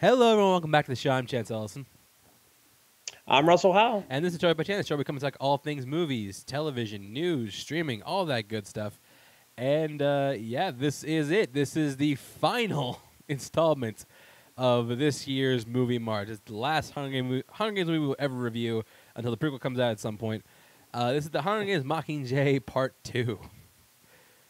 Hello, everyone. Welcome back to the show. I'm Chance Ellison. I'm Russell Howe. And this is Story by Chance. The show becomes like all things movies, television, news, streaming, all that good stuff. And uh, yeah, this is it. This is the final installment of this year's movie March. It's the last Hunger, Game, Hunger Games movie we'll ever review until the prequel comes out at some point. Uh, this is the Hunger Games Mockingjay Part 2.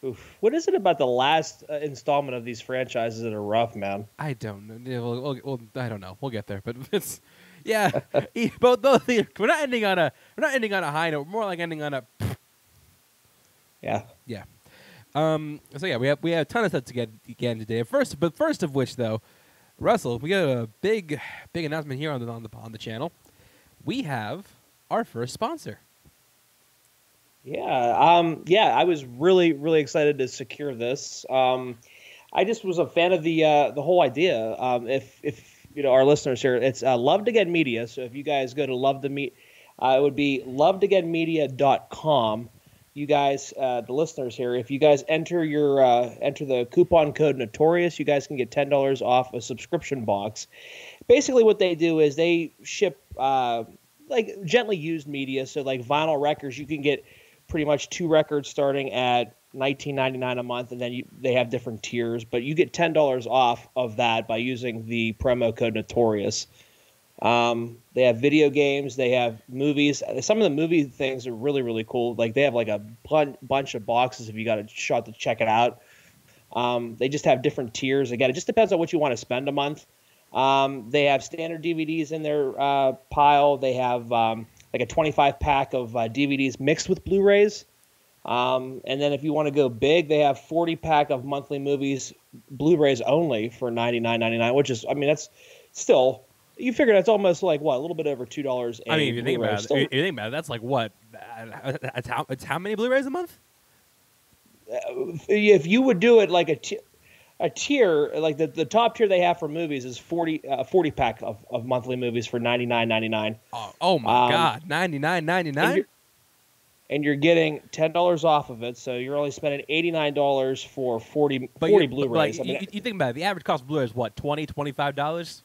Oof. What is it about the last uh, installment of these franchises that are rough, man? I don't know. Yeah, We'll, we'll, we'll, I don't know. We'll get there, but it's yeah. both those we're not ending on a we're not ending on a high note. We're more like ending on a Yeah. yeah. Um. So yeah, we have we have a ton of stuff to get again today. First, but first of which though, Russell, we got a big big announcement here on the on the on the channel. We have our first sponsor. Yeah. Um, yeah, I was really, really excited to secure this. Um, I just was a fan of the uh, the whole idea. Um, if if you know our listeners here, it's uh, Love to Get Media. So if you guys go to Love to Meet, uh, it would be loveToGetMedia.com. You guys, uh, the listeners here, if you guys enter your uh, enter the coupon code Notorious, you guys can get ten dollars off a subscription box. Basically, what they do is they ship uh, like gently used media. So like vinyl records, you can get pretty much two records starting at 19.99 a month, and then you, they have different tiers. But you get ten dollars off of that by using the promo code Notorious. Um, they have video games, they have movies. Some of the movie things are really really cool. Like they have like a bun- bunch of boxes if you got a shot to check it out. Um, they just have different tiers. Again, it just depends on what you want to spend a month. Um, they have standard DVDs in their uh, pile. They have um, like a 25 pack of uh, DVDs mixed with Blu-rays. Um, and then if you want to go big, they have 40 pack of monthly movies, Blu-rays only for 99.99, which is, I mean, that's still you figure that's almost like what a little bit over two dollars. I mean, if you think about it, if you think about it, that's like what? Uh, It's how it's how many Blu-rays a month? if you would do it like a t- a tier, like the, the top tier they have for movies is 40, uh, 40 pack of, of monthly movies for ninety nine ninety nine. Oh, oh my Um, god, ninety nine ninety And nine. you're, and you're getting ten dollars off of it, so you're only spending eighty nine dollars for 40, 40 Blu-rays. Like, I mean, you, you think about it, the average cost of Blu-ray is what 20 25 dollars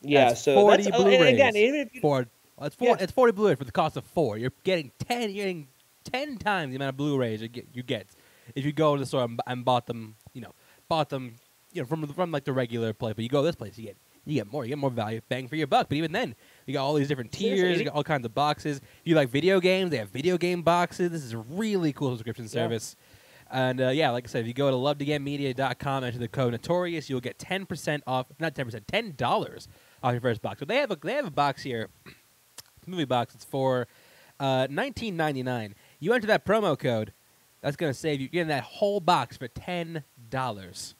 yeah, that's so 40 that's, uh, and again, Blu-rays even if you, for it's four Yeah. it's forty Blu-rays for the cost of four. You're getting ten. You're getting ten times the amount of Blu-rays you get. You get if you go to the store and, and bought them. You know, bought them. You know, from from like the regular place, but you go to this place, you get you get more. You get more value, bang for your buck. But even then, you got all these different tiers. You got all kinds of boxes. If you like video games? They have video game boxes. This is a really cool subscription Yeah. service. And uh, yeah, like I said, if you go to lovetogetmedia.com, enter the code Notorious, you'll get ten percent off. Not ten percent, ten dollars off your first box. So they have a they have a box here, movie box. It's for uh, nineteen ninety nine. You enter that promo code, that's gonna save you. Getting that whole box for ten dollars.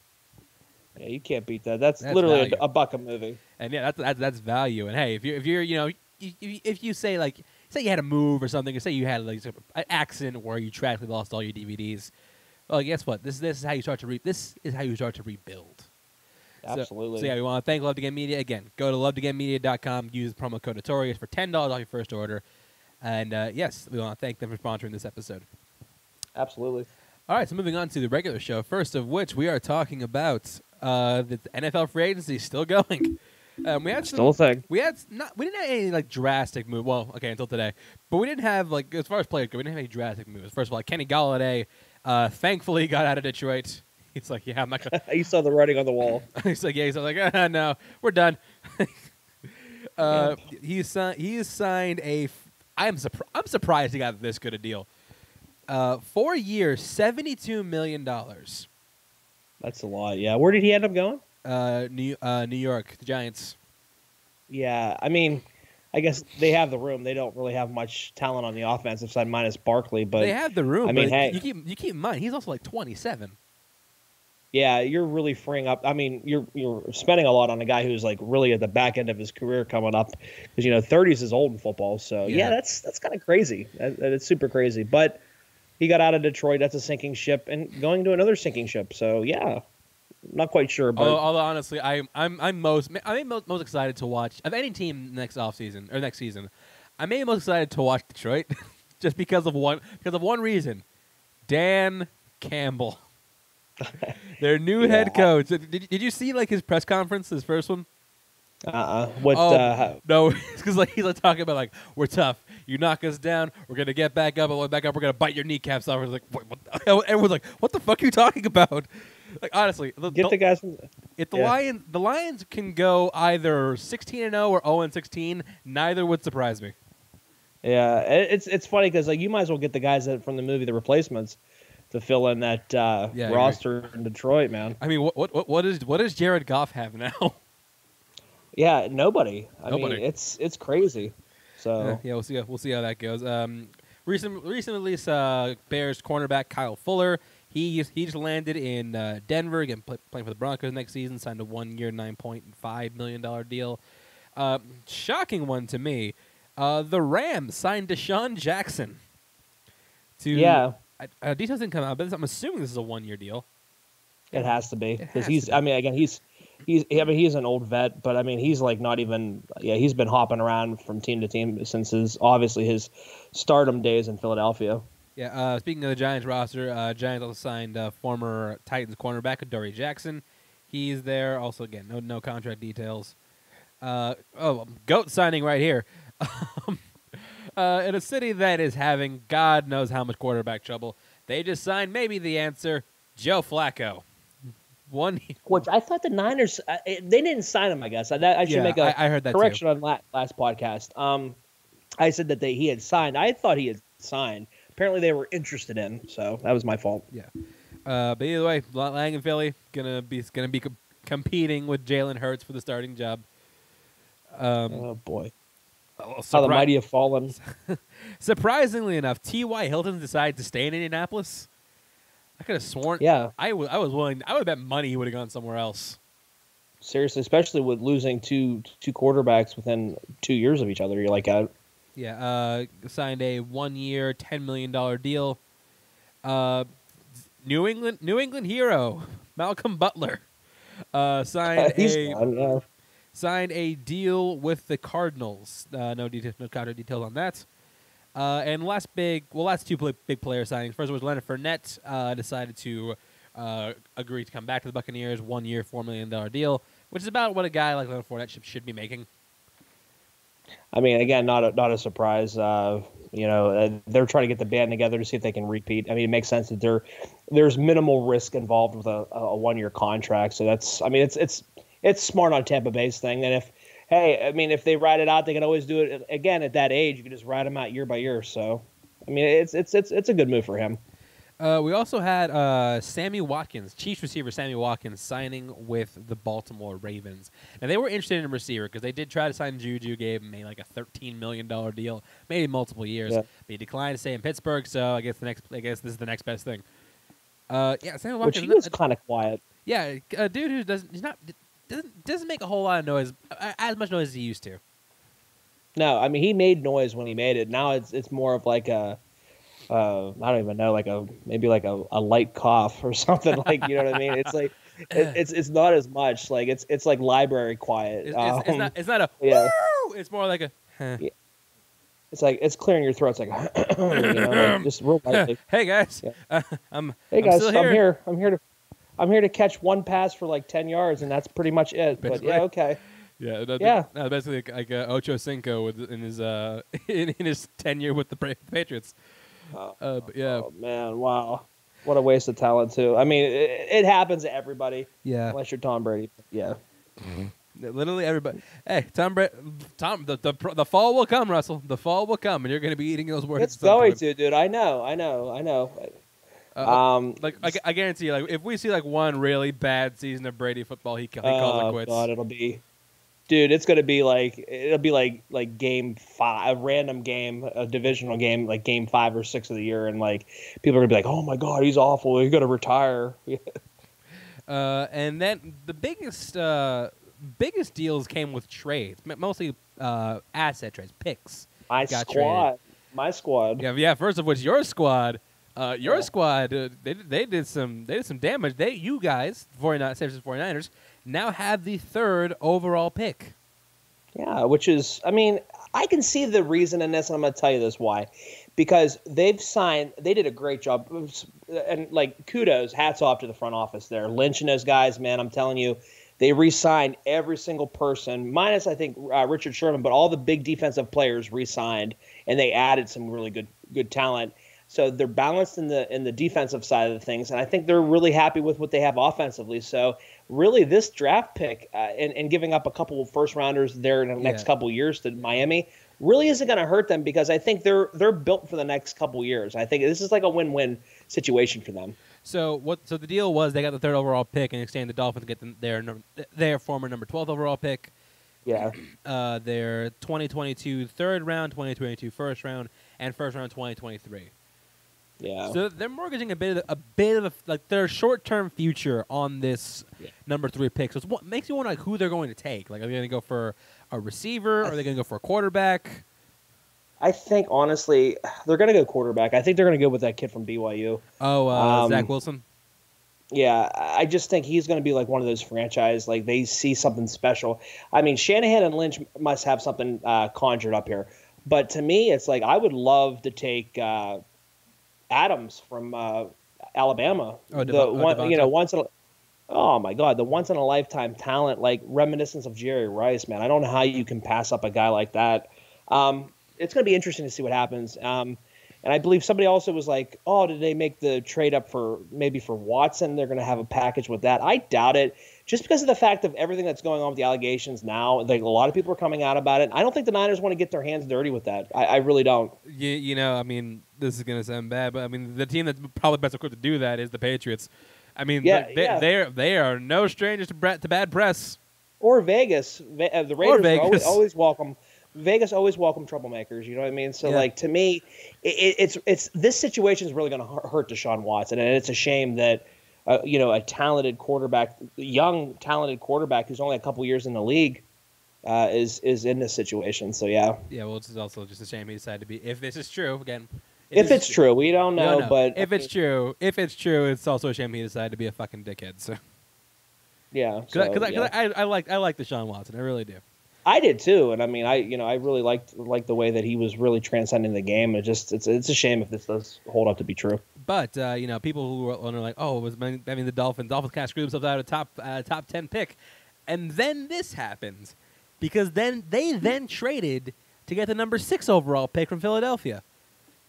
yeah, you can't beat that. That's, That's literally a, a buck a movie. And yeah, that's that's, that's value. And hey, if you if you're you know if you, if you say like say you had a move or something, or say you had like an accident where you tragically lost all your DVDs, well, guess what? This this is how you start to re- this is how you start to rebuild. So- Absolutely. So, yeah, we want to thank Love to Get Media again. Go to lovetogetmedia.com, use the promo code Notorious for ten dollars off your first order. And uh, yes, we want to thank them for sponsoring this episode. Absolutely. All right, so moving on to the regular show. First of which we are talking about uh, the NFL free agency is still going. Um, we had some, Still a thing. we had not we didn't have any like drastic move. Well, okay, until today, but we didn't have like as far as players go, we didn't have any drastic moves. First of all, Kenny Golladay, uh, thankfully got out of Detroit. He's like, yeah, I'm not gonna. you saw the writing on the wall. he's like, yeah, he's like, ah, no, we're done. uh, he's si- he's signed a. F- I'm surprised. I'm surprised he got this good a deal. Uh, four years, seventy-two million dollars. That's a lot. Yeah. Where did he end up going? Uh, New uh, New York, the Giants. Yeah, I mean, I guess they have the room. They don't really have much talent on the offensive side, minus Barkley. But they have the room. I mean, hey. you keep you keep in mind he's also like twenty-seven. yeah, you're really freeing up. I mean, you're you're spending a lot on a guy who's like really at the back end of his career coming up, because you know, 30s is old in football. So yeah, Yeah. that's that's kind of crazy. That, that- it's super crazy. But he got out of Detroit. That's a sinking ship, and going to another sinking ship. So yeah, not quite sure, but Although, although honestly, I'm I'm I'm most I'm most, most excited to watch of any team next offseason or next season. I'm maybe most excited to watch Detroit, just because of one because of one reason, Dan Campbell, their new head coach. Did, did you see like his press conference, his first one? Uh-uh. What? Oh, uh, no, because like he's like talking about like we're tough. You knock us down, we're gonna get back up, and when back up, we're gonna bite your kneecaps off. We're like, what, what the? everyone's like, what the fuck are you talking about? Like honestly, the, get the, the guys from. if the yeah. Lions the Lions can go either sixteen and zero or zero and sixteen, neither would surprise me. Yeah, it's it's funny because like you might as well get the guys that from the movie The Replacements to fill in that uh, Yeah, roster in Detroit, man. I mean, what what what, what is what does Jared Goff have now? Yeah, nobody. I Nobody. mean, it's it's crazy. So Yeah, yeah, we'll see. We'll see how that goes. Um, recent, recent release, uh, Bears cornerback Kyle Fuller. He he just landed in uh, Denver, again play, playing for the Broncos next season. Signed a one-year, nine point five million dollar deal. Uh, shocking one to me. Uh, the Rams signed DeSean Jackson. To yeah, I- uh, details didn't come out, but I'm assuming this is a one-year deal. it has to be because he's. be. I mean, again, he's he's. I mean, he's an old vet, but I mean, he's like not even. Yeah, he's been hopping around from team to team since his obviously his stardom days in Philadelphia. Yeah. Uh, speaking of the Giants roster, uh, Giants also signed uh, former Titans cornerback Adoree' Jackson. He's there. Also, again, no no contract details. Uh, oh, goat signing right here. Um, uh, in a city that is having God knows how much quarterback trouble, they just signed maybe the answer: Joe Flacco. One. Which I thought the Niners uh, they didn't sign him. I guess I, I should Yeah, make a I, I heard that correction on la- last podcast. Um, I said that they he had signed. I thought he had signed. Apparently, they were interested in. So that was my fault. Yeah. Uh, but either way, Lang and Philly gonna be gonna be com- competing with Jalen Hurts for the starting job. Um, oh boy, how the mighty have fallen. Surprisingly enough, T.Y. Hilton decided to stay in Indianapolis. I could have sworn. Yeah, I was willing. I would have bet money he would have gone somewhere else. seriously, especially with losing two two quarterbacks within two years of each other. You're like, uh, Yeah. Uh, signed a one-year, ten million dollar deal. Uh, New England, New England hero Malcolm Butler uh, signed a signed a deal with the Cardinals. Uh, no details, no contract details on that. Uh, and last big, well, last two big player signings. First was Leonard Fournette uh, decided to uh, agree to come back to the Buccaneers, one year, four million dollar deal, which is about what a guy like Leonard Fournette should, should be making. I mean, again, not a, not a surprise. Uh, you know, uh, they're trying to get the band together to see if they can repeat. I mean, it makes sense that there there's minimal risk involved with a, a one year contract. So that's, I mean, it's it's it's smart on Tampa Bay's thing. And if, hey, I mean, if they ride it out, they can always do it again at that age. You can just ride them out year by year. So, I mean, it's it's it's it's a good move for him. Uh, we also had uh, Sammy Watkins, Chiefs receiver Sammy Watkins, signing with the Baltimore Ravens. Now they were interested in a receiver because they did try to sign Juju, gave him a, like a thirteen million dollar deal, maybe multiple years. Yeah. But he declined to stay in Pittsburgh, so I guess the next, I guess this is the next best thing. Uh, yeah, Sammy Watkins. Which he was kind of quiet. yeah, a dude who doesn't, he's not, doesn't, doesn't make a whole lot of noise, as much noise as he used to. No, I mean he made noise when he made it. Now it's it's more of like a uh, I don't even know, like a maybe like a, a light cough or something. Like you know what I mean? It's like it, it's it's not as much. Like it's it's like library quiet. It's, it's, it's Um, not, it's not a yeah. woo. It's more like a. huh. It's like it's clearing your throat. It's like, you know, like just real lightly. hey guys, Yeah. uh, I'm. Hey I'm guys, I'm here. here. I'm here to I'm here to catch one pass for like ten yards, and that's pretty much it. But yeah, okay. Yeah, no, Yeah. no, basically like, like uh, Ocho Cinco with in his uh in, in his tenure with the Patriots. Oh, Uh, but yeah, oh, man, wow, what a waste of talent too. I mean, it, it happens to everybody yeah, unless you're Tom Brady. Yeah. literally everybody. Hey, Tom, Bra- Tom, the, the the fall will come, Russell. The fall will come, and you're going to be eating those words. It's going point. to, dude. I know, I know, I know. Uh, Um, like I, I guarantee you, like if we see like one really bad season of Brady football, he, he calls it oh quits. god, it'll be, dude. It's gonna be like it'll be like like game five, a random game, a divisional game, like game five or six of the year, and like people are gonna be like, oh my god, he's awful. He's gonna retire. Uh, and then the biggest uh, biggest deals came with trades, mostly uh, asset trades, picks. My squad, my squad. Yeah, yeah. First of which, your squad, uh, your Yeah. squad, uh, they they did some they did some damage. They you guys, 49 San Francisco 49ers, now have the third overall pick. Yeah, which is, I mean, I can see the reason in this, and I'm going to tell you this why. Because they've signed, they did a great job. And, like, kudos, hats off to the front office there. Lynch and those guys, man, I'm telling you, They re-signed every single person, minus I think uh, Richard Sherman, but all the big defensive players re-signed, and they added some really good good talent. So they're balanced in the in the defensive side of the things, and I think they're really happy with what they have offensively. So really, this draft pick uh, and, and giving up a couple of first rounders there in the next Yeah. couple years to Miami really isn't going to hurt them because I think they're they're built for the next couple years. I think this is like a win-win situation for them. So what? So the deal was they got the third overall pick and extended the Dolphins to get them their their former number twelve overall pick, Yeah, uh, their 2022 third round, 2022 first round, and first round 2023. Yeah. So they're mortgaging a bit of a bit of a, like their short term future on this Yeah. number three pick. So it's what makes you wonder like who they're going to take. Like are they going to go for a receiver? Are they going to go for a quarterback? I think honestly, they're going to go quarterback. I think they're going to go with that kid from BYU. Oh, uh, Um, Zach Wilson. Yeah, I just think he's going to be like one of those franchise. Like they see something special. I mean, Shanahan and Lynch must have something uh, conjured up here. But to me, it's like I would love to take uh, Adams from uh, Alabama. Oh, the Devo- oh, one, you know, once in a, oh my god, the once in a lifetime talent, like reminiscence of Jerry Rice, man. I don't know how you can pass up a guy like that. Um, it's going to be interesting to see what happens. Um, and I believe somebody also was like, "Oh, did they make the trade up for maybe for Watson? They're going to have a package with that." I doubt it, just because of the fact of everything that's going on with the allegations now. Like a lot of people are coming out about it. I don't think the Niners want to get their hands dirty with that. I, I really don't. You, you know, I mean, this is going to sound bad, but I mean, the team that's probably best equipped to do that is the Patriots. I mean, Yeah, they, yeah. they're they are no strangers to, bra- to bad press. Or Vegas, Ve- uh, the Raiders Vegas. Always, always welcome. Vegas always welcome troublemakers. You know what I mean? So Yeah. like to me, it, it's it's this situation is really going to hurt Deshaun Watson, and it's a shame that. Uh, you know, a talented quarterback, young talented quarterback who's only a couple years in the league, uh, is is in this situation. So yeah, Yeah, well, it's also just a shame he decided to be. If this is true, again, if it's true, we don't know, know. but if it's true, if it's true, it's also a shame he decided to be a fucking dickhead. So, yeah, because so, I, yeah. I, I like I like Deshaun Watson, I really do. I did too, and I mean, I you know, I really liked like the way that he was really transcending the game. It just it's it's a shame if this does hold up to be true. But uh, you know, people who are are like, "Oh, it was I mean the Dolphins? Dolphins kind of screwed themselves out of a top uh, top ten pick," and then this happens because then they then traded to get the number six overall pick from Philadelphia.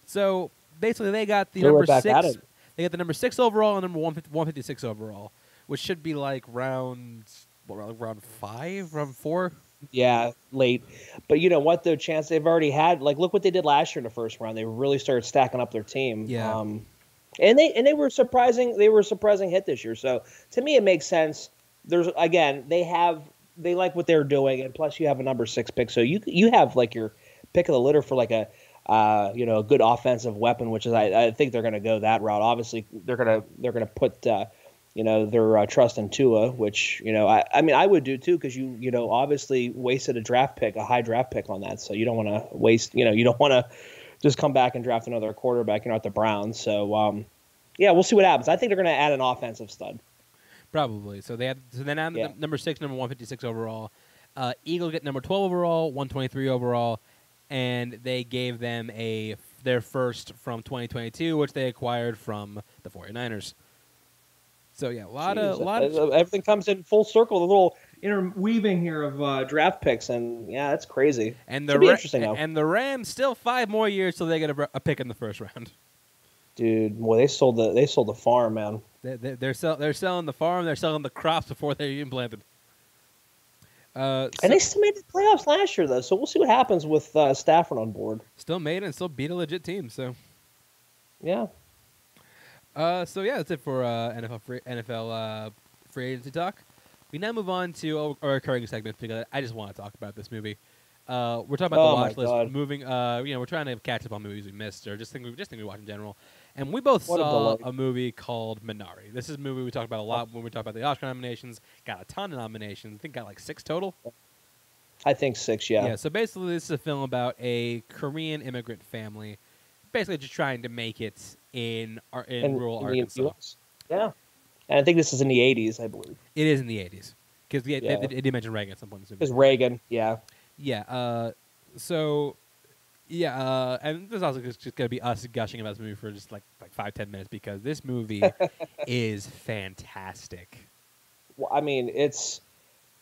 So basically, they got the They're number right back at six. They got the number six overall and number 156 overall, which should be like round what, round- round five, round four. Yeah, late. But you know what? Though, chance they've already had like look what they did last year in the first round. They really started stacking up their team. Yeah. Um, and they and they were surprising. They were a surprising hit this year. So to me, it makes sense. There's again, they have they like what they're doing, and plus you have a number six pick, so you you have like your pick of the litter for like a. Uh, you know, a good offensive weapon, which is I, I think they're going to go that route. Obviously, they're going to they're to put uh, you know their uh, trust in Tua, which you know I, I mean I would do too because you you know obviously wasted a draft pick, a high draft pick on that, so you don't want to waste you know you don't want to just come back and draft another quarterback. You know at the Browns, so um, yeah, we'll see what happens. I think they're going to add an offensive stud. Probably. So they had so then add Yeah. the number six, number one fifty six overall. Uh, Eagles get number twelve overall, one twenty three overall, and they gave them a their first from twenty twenty two, which they acquired from the 49ers. So yeah, a lot of a lot of uh, everything comes in full circle. The little interweaving here of uh, draft picks, and yeah, that's crazy. and the Ra- interesting, though. and the Rams still five more years till they get a, a pick in the first round. Dude, boy, they sold the they sold the farm, man. They, they, they're sell, they're selling the farm, they're selling the crops before they're even planted. Uh, And so- they still made the playoffs last year, though. So we'll see what happens with uh, Stafford on board. still made it and still beat a legit team. So Yeah. Uh, so yeah, that's it for uh, NFL free, NFL uh, free agency talk. We now move on to our recurring segment because I just want to talk about this movie. Uh, we're talking about Oh the watch list, God. moving. Uh, you know, we're trying to catch up on movies we missed or just think we just think we watch in general. And we both What a saw delight. a, movie called Minari. This is a movie we talked about a lot when we talked about the Oscar nominations. Got a ton of nominations. I think got like six total. I think six, yeah. Yeah. So basically, this is a film about a Korean immigrant family, basically just trying to make it in our in And- rural in Arkansas. Yeah. And I think this is in the 80s, I believe. It is in the eighties because yeah, Yeah. they, they did mention Reagan at some point. in this Because. Reagan, yeah. Yeah. Uh, so yeah, uh, and this is also just, just gonna be us gushing about this movie for just like like five ten minutes because this movie is fantastic. Well, I mean, it's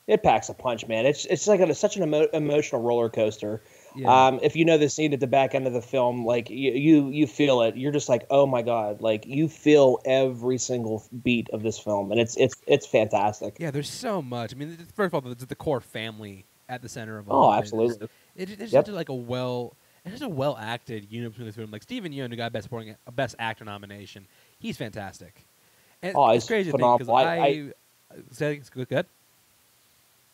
it packs a punch, man. It's it's like a, such an emo- emotional roller coaster. Yeah. Um, if you know the scene at the back end of the film, like you, you you feel it. You're just like, oh my god, like you feel every single beat of this film, and it's it's it's fantastic. yeah, there's so much. I mean, first of all, the, the core family at the center of Oh, all. of it. absolutely. It's, it, it's Yep. like a well, it's just a well acted unit between the film. Like Steven Yeun, who got best supporting a best actor nomination, he's fantastic. And Oh, it's he's crazy phenomenal. because I, I- say it's good.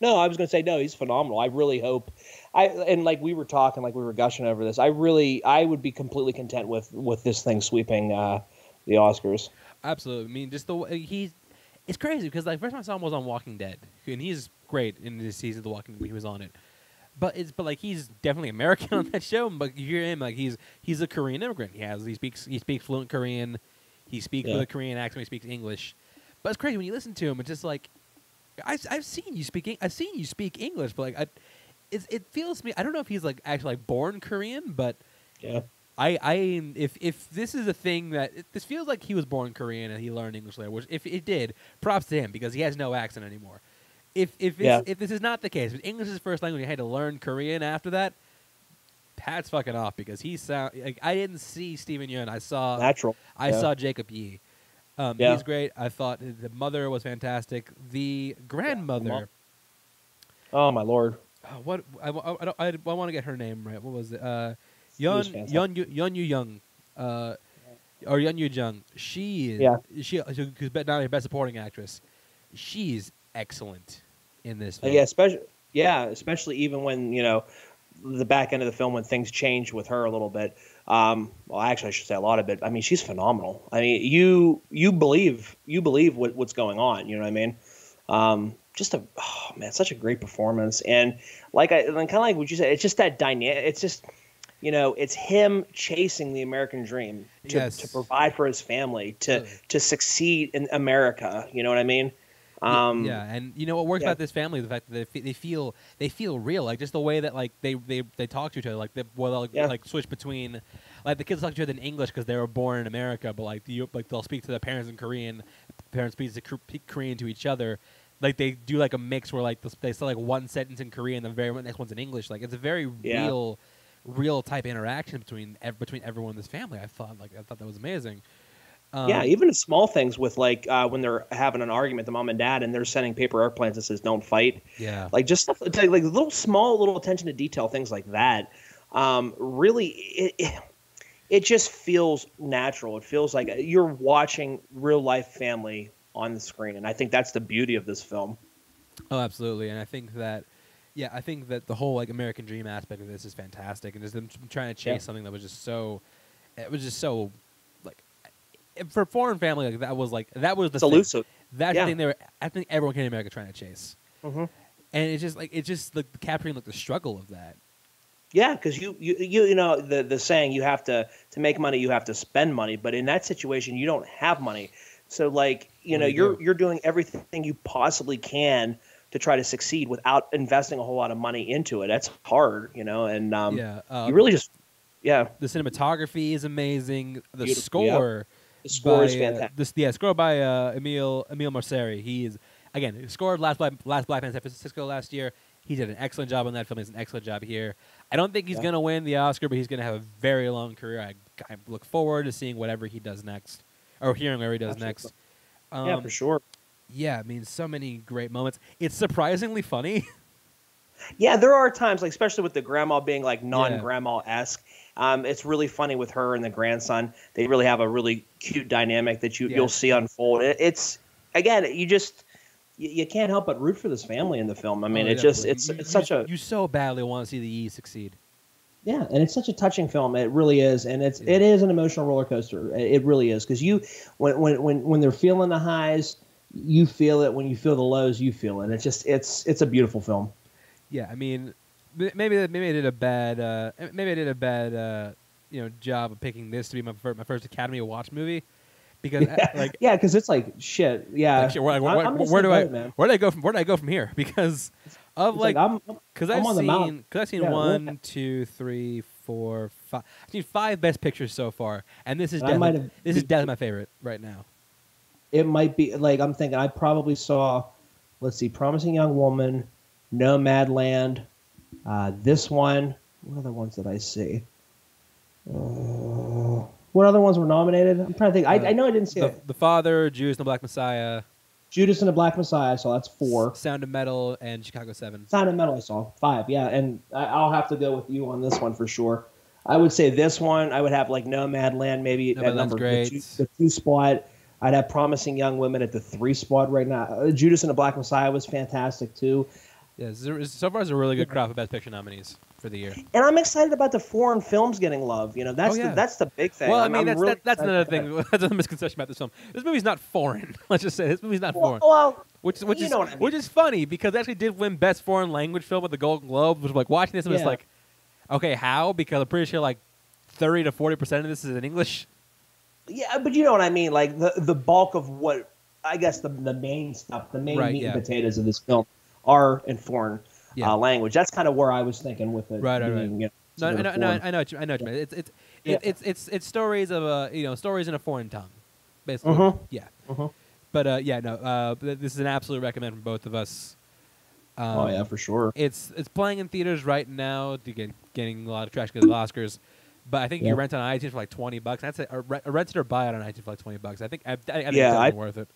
No, I was going to say no. He's phenomenal. I really hope. I and like we were talking, like we were gushing over this. I really, I would be completely content with with this thing sweeping uh, the Oscars. Absolutely. I mean, just the way he's. It's crazy because like first time I saw him was on Walking Dead, and he's great in this season of The Walking. Dead. He was on it, but it's but like he's definitely American on that show. But you hear him like he's he's a Korean immigrant. He has he speaks he speaks fluent Korean. He speaks Yeah. with a Korean accent. He speaks English. But it's crazy when you listen to him. It's just like I, I've seen you speak. Eng- I've seen you speak English, but like I, it's, it feels to me. I don't know if he's like actually like born Korean, but Yeah, I, I, if if this is a thing that it, this feels like he was born Korean and he learned English later, which if it did, props to him because he has no accent anymore. If if Yeah. if this is not the case, if English is first language, he had to learn Korean after that. Pat's fucking off because he sound like I didn't see Steven Yeun. I saw natural. I yeah. saw Jacob Yi. Um, Yeah. He's great. I thought the mother was fantastic. The grandmother. Oh my lord. uh, what I, I, I, don't- I, I want to get her name right. What was it? Uh, Yeon fantastic. Yeon Yu- Young, uh, or Yeon Yu Jung. She is. Yeah. She who's not only best supporting actress. She's excellent in this. Uh, yeah, especially yeah, especially even when you know the back end of the film when things change with her a little bit. Um, well, actually, I should say a lot of it. I mean, she's phenomenal. I mean, you you believe you believe what, what's going on. You know what I mean? Um, just a oh, man, such a great performance. And like I and kind of like what you said, it's just that dynamic. It's just you know, it's him chasing the American dream to, Yes. to provide for his family, to to succeed in America. You know what I mean? Um, yeah, and you know what works yeah. about this family? The fact that they, they feel they feel real, like just the way that like they they, they talk to each other, like they well they'll, like, Yeah. like switch between like the kids talk to each other in English because they were born in America, but like the, like they'll speak to their parents in Korean, parents speak to Kor- Korean to each other. Like they do like a mix where like they say like one sentence in Korean, and the very next one's in English. Like it's a very Yeah. real, real type interaction between ev- between everyone in this family. I thought like I thought that was amazing. Um, yeah, even small things with like uh, when they're having an argument, the mom and dad, and they're sending paper airplanes that says "Don't fight." yeah, Like just stuff like, like little small little attention to detail things like that. Um, really, it, it it just feels natural. It feels like you're watching real life family on the screen, and I think that's the beauty of this film. Oh, absolutely, and I think that, yeah, I think that the whole like American Dream aspect of this is fantastic, and just them trying to chase Yeah. something that was just so, it was just so, for foreign family, like that was like that was the It's thing. elusive. That's Yeah. the thing they were. I think everyone came to America trying to chase, Mhm. and it's just like it's just like capturing like the struggle of that. Yeah, because you, you you you know the the saying you have to to make money you have to spend money, but in that situation you don't have money, so like you What know you you're do? you're doing everything you possibly can to try to succeed without investing a whole lot of money into it. That's hard, you know, and um, yeah, uh, you really just yeah the cinematography is amazing. The Beautiful, yep. The score is by, uh, fantastic. this, yeah, score by uh, Emile Emile Mosseri. He is again he scored last Black, last Black Man in San Francisco last year. He did an excellent job on that film. He's an excellent job here. I don't think he's Yeah. gonna win the Oscar, but he's gonna have a very long career. I, I look forward to seeing whatever he does next, or hearing whatever he does Absolutely. next. Um, yeah, for sure. yeah, I mean, so many great moments. It's surprisingly funny. Yeah, there are times, like especially with the grandma being like non-grandma esque. Um, it's really funny with her and the grandson. They really have a really cute dynamic that you Yeah. you'll see unfold. It, it's again, you just you, you can't help but root for this family in the film. I mean, Oh, it just it's You- it's such a you so badly want to see the E succeed. yeah, and it's such a touching film. It really is, and it's Yeah. it is an emotional roller coaster. It it really is because you when when when when they're feeling the highs, you feel it. When you feel the lows, you feel it. It's just it's it's a beautiful film. Yeah, I mean, maybe maybe I did a bad uh, maybe I did a bad uh, you know job of picking this to be my first, my first Academy Award movie because uh, like, yeah, because it's like shit. Yeah, like, shit, where, where, where, where do I man. where do I go from where do I go from here because of It's like I'm because I'm I've on the mount. seen because I've seen Yeah, one two three four five I've seen five best pictures so far and this is And definitely, this is definitely my favorite right now. it might be like I'm thinking I probably saw let's see, Promising Young Woman, Nomadland, uh, this one. What other ones did I see? Uh, what other ones were nominated? I'm trying to think. I, Uh, I know I didn't see The, it. the Father, Judas and the Black Messiah, Judas and the Black Messiah, so that's four. Sound of Metal, and Chicago Seven. Sound of Metal, I saw five. Yeah, and I, I'll have to go with you on this one for sure. I would say this one. I would have like Nomadland maybe at Nomadland's number great. The, two, the two spot. I'd have Promising Young Women at the three spot right now. Uh, Judas and the Black Messiah was fantastic too. Yeah, so so far it's a really good crop of Best Picture nominees for the year. And I'm excited about the foreign films getting love. You know, that's Oh, yeah. the, that's the big thing. Well, I mean, I'm that's really that, that's another thing. That's another misconception about this film. This movie's not foreign. Let's just say this movie's not it. foreign. Well, well, Which which you is know what I mean. which is funny because it actually did win Best Foreign Language Film at the Golden Globe. Which like watching this, and it's Yeah. like, okay, how? Because I'm pretty sure like thirty to forty percent of this is in English. yeah, but you know what I mean. Like the the bulk of what I guess the the main stuff, the main Right, meat yeah. and potatoes of this film are in foreign Yeah. uh, language. That's kind of where I was thinking with it. Right, right, right. you know, No, I know, considered no. I know, what you, I know what you mean. It's it's Yeah. it's it's it's stories of a you know stories in a foreign tongue, basically. Mhm. Yeah, Mhm. but uh, yeah, no, uh, this is an absolute recommend from both of us. Um, oh yeah, for sure. It's it's playing in theaters right now, to get, getting a lot of traction because of the Oscars. But I think you rent on iTunes for like twenty bucks. That's a, Or re- or rent it or buy it on iTunes for like twenty bucks. I think I, I, I think Yeah, it's I- definitely worth it.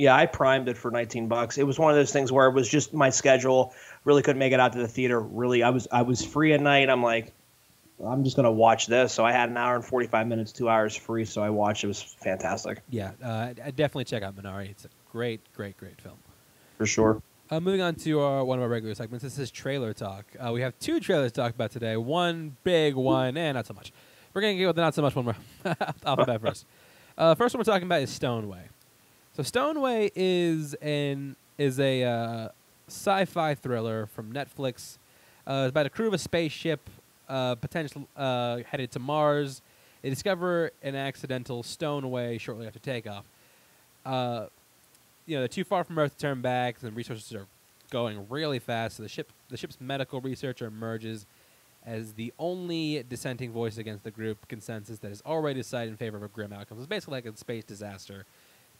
Yeah, I primed it for 19 bucks. It was one of those things where it was just my schedule. Really couldn't make it out to the theater. Really, I was I was free at night. I'm like, I'm just gonna watch this. So I had an hour and 45 minutes, two hours free. So I watched. It was fantastic Yeah, uh, I- definitely check out Minari. It's a great, great, great film. for sure. Uh, moving on to our, one of our regular segments. This is trailer talk. Uh, we have two trailers to talk about today. One big one, and not so much. We're gonna go with the not so much one. We're off the bat first. Uh, first one we're talking about is Stowaway. So Stowaway is an is a uh, sci-fi thriller from Netflix. Uh, it's about a crew of a spaceship, uh, potential uh, headed to Mars. They discover an accidental stowaway shortly after takeoff. Uh, you know, they're too far from Earth to turn back, and the resources are going really fast. So the ship, the ship's medical researcher emerges as the only dissenting voice against the group consensus that has already decided in favor of a grim outcome. It's basically like a space disaster.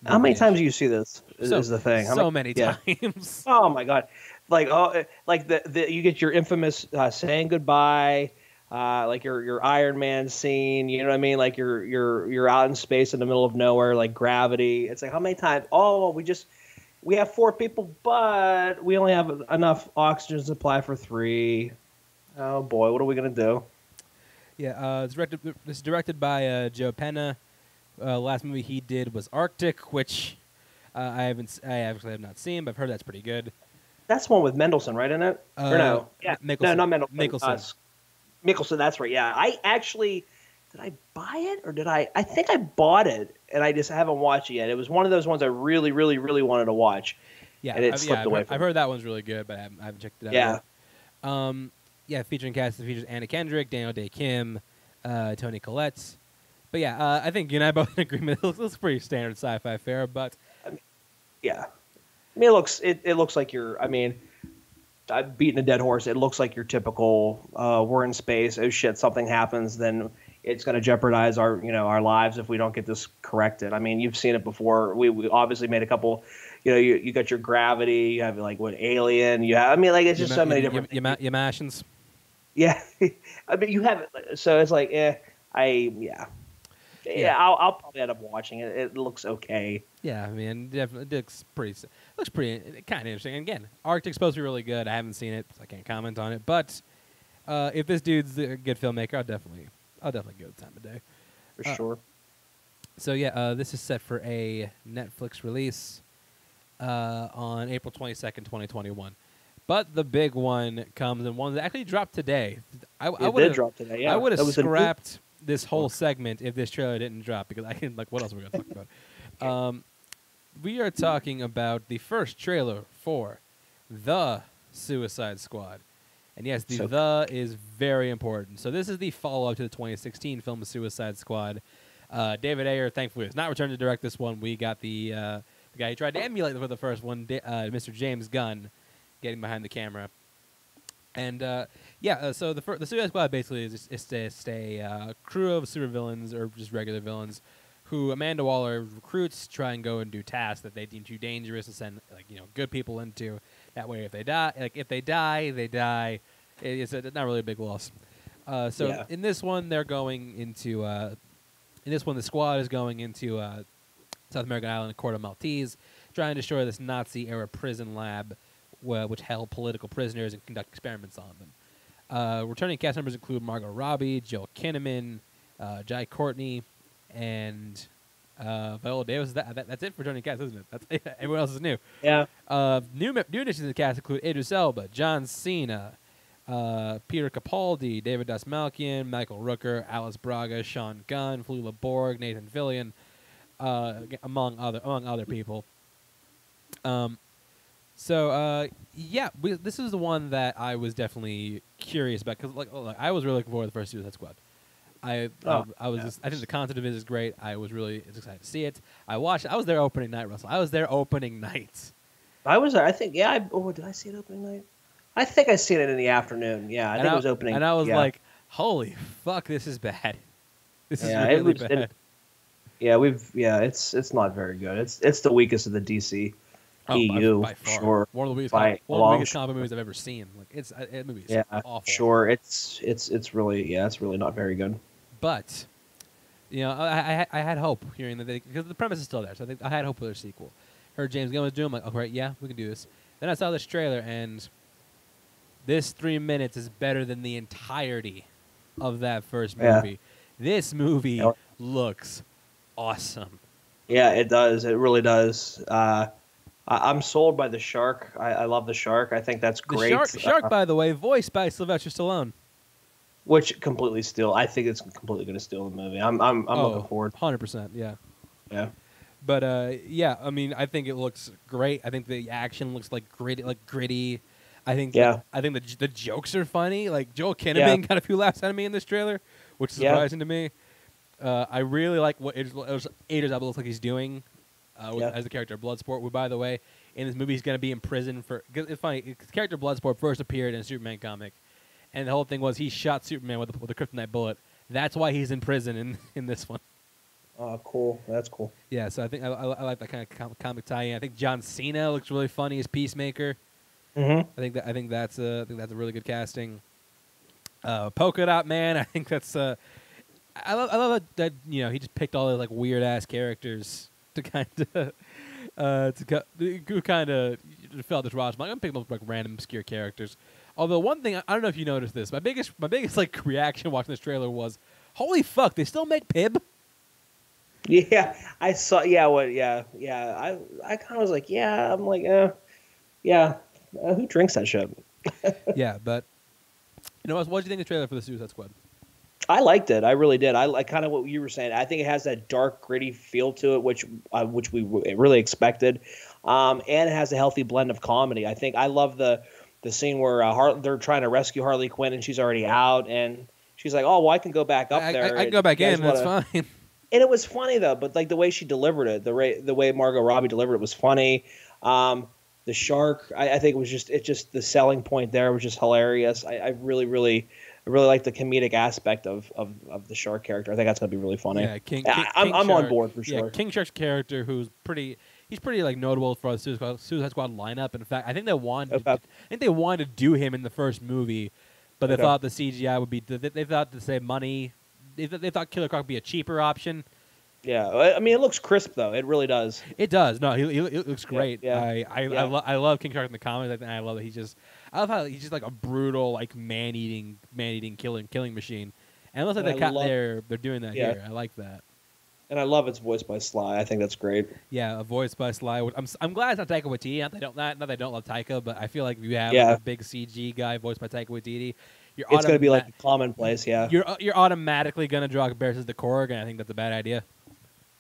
How many times do you see this? Is, So- is the thing? How So many- many yeah. times. Oh my god! Like oh, like the, the you get your infamous uh, saying goodbye, uh, like your your Iron Man scene. You know what I mean? Like you're you're you're out in space in the middle of nowhere, like gravity. It's like how many times? Oh, we just we have four people, but we only have enough oxygen supply for three. Oh boy, what are we gonna do? Yeah, uh, it's directed. It's directed by uh, Joe Penna. Uh, last movie he did was Arctic, which uh, I haven't. I actually have not seen, but I've heard that's pretty good. That's one with Mendelsohn, right? In it? Uh, or no? Yeah, no, not Mendelsohn. Mikkelsen. Uh, Mikkelsen. That's right. Yeah, I actually did. I buy it or did I? I think I bought it, and I just haven't watched it yet. It was one of those ones I really, really, really wanted to watch. Yeah, And it I've, slipped yeah, I've, away from I've heard that one's really good, but I haven't, I haven't checked it out. Yeah. yet. Um, yeah, featuring cast it features Anna Kendrick, Daniel Dae Kim, uh, Toni Collette. But yeah, uh, I think you and I both in agreement. It looks, looks pretty standard sci-fi fare, but Yeah, I mean, it looks it, it looks like you're. I mean, I'm beating a dead horse. It looks like your typical. Uh, we're in space. Oh shit! Something happens, then it's going to jeopardize our you know our lives if we don't get this corrected. I mean, you've seen it before. We we obviously made a couple. You know, you, you got your gravity. You have like what Alien. You have. I mean, like it's just you so ma- many you, different. You, you, ma- you Martians. Yeah, I mean, you have it. So it's like, eh, I yeah, yeah. I'll, I'll probably end up watching it. It looks okay. Yeah, I mean, definitely it looks pretty. Looks pretty kind of interesting. And again, Arctic's supposed to be really good. I haven't seen it, so I can't comment on it. But uh, if this dude's a good filmmaker, I'll definitely, I'll definitely give it time of day. For Uh, sure. So yeah, uh, this is set for a Netflix release uh, on April twenty second, twenty twenty one. But the big one comes and one that actually dropped today. I, I It did drop today. Yeah, I would have scrapped this whole segment if this trailer didn't drop because I can like what else are we gonna talk about? Um, we are talking about the first trailer for the Suicide Squad, and yes, the So- the is very important. So this is the follow up to the 2016 film Suicide Squad. Uh, David Ayer, thankfully, has not returned to direct this one. We got the uh, the guy who tried to emulate for the first one, uh, Mr. James Gunn, getting behind the camera. And uh, yeah, uh, so the fir- the Suicide Squad basically is just, is just a uh, crew of supervillains or just regular villains who Amanda Waller recruits try and go and do tasks that they deem too dangerous and send like you know good people into. That way, if they die, like if they die, they die. It's a, not really a big loss. Uh, so Yeah. in this one, they're going into. Uh, in this one, the squad is going into uh, South American island Corto Maltese, trying to destroy this Nazi-era prison lab, wh- which held political prisoners and conduct experiments on them. Uh, returning cast members include Margot Robbie, Joel Kinnaman, uh, Jai Courtney, and uh, Viola Davis. That, that, that's it for returning cast, isn't it? That's everyone else is new. Yeah. Uh, new new additions to the cast include Idris Elba, John Cena, uh, Peter Capaldi, David Dastmalchian, Michael Rooker, Alice Braga, Sean Gunn, Flula Borg, Nathan Fillion, uh, among other among other people. Um, so uh, yeah, we, this is the one that I was definitely curious about because like, like I was really looking forward to the first Suicide Squad. I Oh, I, I was yeah. just, I think the concept of it is great. I was really excited to see it. I watched. I was there opening night, Russell. I was there opening night. I was there. I think. Yeah. I, oh, did I see it opening night? I think I seen it in the afternoon. Yeah, I and think it was opening. And I was yeah. like, "Holy fuck, this is bad. This Yeah, is really was- bad." it- yeah, we've yeah, it's it's not very good. It's it's the weakest of the DC. Oh, by- EU, by, far. sure. One of the biggest, By one of the shot. comic movies I've ever seen. Like it's uh, that movie Yeah, awful. sure. It's it's it's really yeah, it's really not very good. But you know, I, I I had hope hearing that because the premise is still there. So I think I had hope for their sequel. Heard James Gunn was doing. I'm like, okay, yeah, we can do this. Then I saw this trailer, and this three minutes is better than the entirety of that first Yeah. movie. This movie Yep. looks awesome. Yeah, it does. It really does. Uh, I, I'm sold by the shark. I, I love the shark. I think that's The great. shark, shark, Uh, by the way, voiced by Sylvester Stallone. which completely steal. I think it's completely going to steal the movie. I'm I'm I'm oh, looking forward. Hundred percent, yeah. Yeah. But uh, yeah, I mean, I think it looks great. I think the action looks like gritty, like gritty. I think, Yeah. I think the the jokes are funny. Like Joel Kinnaman got a few laughs out of me in this trailer, which is Yeah. surprising to me. Uh, I really like what Idris Elba looks like he's doing uh, Yeah. as the character of Bloodsport. Who, by the way, in this movie he's going to be in prison for. It's funny. His character Bloodsport first appeared in a Superman comic, and the whole thing was he shot Superman with a, with a kryptonite bullet. That's why he's in prison in in this one. Oh, cool. That's cool. Yeah, so I think I, I, I like that kind of com- comic tie-in. I think John Cena looks really funny as Peacemaker. Mm-hmm. I think that I think that's a I think that's a really good casting. Uh, Polka Dot Man, I think that's uh, I love I love that, that you know he just picked all those like weird ass characters to kind of uh to who kind of felt this Ross. I'm gonna pick up like random obscure characters. Although one thing I don't know if you noticed this, my biggest my biggest like reaction watching this trailer was, "Holy fuck! They still make Pibb." Yeah, I saw. Yeah, what? Yeah, yeah. I I kind of was like, yeah. I'm like, uh, yeah. Uh, who drinks that shit? yeah, but you know what? What do you think of the trailer for the Suicide Squad? I liked it. I really did. I like kind of what you were saying. I think it has that dark, gritty feel to it, which uh, which we really expected, um, and it has a healthy blend of comedy. I think I love the the scene where uh, Har- they're trying to rescue Harley Quinn and she's already out, and she's like, "Oh, well, I can go back up I, there." I, I can go back in. That's wanna-" fine. and it was funny though. But like the way she delivered it, the way the way Margot Robbie delivered it was funny. Um, the shark, I, I think it was just it just the selling point there was just hilarious. I, I really, really, really like the comedic aspect of, of, of the shark character. I think that's gonna be really funny. Yeah, King. I- King- I'm, King I'm on board for Yeah, sure. King Shark's character, who's pretty, he's pretty like notable for the Suicide Squad, Suicide Squad lineup. In fact, I think they wanted, Okay. Oh, I think they wanted to do him in the first movie, but they Okay. thought the CGI would be, they, they thought to save money, they, they thought Killer Croc would be a cheaper option. Yeah, I mean it looks crisp though. It really does. It does. No, he, he, it looks great. yeah, I I, yeah. I, lo- I love King Shark in the comics. I, think I love that he's just. I love how he's just like a brutal, like man eating, man eating, killing, killing machine. And it looks like And they I cut love- they're they're doing that Yeah. here. I like that. And I love it's voiced by Sly. I think that's great. Yeah, a voice by Sly. I'm I'm glad it's not Taika Waititi. Not that I don't not, not that I don't love Taika, but I feel like if you have Yeah. like, a big CG guy voiced by Taika Waititi, you're It's gonna be like commonplace. Yeah, you're uh, you're automatically gonna draw comparisons to Korg, and I think that's a bad idea.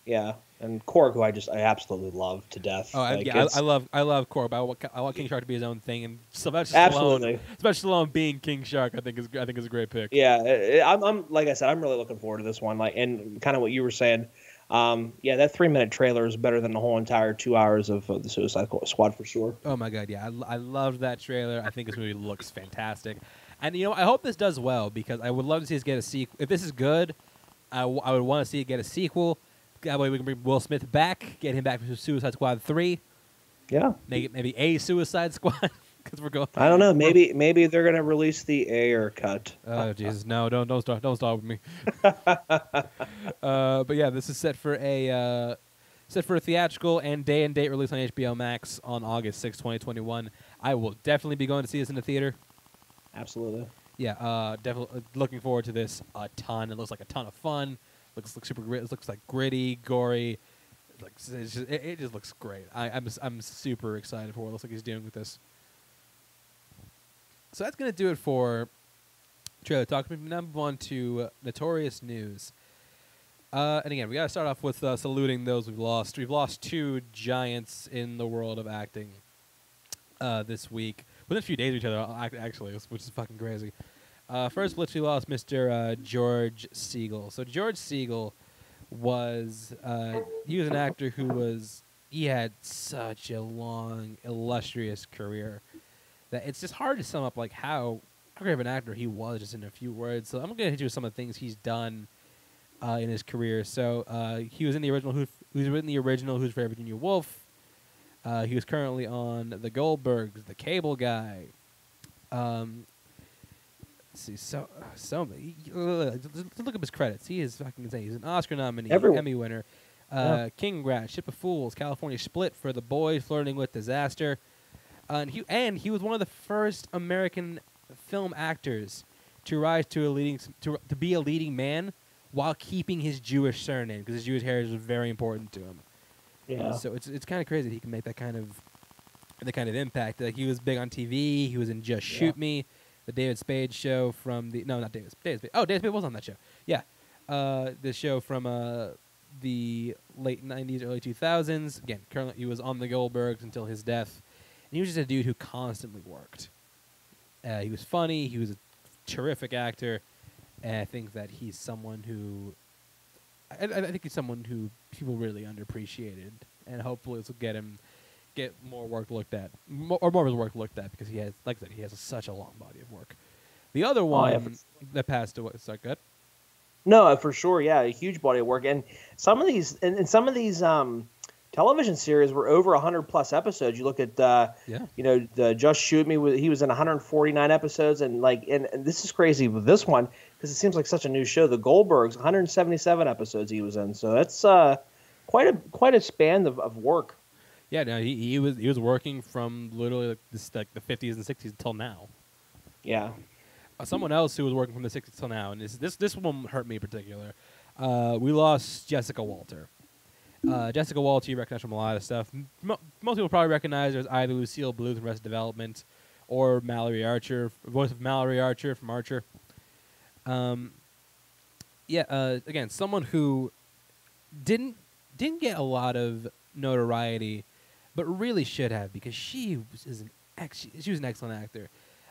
Yeah. And Korg, who I just I absolutely love to death. Oh, I, Like, yeah, I, I love I love Korg, but I want, I want King Shark to be his own thing, and Sylvester absolutely. Stallone, Sylvester Stallone being King Shark, I think is I think is a great pick. Yeah, it- I'm, I'm like I said, I'm really looking forward to this one. Like, and kind of what you were saying. Um, yeah, that three minute trailer is better than the whole entire two hours of uh, the Suicide Squad for sure. Oh my god, yeah, I, I loved that trailer. I think this movie looks fantastic, and you know I hope this does well because I would love to see us get a sequel. If this is good, I, w- I would want to see it get a sequel. That way we can bring Will Smith back, get him back for Suicide Squad three, Yeah. make it maybe a Suicide Squad because we're going. I don't know. Maybe maybe they're gonna release the Ayer cut. Oh Jesus, no! Don't don't start don't start with me. uh, but yeah, this is set for a uh, set for a theatrical and day and date release on HBO Max on August 6, 2021. I will definitely be going to see this in the theater. Absolutely. Yeah, uh, definitely looking forward to this a ton. It looks like a ton of fun. Looks looks super. It looks like gritty, gory. It's just, it, it just looks great. I, I'm I'm super excited for what it looks like he's doing with this. So that's gonna do it for trailer talk. We now move on to uh, notorious news. Uh, and again, we gotta start off with uh, saluting those we've lost. We've lost two giants in the world of acting uh, this week within a few days of each other. Actually, which is fucking crazy. Uh, first, we lost Mr. Uh, George Segal. So George Segal was uh, he was an actor who was he had such a long, illustrious career that it's just hard to sum up like how how great of an actor he was just in a few words. So I'm gonna hit you with some of the things he's done uh, in his career. So uh, he was in the original Who was in the original Who's of Virginia Woolf. Uh, he was currently on The Goldbergs, The Cable Guy. Um, see, so so many. Look up his credits. He is fucking insane. He's an Oscar nominee, Everyone- Emmy winner, uh, Yeah. King Rat, Ship of Fools, California Split for The Boys, Flirting with Disaster, uh, and he and he was one of the first American film actors to rise to a leading to to be a leading man while keeping his Jewish surname because his Jewish heritage was very important to him. Yeah. So it's it's kind of crazy that he can make that kind of the kind of impact. Like he was big on TV. He was in Just Yeah. Shoot Me, the David Spade show from the no not David David Spade. Oh, David Spade was on that show. Yeah, uh, the show from uh, the late '90s, early 2000s. Again, currently he was on the Goldbergs until his death, and he was just a dude who constantly worked. Uh, he was funny. He was a terrific actor, and I think that he's someone who I, I I think he's someone who people really underappreciated, and hopefully this will get him get more work looked at, more, or more of his work looked at because he has, like I said, he has such a long body of work. The other Oh, yeah, one that passed away, is that good? No, uh, for sure. Yeah, a huge body of work, and some of these, and, and some of these um, television series were over hundred plus episodes. You look at, uh, Yeah. you know, the Just Shoot Me. He was in 149 episodes, and like, and, and this is crazy with this one because it seems like such a new show. The Goldbergs, 177 episodes he was in. So that's uh, quite a quite a span of, of work. Yeah, no, he, he was he was working from literally like, this, like the 50s and 60s until now. Yeah. Uh, someone else who was working from the 60s till now, and this this this one hurt me in particular. Uh, we lost Jessica Walter. Uh, Jessica Walter, you recognize from a lot of stuff. M- most people probably recognize her as either Lucille Bluth from Arrested Development or Mallory Archer, voice of Mallory Archer from Archer. Um, yeah, uh, again, someone who didn't didn't get a lot of notoriety, but really should have because she was is an ex- she was an excellent actor.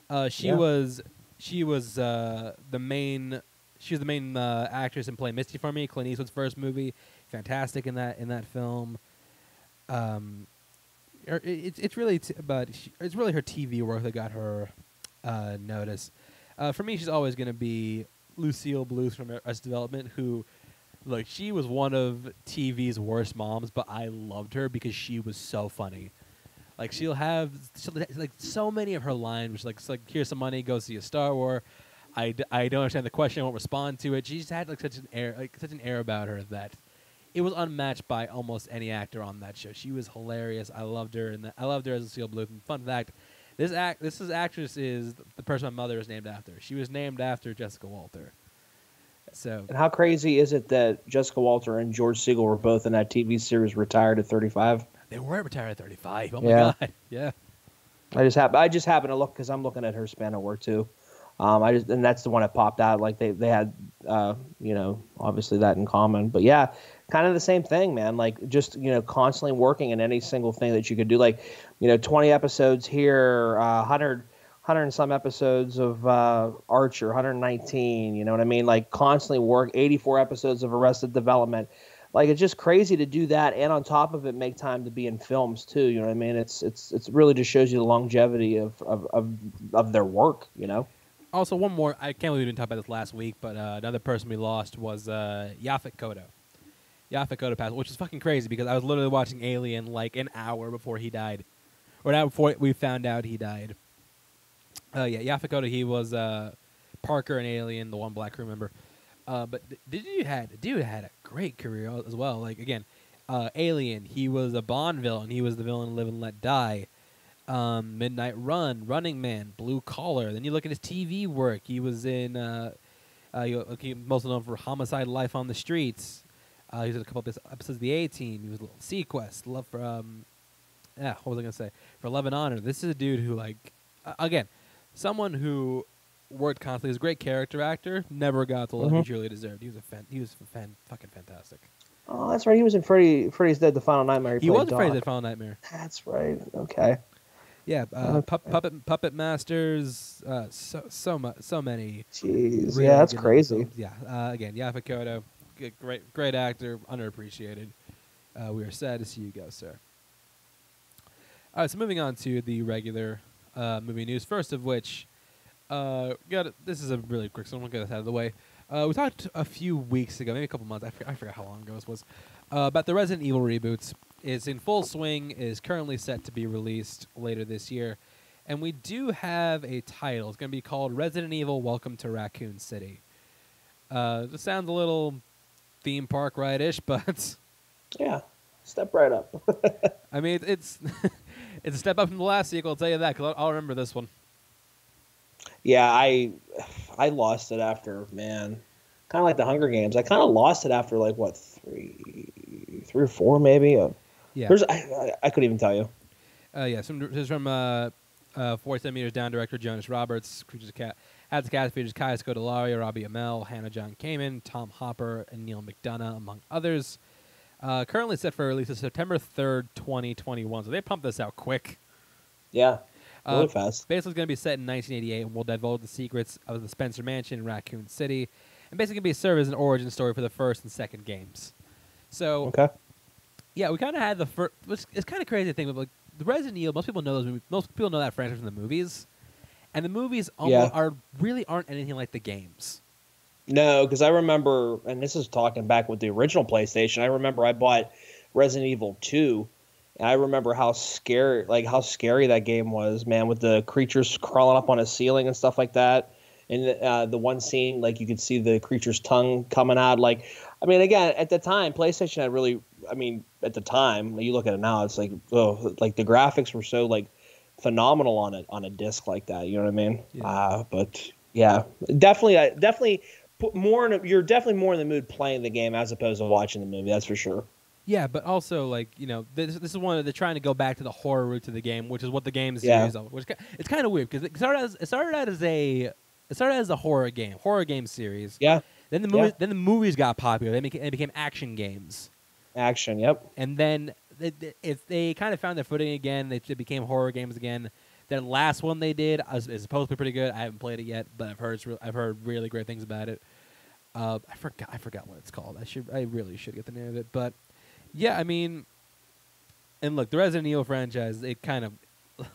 Uh, she Yeah. was she was uh, the main she was the main uh, actress in Play Misty for Me, Clint Eastwood's first movie. Fantastic in that in that film. Um, er, it- it's it's really t- but she, it's really her TV work that got her uh, notice. Uh, for me, she's always going to be Lucille Bluth from Arrested Development, who, like, she was one of TV's worst moms, but I loved her because she was so funny. Like, she'll have she'll, like so many of her lines, which like, like here's some money, go see a Star Wars. I, d- I don't understand the question, I won't respond to it. She just had like such an air like such an air about her that it was unmatched by almost any actor on that show. She was hilarious. I loved her, and I loved her as Lucille Bluth. And fun fact: this act, this is actress is the person my mother is named after. She was named after Jessica Walter. So And how crazy is it that Jessica Walter and George Segal were both in that TV series, retired at 35? they were retired at 35. Oh my Yeah. god, yeah. I just hap- I just happened to look because I'm looking at her span of work too. Um, I just and that's the one that popped out. Like they they had, uh, you know, obviously that in common. But yeah, kind of the same thing, man. Like just you know, constantly working in any single thing that you could do. Like, you know, 20 episodes here, uh, 100, 100 and some episodes of uh, Archer, 119. You know what I mean? Like constantly work. 84 episodes of Arrested Development. Like it's just crazy to do that, and on top of it, make time to be in films too. You know what I mean? It's it's it's really just shows you the longevity of of of, of their work. You know? Also, one more. I can't believe we didn't talk about this last week, but uh, another person we lost was uh, Yaphet Kotto. Yaphet Kotto passed, which is fucking crazy because I was literally watching Alien like an hour before he died, or an hour before we found out he died. Uh, yeah, Yaphet he was uh, Parker and Alien, the one black crew member. Uh, but th- the dude had dude had a great career as well. Like again, uh, Alien, he was a Bond villain. He was the villain in Live and Let Die. Um, Midnight Run, Running Man, Blue Collar. Then you look at his TV work. He was in uh, uh, he mostly known for Homicide: Life on the Streets. Uh, he was in a couple of episodes of the A Team. He was a little seaQuest. Love for um, yeah. What was I gonna say? For Love and Honor. This is a dude who like uh, again, someone who worked constantly. He's a great character actor. Never got the love Mhm. he truly deserved. He was a fan. He was fan, fucking fantastic. Oh, that's right. He was in Freddy. Freddy's Dead: The Final Nightmare. He played was in Doc. Dead: Final Nightmare. That's right. Okay. Yeah, uh, Okay. pup, puppet puppet masters. Uh, so so much, so many. Jeez. really yeah, that's good crazy. episodes. Yeah. Uh, again, Yaphet Kotto, great great actor, underappreciated. Uh, we are sad to see you go, sir. All right, so moving on to the regular uh, movie news. First of which, uh, got this is a really quick, so I'm gonna get this out of the way. Uh, we talked a few weeks ago, maybe a couple months. I, forget- I forgot how long ago this was. Uh, about the Resident Evil reboots. It's in full swing. Is currently set to be released later this year, and we do have a title. It's going to be called Resident Evil: Welcome to Raccoon City. Uh, this sounds a little theme park ride-ish, but Yeah. Step right up. I mean it's it's a step up from the last sequel. I'll tell you that because I'll, I'll remember this one. yeah, I I lost it after man, kind of like the Hunger Games. I kind of lost it after like what three, three or four maybe. Uh, Yeah. There's I, I, I couldn't even tell you. Uh, yeah, some, this is from uh, uh, 47 Meters Down director Johannes Roberts. Creatures of Cat has the cast features Kaya Scodelario, Robbie Amell, Hannah John Kamen, Tom Hopper, and Neal McDonough, among others. Uh, currently set for release is September 3rd, 2021. So they pumped this out quick. Yeah, really Uh, fast. Basically, it's going to be set in 1988 and will divulge the secrets of the Spencer Mansion in Raccoon City, and basically be serve as an origin story for the first and second games. So Okay. yeah, we kind of had the first. It's, it's kind of crazy to think, but like the Resident Evil, most people know those. Movies, most people know that franchise from the movies, and the movies Yeah. are really aren't anything like the games. No, because I remember, and this is talking back with the original PlayStation. I remember I bought Resident Evil Two, and I remember how scary, like how scary that game was, man, with the creatures crawling up on a ceiling and stuff like that. And uh, the one scene, like you could see the creature's tongue coming out. Like, I mean, again, at the time, PlayStation had really, I mean, at the time, you look at it now, it's like, oh, like the graphics were so like phenomenal on it on a disc like that. You know what I mean? Yeah. Uh, but yeah, definitely, I definitely more in. A, you're definitely more in the mood playing the game as opposed to watching the movie. That's for sure. Yeah, but also like you know, this, this is one of they're trying to go back to the horror roots of the game, which is what the game is Yeah. series of. Which it's kind of weird because it started as it started out as a it started as a horror game, horror game series. Yeah, Then the Yeah. movies then the movies got popular. They became, they became action games. action. Yep. and then they, they, if they kind of found their footing again, they, they became horror games again. Then last one they did is, is supposed to be pretty good. I haven't played it yet, but I've heard re- I've heard really great things about it. Uh, I forgot I forgot what it's called. I should I really should get the name of it, but yeah, I mean, and look, the Resident Evil franchise, it kind of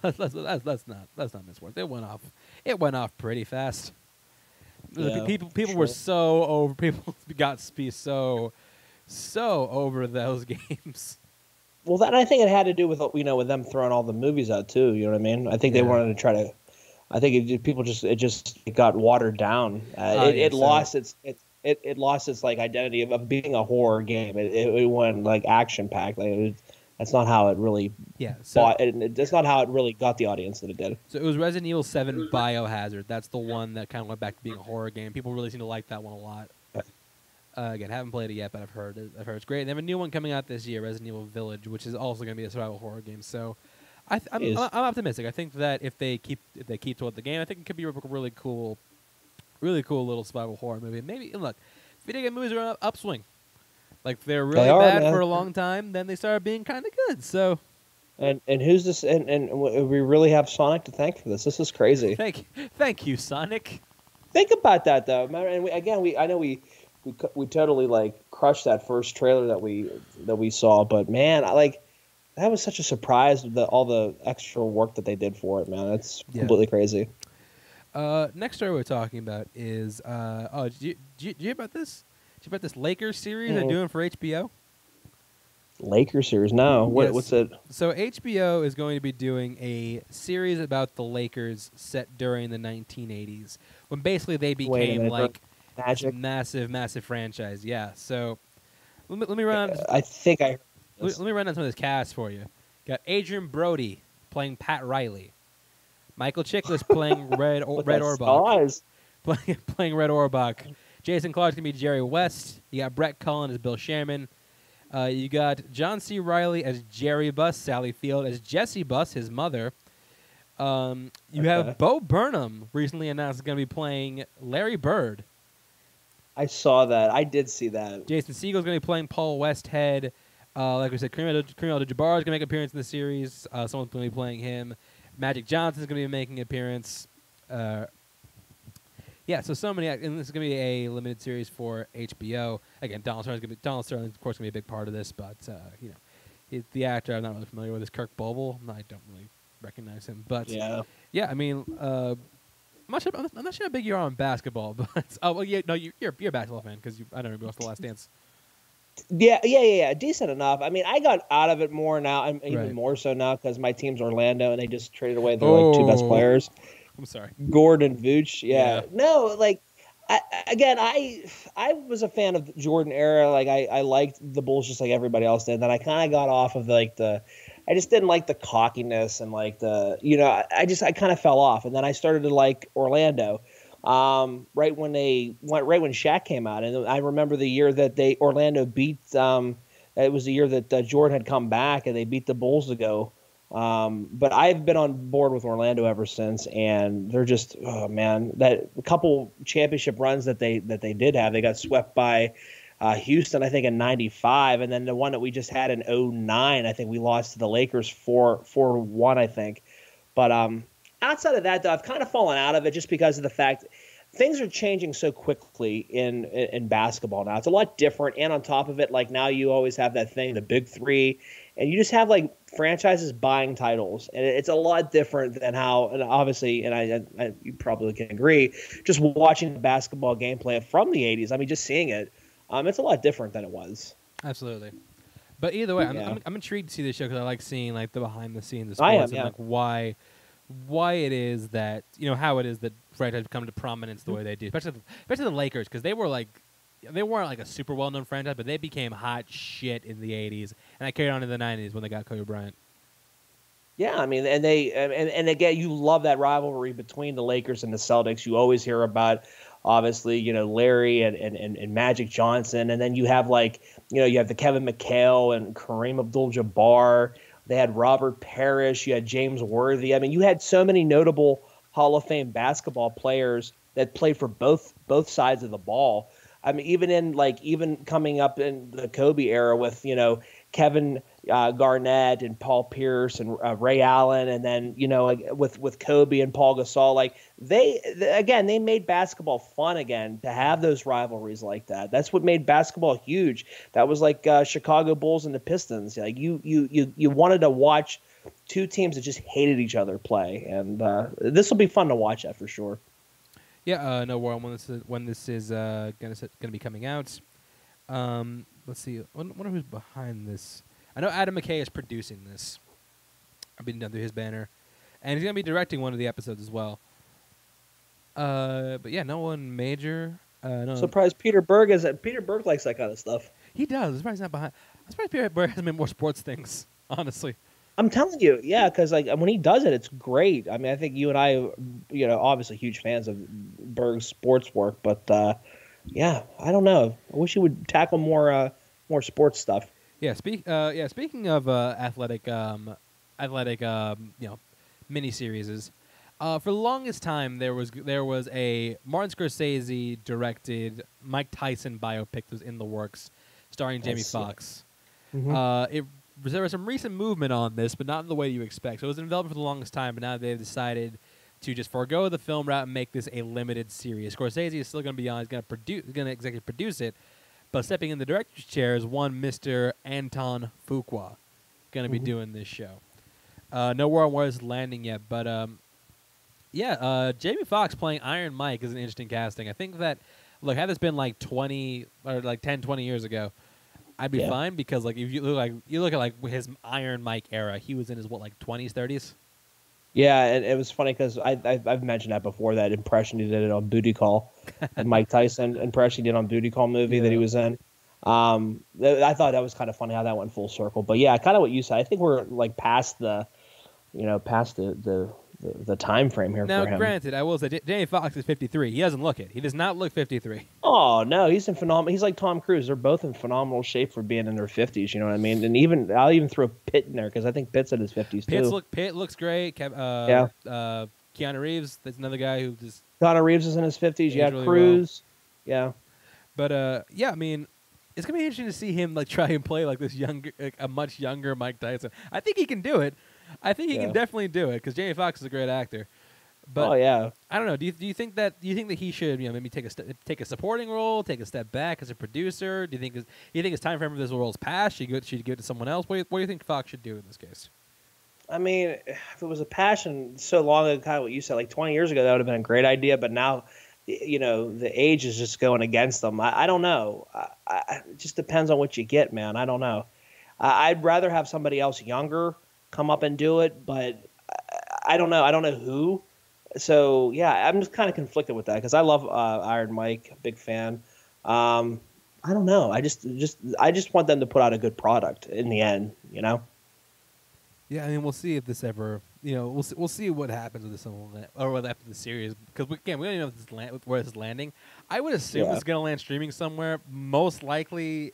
let's, let's, let's, not let's not miss words. It went off it went off pretty fast. Pe- people people sure. were so over. People got to be so so over those games. Well, that I think it had to do with you know with them throwing all the movies out too. You know what I mean? I think Yeah. they wanted to try to. I think it, people just it just it got watered down. Uh, Oh, it, yeah, it so- lost its it, it it lost its like identity of, of being a horror game. It, it, it went like action packed. Like it was, that's not how it really Yeah, so bought. It, that's not how it really got the audience that it did. So it was Resident Evil 7 Biohazard. That's the one that kind of went back to being a horror game. People really seem to like that one a lot. Uh, again, haven't played it yet, but I've heard it, I've heard it's great. They have a new one coming out this year, Resident Evil Village, which is also going to be a survival horror game. So I th- I'm. I'm I'm optimistic. I think that if they keep if they keep to the game, I think it could be a really cool, really cool little survival horror movie. Maybe and look, video game movies are on upswing. Like they're really are, bad man. for a long time, then they start being kind of good. So And and who's this? And and we really have Sonic to thank for this. This is crazy. thank thank you, Sonic. Think about that though. And we, again, we I know we we we totally like crushed that first trailer that we that we saw, but man, I like that was such a surprise. The all the extra work that they did for it, man. It's Yeah. completely crazy. Uh, next story we're talking about is uh, oh, do you, did you, did you hear about this? Do you hear about this Lakers series they're Mhm. doing for HBO? Lakers series. No, what, Yes. what's it? So HBO is going to be doing a series about the Lakers set during the 1980s, when basically they became minute, like Magic. massive, massive franchise. Yeah. So let me let me run. I think I. Let me, let me run down some of this cast for you. Got Adrien Brody playing Pat Riley, Michael Chiklis playing Red o- Red Auerbach, playing playing Red Auerbach. Jason Clarke's gonna be Jerry West. You got Brett Cullen as Bill Sharman. Uh, you got John C. Reilly as Jerry Buss, Sally Field as Jesse Buss, his mother. Um, you Okay. have Bo Burnham recently announced is going to be playing Larry Bird. I saw that. I did see that. Jason Segel's going to be playing Paul Westhead. Uh, like we said, Kareem Abdul- Kareem Abdul-Jabbar is going to make an appearance in the series. Uh, someone's going to be playing him. Magic Johnson's going to be making an appearance. Uh, yeah, so so many, and this is going to be a limited series for HBO. Again, Donald Sterling's going to be Donald Sterling, of course, going to be a big part of this. But uh, you know, he, the actor I'm not really familiar with is Kirk Boble. I don't really recognize him, but Yeah. yeah, I mean, uh, I'm not sure. I'm not sure how big you are on basketball, but oh well, yeah, no, you, you're you're a basketball fan because you I don't know what's the Last Dance. Yeah, yeah, yeah, yeah. Decent enough. I mean, I got out of it more now, and even Right. more so now because my team's Orlando, and they just traded away their like two best Oh. players, I'm sorry. Gordon Vooch. Yeah. Yeah. No, like I, again, I I was a fan of the Jordan era. Like I, I liked the Bulls just like everybody else did. Then I kind of got off of like the. I just didn't like the cockiness and like the you know I, just I kind of fell off, and then I started to like Orlando. Um, right when they went, right when Shaq came out, and I remember the year that they Orlando beat. Um, it was the year that uh, Jordan had come back, and they beat the Bulls to go. Um, but I've been on board with Orlando ever since, and they're just oh man, that couple championship runs that they that they did have, they got swept by uh, Houston, I think in '95, and then the one that we just had in 09, I think we lost to the Lakers four four one, I think. But um, outside of that, though, I've kind of fallen out of it just because of the fact things are changing so quickly in, in in basketball now. It's a lot different, and on top of it, like now you always have that thing, the big three, and you just have like franchises buying titles, and it's a lot different than how, and obviously, and I, I you probably can agree, just watching the basketball gameplay from the '80s. I mean, just seeing it, um, it's a lot different than it was. Absolutely. But either way, I'm, Yeah. I'm, I'm intrigued to see this show because I like seeing like the behind the scenes of I sports am, and yeah. like why why it is that you know how it is that franchises come to prominence the way they do, especially the, especially the Lakers because they were like they weren't like a super well known franchise, but they became hot shit in the '80s, and I carried on in the '90s when they got Kobe Bryant. Yeah, I mean, and they and, and again, you love that rivalry between the Lakers and the Celtics. You always hear about, obviously, you know, Larry and, and, and, Magic Johnson, and then you have like, you know, you have the Kevin McHale and Kareem Abdul-Jabbar. They had Robert Parish. You had James Worthy. I mean, you had so many notable Hall of Fame basketball players that played for both both sides of the ball. I mean, even in like even coming up in the Kobe era with you know Kevin uh, Garnett and Paul Pierce and uh, Ray Allen, and then you know like, with with Kobe and Paul Gasol, like they th- again they made basketball fun again to have those rivalries like that. That's what made basketball huge. That was like uh, Chicago Bulls and the Pistons. Like you you you you wanted to watch two teams that just hated each other play, and uh, this will be fun to watch that for sure. Yeah, uh, no world when this is when this is uh, gonna gonna be coming out. Um, let's see. I wonder who's behind this. I know Adam McKay is producing this. I've been down through his banner, and he's gonna be directing one of the episodes as well. Uh, but yeah, no one major. Uh, no, Surprised Peter Berg is that Peter Berg likes that kind of stuff. he does. I'm surprised he's not behind. I'm surprised Pierre Berg hasn't made more sports things. Honestly, I'm telling you, yeah, because like when he does it, it's great. I mean, I think you and I, you know, obviously huge fans of Berg's sports work, but uh, yeah, I don't know. I wish he would tackle more uh, more sports stuff. Yeah, speak. Uh, yeah, speaking of uh, athletic, um, athletic, um, you know, mini series. Uh, for the longest time, there was there was a Martin Scorsese directed Mike Tyson biopic that was in the works, starring Jamie. Foxx. Mhm. Uh, it there was some recent movement on this, but not in the way you expect. So it was in development for the longest time, but now they've decided to just forego the film route and make this a limited series. Scorsese is still going to be on; he's going to produce, going to executive produce it, but stepping in the director's chair is one Mister Anton Fuqua, going to be Mhm. doing this show. Uh, no word on where it's landing yet, but um, yeah, uh, Jamie Foxx playing Iron Mike is an interesting casting. I think that look, had this been like twenty or like 10, 20 years ago, I'd be Yeah. fine because like if you look like you look at like his Iron Mike era, he was in his what like twenties, thirties. Yeah, and it was funny because I, I I've mentioned that before that impression he did it on Booty Call, and Mike Tyson impression he did on Booty Call movie that he was in. Um, th- I thought that was kind of funny how that went full circle. But yeah, kind of what you said. I think we're like past the, you know, past the the the, the time frame here Now, for him. granted, I will say Danny Fox is fifty three. He doesn't look it. He does not look fifty three. Oh no, he's in phenomenal. He's like Tom Cruise. They're both in phenomenal shape for being in their fifties. You know what I mean? And even I'll even throw Pitt in there because I think Pitt's in his fifties Pitt too. look Pitt looks great. Kev, uh, Yeah. Uh, Keanu Reeves, that's another guy who just. Connor Reeves is in his fifties. Yeah, Aged really Cruise. Yeah. But uh, yeah, I mean, it's gonna be interesting to see him like try and play like this younger, like, a much younger Mike Tyson. I think he can do it. I think he Yeah. can definitely do it because Jamie Foxx is a great actor. But oh yeah. I don't know. Do you, do you think that do you think that he should you know maybe take a ste- take a supporting role, take a step back as a producer? Do you think is, you think it's time for him for this role's past? Should he go, should he give it to someone else? What do, you, what do you think Foxx should do in this case? I mean, if it was a passion so long ago, kind of what you said, like 20 years ago, that would have been a great idea. But now, you know, the age is just going against them. I, I don't know. I, I, it just depends on what you get, man. I don't know. I, I'd rather have somebody else younger come up and do it, but I, don't know. I don't know who. So yeah, I'm just kind of conflicted with that because I love uh, Iron Mike, big fan. Um, I don't know. I just just I just want them to put out a good product in the end. You know. Yeah, I mean, we'll see if this ever, you know, we'll see, we'll see what happens with this one, or what after the series, because we, again, we don't even know if this land, where this is landing. I would assume Yeah. it's going to land streaming somewhere. Most likely,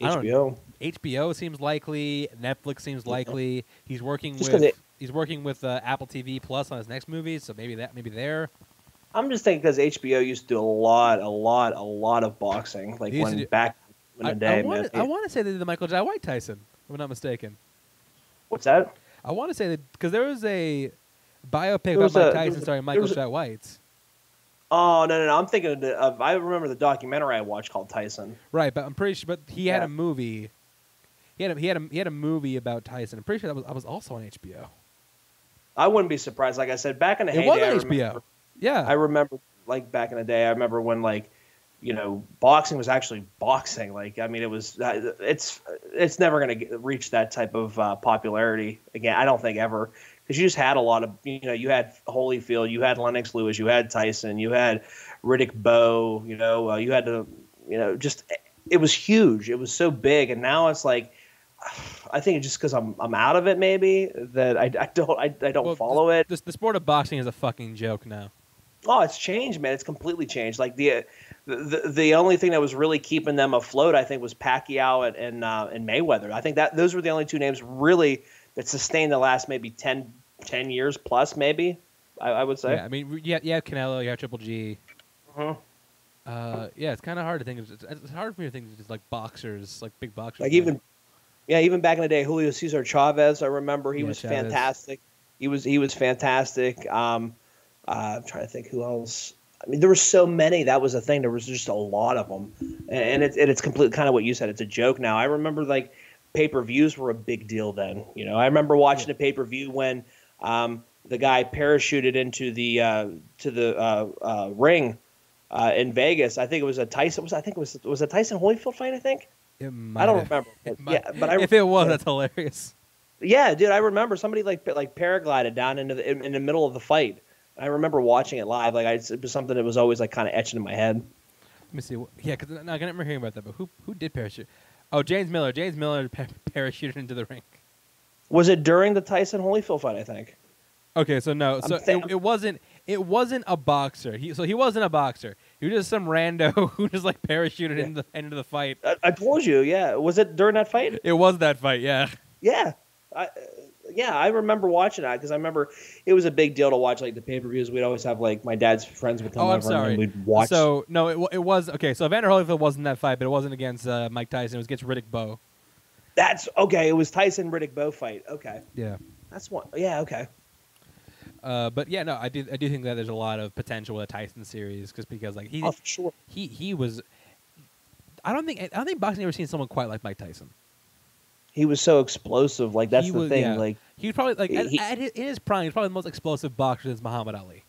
HBO. HBO seems likely. Netflix seems likely. He's working Just with it- he's working with uh, Apple TV Plus on his next movie, so maybe that maybe there. I'm just thinking because HBO used to do a lot, a lot, a lot of boxing, like They used to when do- back in I, the day, I want to I want to say they did the Michael Jai White Tyson, if I'm not mistaken. What's that? I want to say that because there was a biopic about Mike Tyson a- starring Michael Jai White. Oh no, no, no! I'm thinking of, the, of I remember the documentary I watched called Tyson. Right, but I'm pretty sure. But he had Yeah. a movie. He had a, he had a, he had a movie about Tyson. I'm pretty sure that was I was also on HBO. I wouldn't be surprised. Like I said, back in the It heyday, was on remember, HBO. Yeah, I remember, like back in the day, I remember when like, you know, boxing was actually boxing. Like, I mean, it was. uh, It's it's never going to reach that type of uh, popularity again. I don't think ever because you just had a lot of you know you had Holyfield, you had Lennox Lewis, you had Tyson, you had Riddick Bowe. You know, uh, you had to you know just it was huge. It was so big, and now it's like. I think it's just because I'm I'm out of it, maybe that I, I don't I, I don't Well, follow the, it. The, the sport of boxing is a fucking joke now. Oh, it's changed, man. It's completely changed. Like the the the only thing that was really keeping them afloat, I think, was Pacquiao and and, uh, and Mayweather. I think that those were the only two names really that sustained the last maybe 10, 10 years plus, maybe. I, I would say. Yeah, I mean, you have Canelo, you have Triple G. Mhm. Uh, yeah, it's kind of hard to think. Of, it's, it's hard for me to think of just like boxers, like big boxers. Like even, yeah, even back in the day, Julio Cesar Chavez. I remember he Yeah, was Chavez. fantastic. He was he was fantastic. Um, uh, I'm trying to think who else. I mean, there were so many. That was the thing. There was just a lot of them, and, and it's and it's completely kind of what you said. It's a joke now. I remember like pay per views were a big deal then. You know, I remember watching a pay per view when um, the guy parachuted into the uh, to the uh, uh, ring uh, in Vegas. I think it was a Tyson. Was I think it was was a Tyson Holyfield fight. I think. I don't remember. yeah, but I if it was, that's hilarious. Yeah, dude, I remember somebody like like paraglided down into the in, in the middle of the fight. I remember watching it live. Like I, it was something that was always like kind of etching in my head. Let me see. Yeah, because I remember hearing about that. But who who did parachute? Oh, James Miller. James Miller pa- parachuted into the ring. Was it during the Tyson Holyfield fight? I think. Okay, so no, I'm so saying- it, it wasn't. It wasn't a boxer. He so he wasn't a boxer. He was just some rando who just like parachuted Yeah. into the end of the fight. I, I told you. Yeah, was it during that fight? It was that fight. Yeah. Yeah, I, yeah, I remember watching that because I remember it was a big deal to watch like the pay per views. We'd always have like my dad's friends would come Oh, I'm over sorry. and we'd watch. So no, it, it was okay. So Evander Holyfield wasn't that fight, but it wasn't against uh, Mike Tyson. It was against Riddick Bowe. That's okay. It was Tyson Riddick Bowe fight. Okay, Yeah. that's one. Yeah, okay. Uh, but yeah, no, I do I do think that there's a lot of potential with a Tyson series, just because like he Oh, sure. he he was. I don't think I don't think boxing ever seen someone quite like Mike Tyson. He was so explosive. Like that's He the was- thing. yeah. Like He was probably like at, He- at his, in his prime. He's probably the most explosive boxer since Muhammad Ali.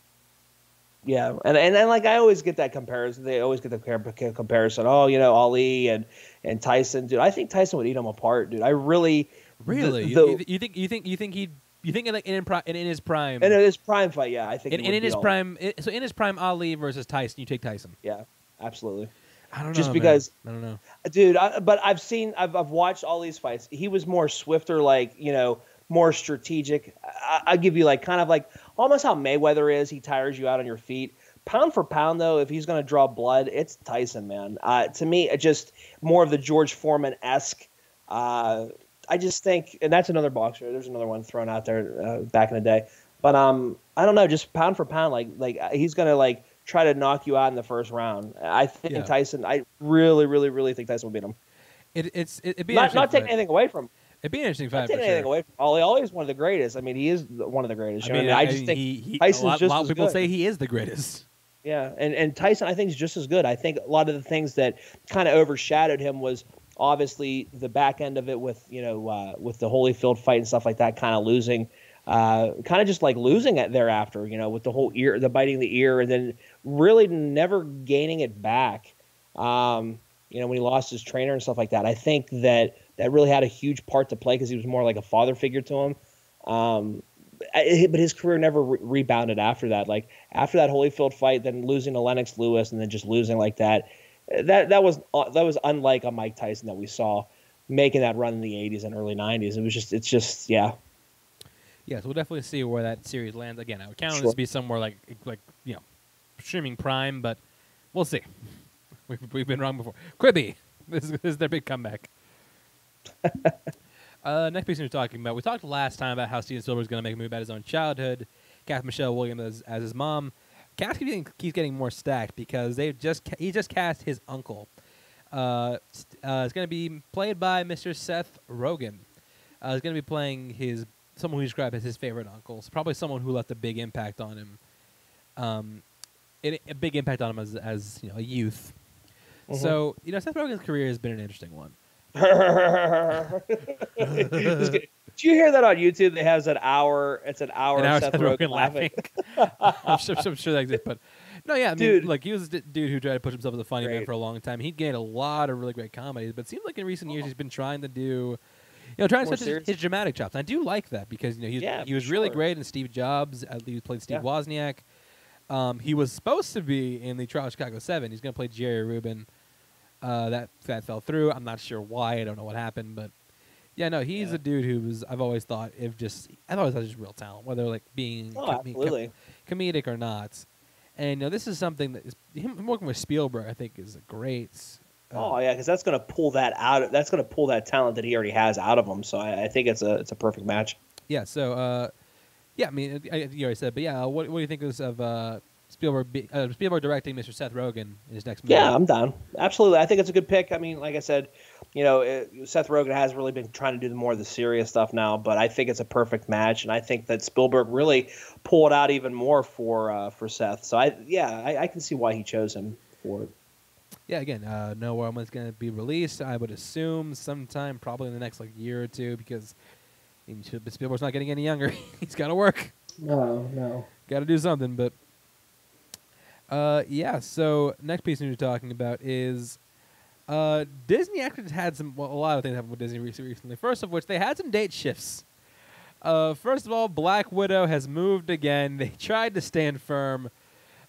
Yeah, and and then like I always get that comparison. They always get the comparison. Oh, you know, Ali and and Tyson, dude. I think Tyson would eat him apart, dude. I really, Really? the- you, you- think you think you think he'd you think in, like, in, in, in his prime and in his prime fight, yeah, I think. in, he in his all- prime so in his prime Ali versus Tyson, you take Tyson. yeah, absolutely, I don't know. Just man. because- I don't know. dude. I, but I've seen, I've I've watched all these fights. He was more swifter, like you know, more strategic. I, I give you like kind of like almost how Mayweather is. He tires you out on your feet. Pound for pound, though, if he's going to draw blood, it's Tyson, man. Uh, to me, it just more of the George Foreman esque. Uh, I just think, and that's another boxer. There's another one thrown out there uh, back in the day. But um, I don't know, just pound for pound, like like uh, he's going to like try to knock you out in the first round. I think Yeah. Tyson. I really, really, really think Tyson will beat him. It, it's it, it'd be Not, not taking anything away from. It'd be an interesting fight. for anything sure. away from Ali. Ali's one of the greatest. I mean, he is one of the greatest. I mean, I, I just think he, Tyson's a lot, just lot of people good. say he is the greatest. Yeah, and and Tyson, I think is just as good. I think a lot of the things that kind of overshadowed him was obviously the back end of it with you know uh, with the Holyfield fight and stuff like that, kind of losing, uh, kind of just like losing it thereafter. You know, with the whole ear, the biting the ear, and then really never gaining it back. Um, you know, when he lost his trainer and stuff like that. I think that that really had a huge part to play because he was more like a father figure to him. Um, I- but his career never re- rebounded after that. Like after that Holyfield fight, then losing to Lennox Lewis, and then just losing like that. That that was uh, that was unlike a Mike Tyson that we saw making that run in the '80s and early '90s. It was just it's just yeah. Yes, we'll definitely see where that series lands. Again, I would count Sure. this to be somewhere like like you know, streaming prime, but we'll see. We've, we've been wrong before. Quibi, this is, this is their big comeback. uh, next piece we're talking about, we talked last time about how Steven Spielberg is going to make a movie about his own childhood. Cast Michelle Williams as, as his mom. Cast keeps getting, keeps getting more stacked because they just ca- he just cast his uncle. Uh, uh, it's going to be played by Mr. Seth Rogen. Uh, he's going to be playing his someone who he described as his favorite uncle. So probably someone who left a big impact on him. Um, it, a big impact on him as as you know a youth. Mhm. So you know Seth Rogen's career has been an interesting one. Did you hear that on YouTube? They have an hour. It's an hour and now of Seth Rogen laughing. I'm, sure, I'm sure that exists, but no, yeah, I mean, Dude. like he was a dude who tried to push himself as a funny man for a long time. He gained a lot of really great comedies, but it seems like in recent years he's been trying to do, you know, trying to More touch his, his dramatic chops. And I do like that because you know he was, Yeah, he was for really great in Steve Jobs. At least played Steve Yeah. Wozniak. Um, he was supposed to be in the Trial of Chicago Seven. He's going to play Jerry Rubin. Uh, that that fell through. I'm not sure why. I don't know what happened, but yeah, no, he's Yeah. a dude who was. I've always thought if just I've always thought just real talent, whether like being Oh, com- absolutely. comedic or not. And you know, this is something that is him working with Spielberg. I think is a great. uh, Oh yeah, because that's going to pull that out. That's going to pull that talent that he already has out of him. So I, I think it's a it's a perfect match. yeah. So, uh, yeah. I mean, I, you already said, but yeah. What, what do you think of, of uh, Spielberg? Be, uh, Spielberg directing Mr. Seth Rogen in his next movie. Yeah, I'm down. Absolutely, I think it's a good pick. I mean, like I said, you know, it, Seth Rogen has really been trying to do the more of the serious stuff now, but I think it's a perfect match, and I think that Spielberg really pulled out even more for uh, for Seth. So I yeah, I, I can see why he chose him for it. Yeah. Again, uh, no when it's going to be released. I would assume sometime, probably in the next like year or two, because Spielberg's not getting any younger. He's got to work. No, no. got to do something. But uh, yeah. So next piece we were talking about is uh, Disney actually had some well, a lot of things happen with Disney recently. First of which they had some date shifts. Uh, first of all, Black Widow has moved again. They tried to stand firm,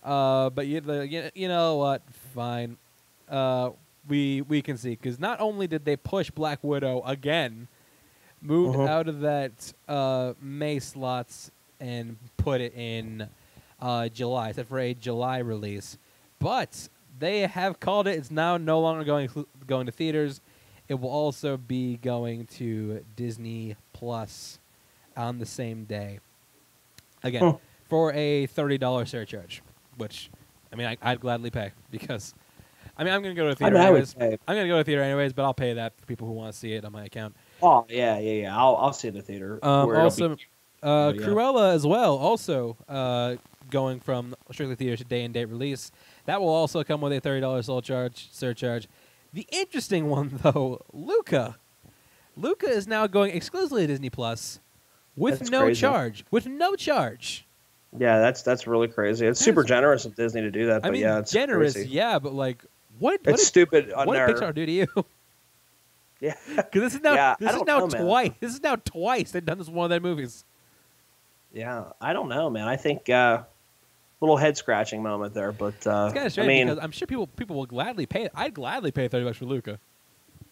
uh, but you, the, you, you know what? Fine. Uh, we we can see because not only did they push Black Widow again, moved Uh-huh. out of that uh, May slots and put it in uh, July, set for a July release. But they have called it. It's now no longer going going to theaters. It will also be going to Disney Plus on the same day. Again, Huh. for a thirty dollars surcharge, which I mean I, I'd gladly pay because I mean I'm gonna go to the I theater mean, I would anyways. say, I'm gonna go to the theater anyways, but I'll pay that for people who want to see it on my account. oh yeah, yeah, yeah. I'll I'll see it in the theater. Um, also, be- uh, but yeah. Cruella as well, also uh, going from strictly theater to day and date release. That will also come with a thirty dollars surcharge. Surcharge. The interesting one though, Luca. Luca is now going exclusively to Disney Plus with That's no crazy. charge. With no charge. Yeah, that's that's really crazy. It's super generous of Disney to do that. I mean, yeah, it's generous, crazy. yeah, but like, what? What It's did, stupid on what did Pixar do to you? yeah. Because this is now Yeah, this is now know, man. twice. This is now twice they've done this one of their movies. Yeah, I don't know, man. I think uh, little head scratching moment there, but uh, It's kind of I mean, because I'm sure people people will gladly pay. I'd gladly pay thirty bucks for Luca.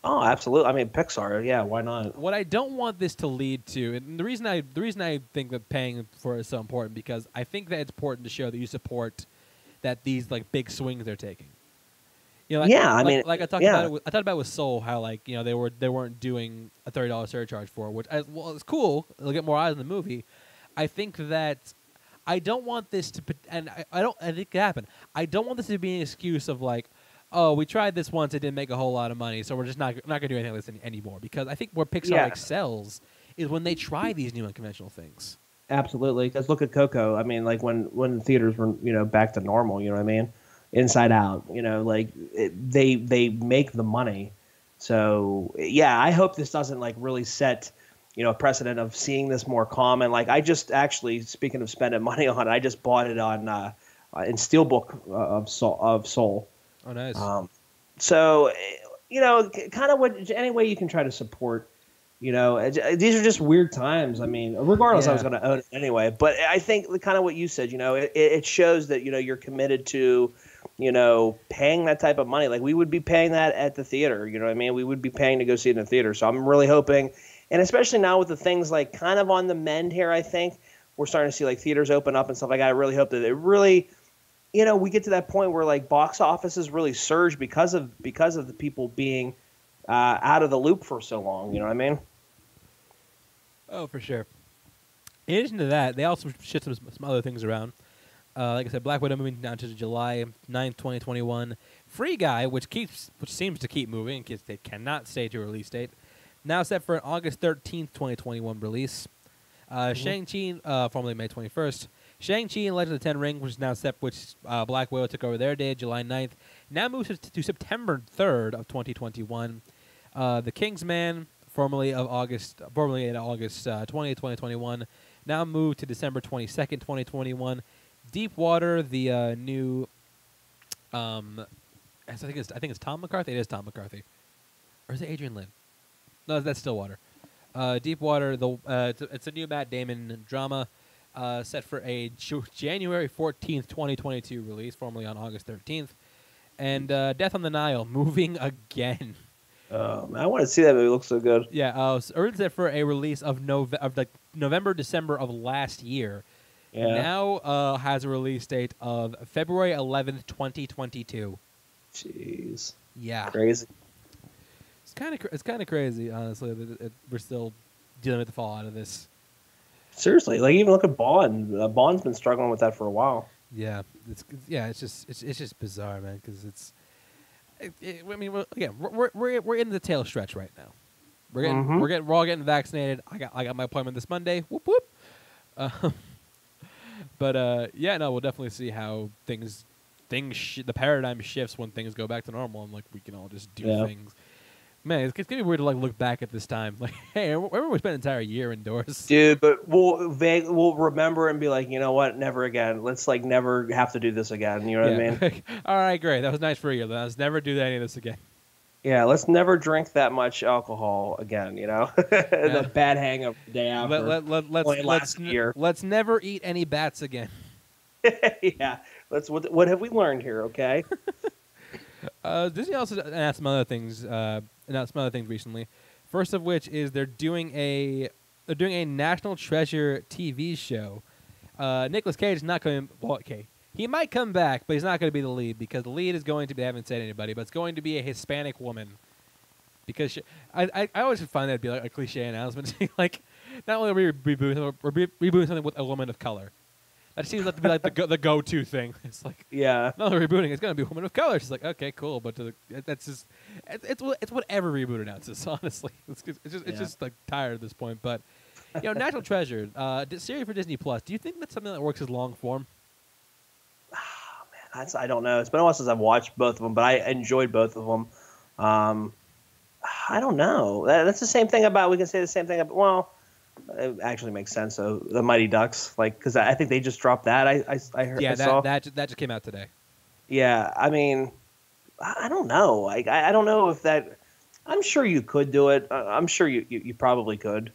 oh, absolutely. I mean, Pixar. Yeah, why not? What I don't want this to lead to, and the reason I the reason I think that paying for it is so important because I think that it's important to show that you support that these like big swings they're taking. You know, like, Yeah, I mean, like I talked yeah. about it. With, I talked about it with Soul, how like you know they were they weren't doing a thirty dollars surcharge for, it, which as well it's cool. They'll get more eyes on the movie. I think that I don't want this to, and I, I don't. I think it could happen. I don't want this to be an excuse of like, oh, we tried this once, it didn't make a whole lot of money, so we're just not not gonna do anything like this any, anymore. Because I think where Pixar Yeah. excels is when they try these new unconventional things. Absolutely. Because look at Coco. I mean, like when when theaters were you know back to normal. You know what I mean? Inside Out. You know, like it, they they make the money. So yeah, I hope this doesn't like really set you know precedent of seeing this more common. Like I just actually speaking of spending money on it, I just bought it on uh, uh, in Steelbook uh, of Soul, of Soul. Oh, nice. Um, so, eh, you know, kind of what any way you can try to support. You know, eh, these are just weird times. I mean, regardless, I was going to own it anyway. But I think kind of what you said. You know, it, it shows that you know you're committed to, you know, paying that type of money. Like we would be paying that at the theater. You know what I mean? We would be paying to go see it in the theater. So I'm really hoping, and especially now with the things like kind of on the mend here, I think we're starting to see like theaters open up and stuff like that. I really hope that it really you know, we get to that point where like box offices really surge because of because of the people being uh, out of the loop for so long. You know what I mean? Oh, for sure. In addition to that, they also shift some, some other things around. Uh, like I said, Black Widow moving down to July 9th, 2021. Free Guy, which keeps, which seems to keep moving because they cannot stay to a release date, now set for an August 13th, 2021 release. Uh, Shang-Chi, uh, formerly May 21st. Shang-Chi and Legend of the Ten Ring, which is now set, which uh, Black Widow took over their day, July 9th, now moves to, to September 3rd of 2021. Uh, the Kingsman, formerly of August, formerly in August uh, 20th, 2021, now moved to December 22nd, 2021. Deep Water, the uh, new, um, I think it's I think it's Tom McCarthy. It is Tom McCarthy, or is it Adrian Lyne? No, that's Stillwater. Uh, Deep Water, the uh, it's, a, it's a new Matt Damon drama, uh, set for a January 14th, 2022 release, formerly on August 13th. And uh, Death on the Nile, moving again. Um, I want to see that movie. It looks so good. Yeah, uh, s- originally set for a release of Nove- of like November, December of last year. Yeah. Now uh, has a release date of February 11th, 2022. Jeez. Yeah, Crazy. It's kind of it's kind of crazy, honestly. That it, it- we're still dealing with the fallout of this. Seriously, like even look at Bond. Uh, Bond's been struggling with that for a while. Yeah, it's yeah, it's just it's it's just bizarre, man. Because it's, it, it, I mean, we're, again, we're, we're we're in the tail stretch right now. We're getting Mhm. we're getting we're all getting vaccinated. I got I got my appointment this Monday. Whoop whoop. Um, but uh, yeah, no, we'll definitely see how things things sh- the paradigm shifts when things go back to normal and like we can all just do Yeah. things. Man, it's, it's gonna be weird to like look back at this time. Like, hey, remember we spent an entire year indoors. Dude, but we'll vague, we'll remember and be like, you know what? Never again. Let's like never have to do this again. You know what I mean? all right, great. That was nice for you. Let's never do any of this again. Yeah, let's never drink that much alcohol again. You know, the bad hangover the day after. Let, let, let, let's let's, year. let's never eat any bats again. yeah, let's. What, what have we learned here? Okay. Uh, Disney also announced some other things. Uh, announced some other things recently. First of which is they're doing a they're doing a National Treasure TV show. Uh, Nicolas Cage is not going. Well, okay, he might come back, but he's not going to be the lead because the lead is going to be. I haven't said anybody, but it's going to be a Hispanic woman. Because she, I, I, I always find that to be like a cliche announcement. like, not only are we rebooting, we're rebooting something with a woman of color. That seems like to be like the go, the go to thing. It's like Yeah. no, they're rebooting. It's gonna be woman of color. She's like, okay, cool, but to the, that's just it, it's what- it's what every reboot announces. Honestly, it's, just- it's just it's Yeah. just like tired at this point. But you know, National Treasure, uh, series for Disney Plus. Do you think that's something that works as long form? That's I don't know. It's been a while since I've watched both of them, but I enjoyed both of them. Um, I don't know. That, that's the same thing about. We can say the same thing about. Well, it actually makes sense. So the Mighty Ducks, like, because I I think they just dropped that. I I, I heard. Yeah, I saw. that that that just came out today. Yeah, I mean, I I don't know. Like, I, I don't know if that. I'm sure you could do it. I'm sure you, you, you probably could.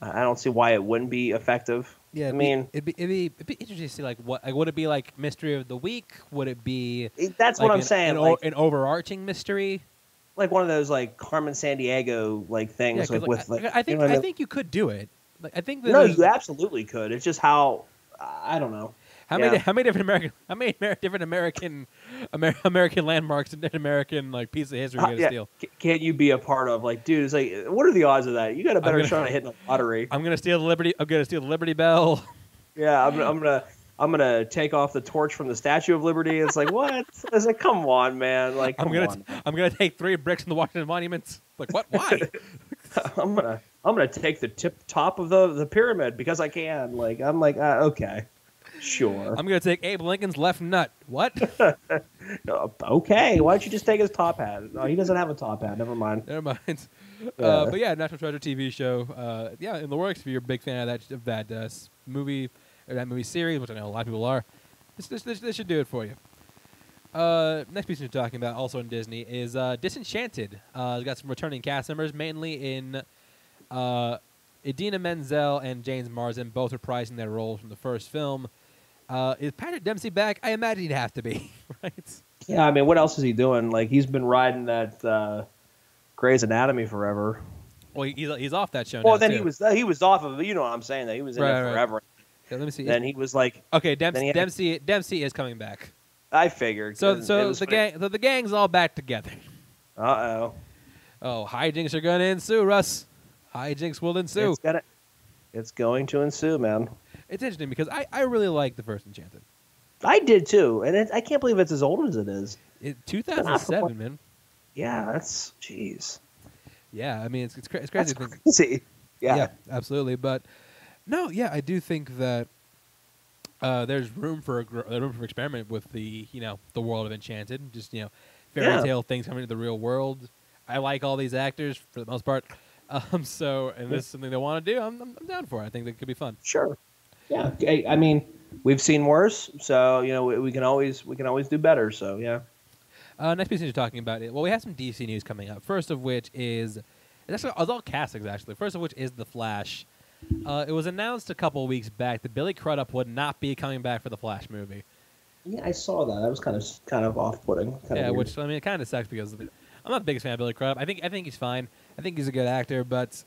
I I don't see why it wouldn't be effective. Yeah, I mean, it'd be it'd be it'd be interesting to see like what like, would it be like mystery of the week? Would it be that's like what I'm an, saying. An, like, an overarching mystery? like one of those like Carmen Sandiego like things, Yeah, like, with like. I, I think you know I mean? think you could do it. Like I think that No, you absolutely could. It's just how I don't know. how many how many different American how many different American Amer- American landmarks and American like piece of history you Uh, yeah, steal? Can't you be a part of like, dude? It's like, what are the odds of that? You got a better gonna- shot at hitting the lottery. I'm gonna steal the Liberty. I'm gonna steal the Liberty Bell. Yeah, I'm, I'm gonna I'm gonna take off the torch from the Statue of Liberty. It's like what? It's like come on, man. Like I'm gonna on. I'm gonna take three bricks from the Washington monuments. Like what? Why? I'm gonna I'm gonna take the tip top of the the pyramid because I can. Like I'm like uh, okay, sure, I'm gonna take Abe Lincoln's left nut. What? Uh, okay. Why don't you just take his top hat? No, he doesn't have a top hat. Never mind. Never mind. Yeah. Uh, but yeah, National Treasure TV show. Uh, yeah, in the works. If you're a big fan of that of that uh, movie or that movie series, which I know a lot of people are, this this, this, this should do it for you. Uh, next piece we're talking about, also in Disney, is uh, Disenchanted. Uh, it's got some returning cast members, mainly in uh, Idina Menzel and James Marsden, both reprising their roles from the first film. Uh, is Patrick Dempsey back? I imagine he'd have to be, right? Yeah, I mean, what else is he doing? Like he's been riding that uh, Grey's Anatomy forever. Well, he's, he's off that show Well, then too. he was he was off of it. You know what I'm saying? That he was in Right, it right. forever. Yeah, let me see. Then he was like, Okay, Dempsey, had- Dempsey, Dempsey is coming back. I figured. So, so the gang, so the gang's all back together. Uh oh. Oh, hijinks are gonna ensue, Russ. Hijinks will ensue. It's gonna. It's going to ensue, man. It's interesting because I, I really like the first Enchanted. I did too, and it, I can't believe it's as old as it is. It, 2007, man. Yeah, that's jeez. Yeah, I mean it's it's, cra- it's crazy. That's crazy. Yeah. absolutely. But no, yeah, I do think that uh, there's room for a gr- room for experiment with the you know the world of Enchanted. Just you know fairy Yeah. tale things coming into the real world. I like all these actors for the most part. Um, so and this is something they want to do. I'm, I'm, I'm down for. it. I think that could be fun. Sure. Yeah. I, I mean, we've seen worse, so you know we, we can always we can always do better. So yeah. Uh, next piece you're talking about it. Well, we have some DC news coming up. First of which is it's actually it's all castings actually. First of which is the Flash. Uh, it was announced a couple weeks back that Billy Crudup would not be coming back for the Flash movie. Yeah, I saw that. That was kind of kind of off putting. yeah, which I mean, it kind of sucks because I'm not the biggest fan of Billy Crudup. I think I think he's fine. I think he's a good actor, but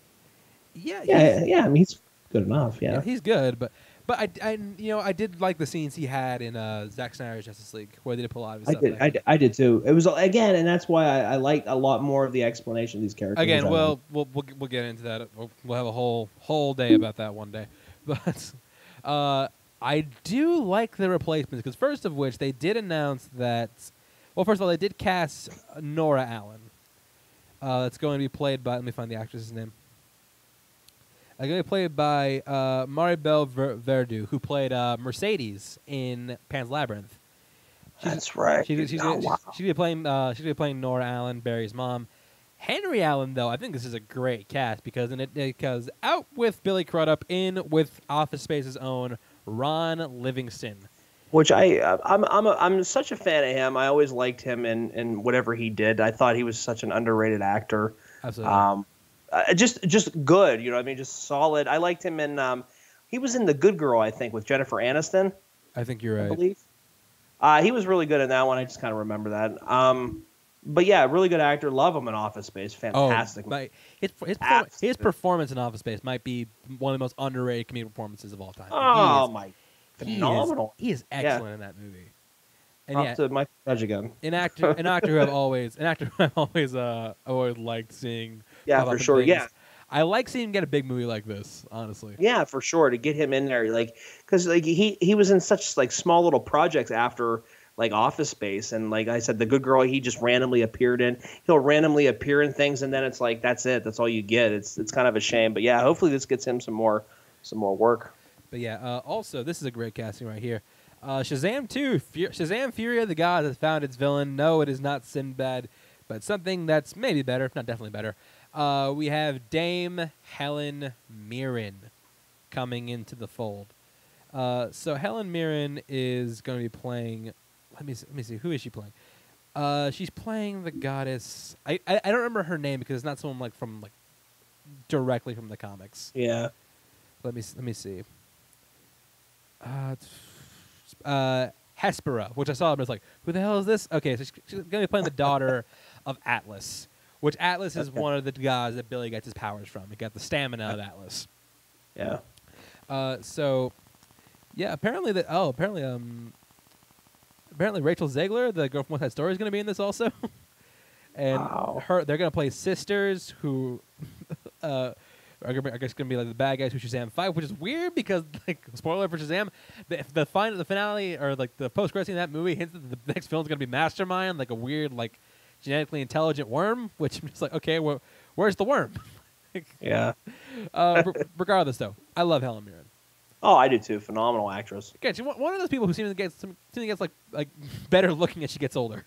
yeah, Yeah, yeah. I mean, he's good enough. yeah, Yeah. he's good. But but I, I you know I did like the scenes he had in uh, Zack Snyder's Justice League where they did put a lot of his I stuff. did. I did. I did too. It was again, and that's why I, I liked a lot more of the explanation of these characters. Again, well, we'll we'll we'll get into that. We'll, we'll have a whole whole day about that one day. But uh, I do like the replacements because first of which they did announce that. Well, first of all, they did cast Nora Allen. Uh, that's going to be played by. Let me find the actress's name. Uh, going to be played by uh, Maribel Ver- Verdu, who played uh, Mercedes in Pan's Labyrinth. She's- that's right. She's, she's, oh, she's, wow. she's gonna be playing. Uh, she's be playing Nora Allen, Barry's mom. Henry Allen, though, I think this is a great cast because in it because out with Billy Crudup, in with Office Space's own Ron Livingston. Which I I'm I'm a, I'm such a fan of him. I always liked him in in whatever he did. I thought he was such an underrated actor. Absolutely. Um, uh, just just good. You know, what I mean, just solid. I liked him in. Um, he was in The Good Girl, I think, with Jennifer Aniston. I think you're right. I believe. Uh, he was really good in that one. I just kind of remember that. Um, but yeah, really good actor. Love him in Office Space. Fantastic. Oh, my, his, his, his performance in Office Space might be one of the most underrated comedic performances of all time. oh my, is, he is- phenomenal. He is, Yeah. excellent in that movie. And Up yeah, to my judge again. an actor, an actor who I've always, an actor who I've always, uh, always liked seeing. Yeah, for sure. things. Yeah, I like seeing him get a big movie like this. Honestly. yeah, for sure. To get him in there, like, because like he he was in such like small little projects after like Office Space, and like I said, The Good Girl, he just randomly appeared in. He'll randomly appear in things, and then it's like that's it. That's all you get. It's it's kind of a shame, but yeah, hopefully this gets him some more some more work. But yeah, uh, also this is a great casting right here. Uh, Shazam 2, Fu- Shazam Fury of the Gods has found its villain. No, it is not Sinbad, but something that's maybe better, if not definitely better. Uh, we have Dame Helen Mirren. coming into the fold. Uh, so Helen Mirren is going to be playing. Let me see, let me see. Who is she playing? Uh, she's playing the goddess. I, I I don't remember her name because it's not someone like from like directly from the comics. Yeah. Let me let me see. Uh, uh, Hespera, which I saw, and I was like, "Who the hell is this?" Okay, so she's, she's gonna be playing the daughter of Atlas, which Atlas is Okay. one of the gods that Billy gets his powers from. He got the stamina of Atlas. Yeah. Uh, so, yeah, apparently that. Oh, apparently, um, apparently Rachel Zegler, the girl from West Side Story, is going to be in this also, and Wow. her they're going to play sisters who, uh, are gonna I guess it's going to be like the bad guys who Shazam fight, which is weird because like spoiler for Shazam, the the final the finale or like the post credit scene of that movie hints that the next film is going to be Mister Mind, like a weird like genetically intelligent worm, which I'm just like okay, well, where's the worm? Yeah. uh, re- regardless, though, I love Helen Mirren. Oh, I do too. Phenomenal actress. Again, she's one of those people who seems to get seems to get like like better looking as she gets older.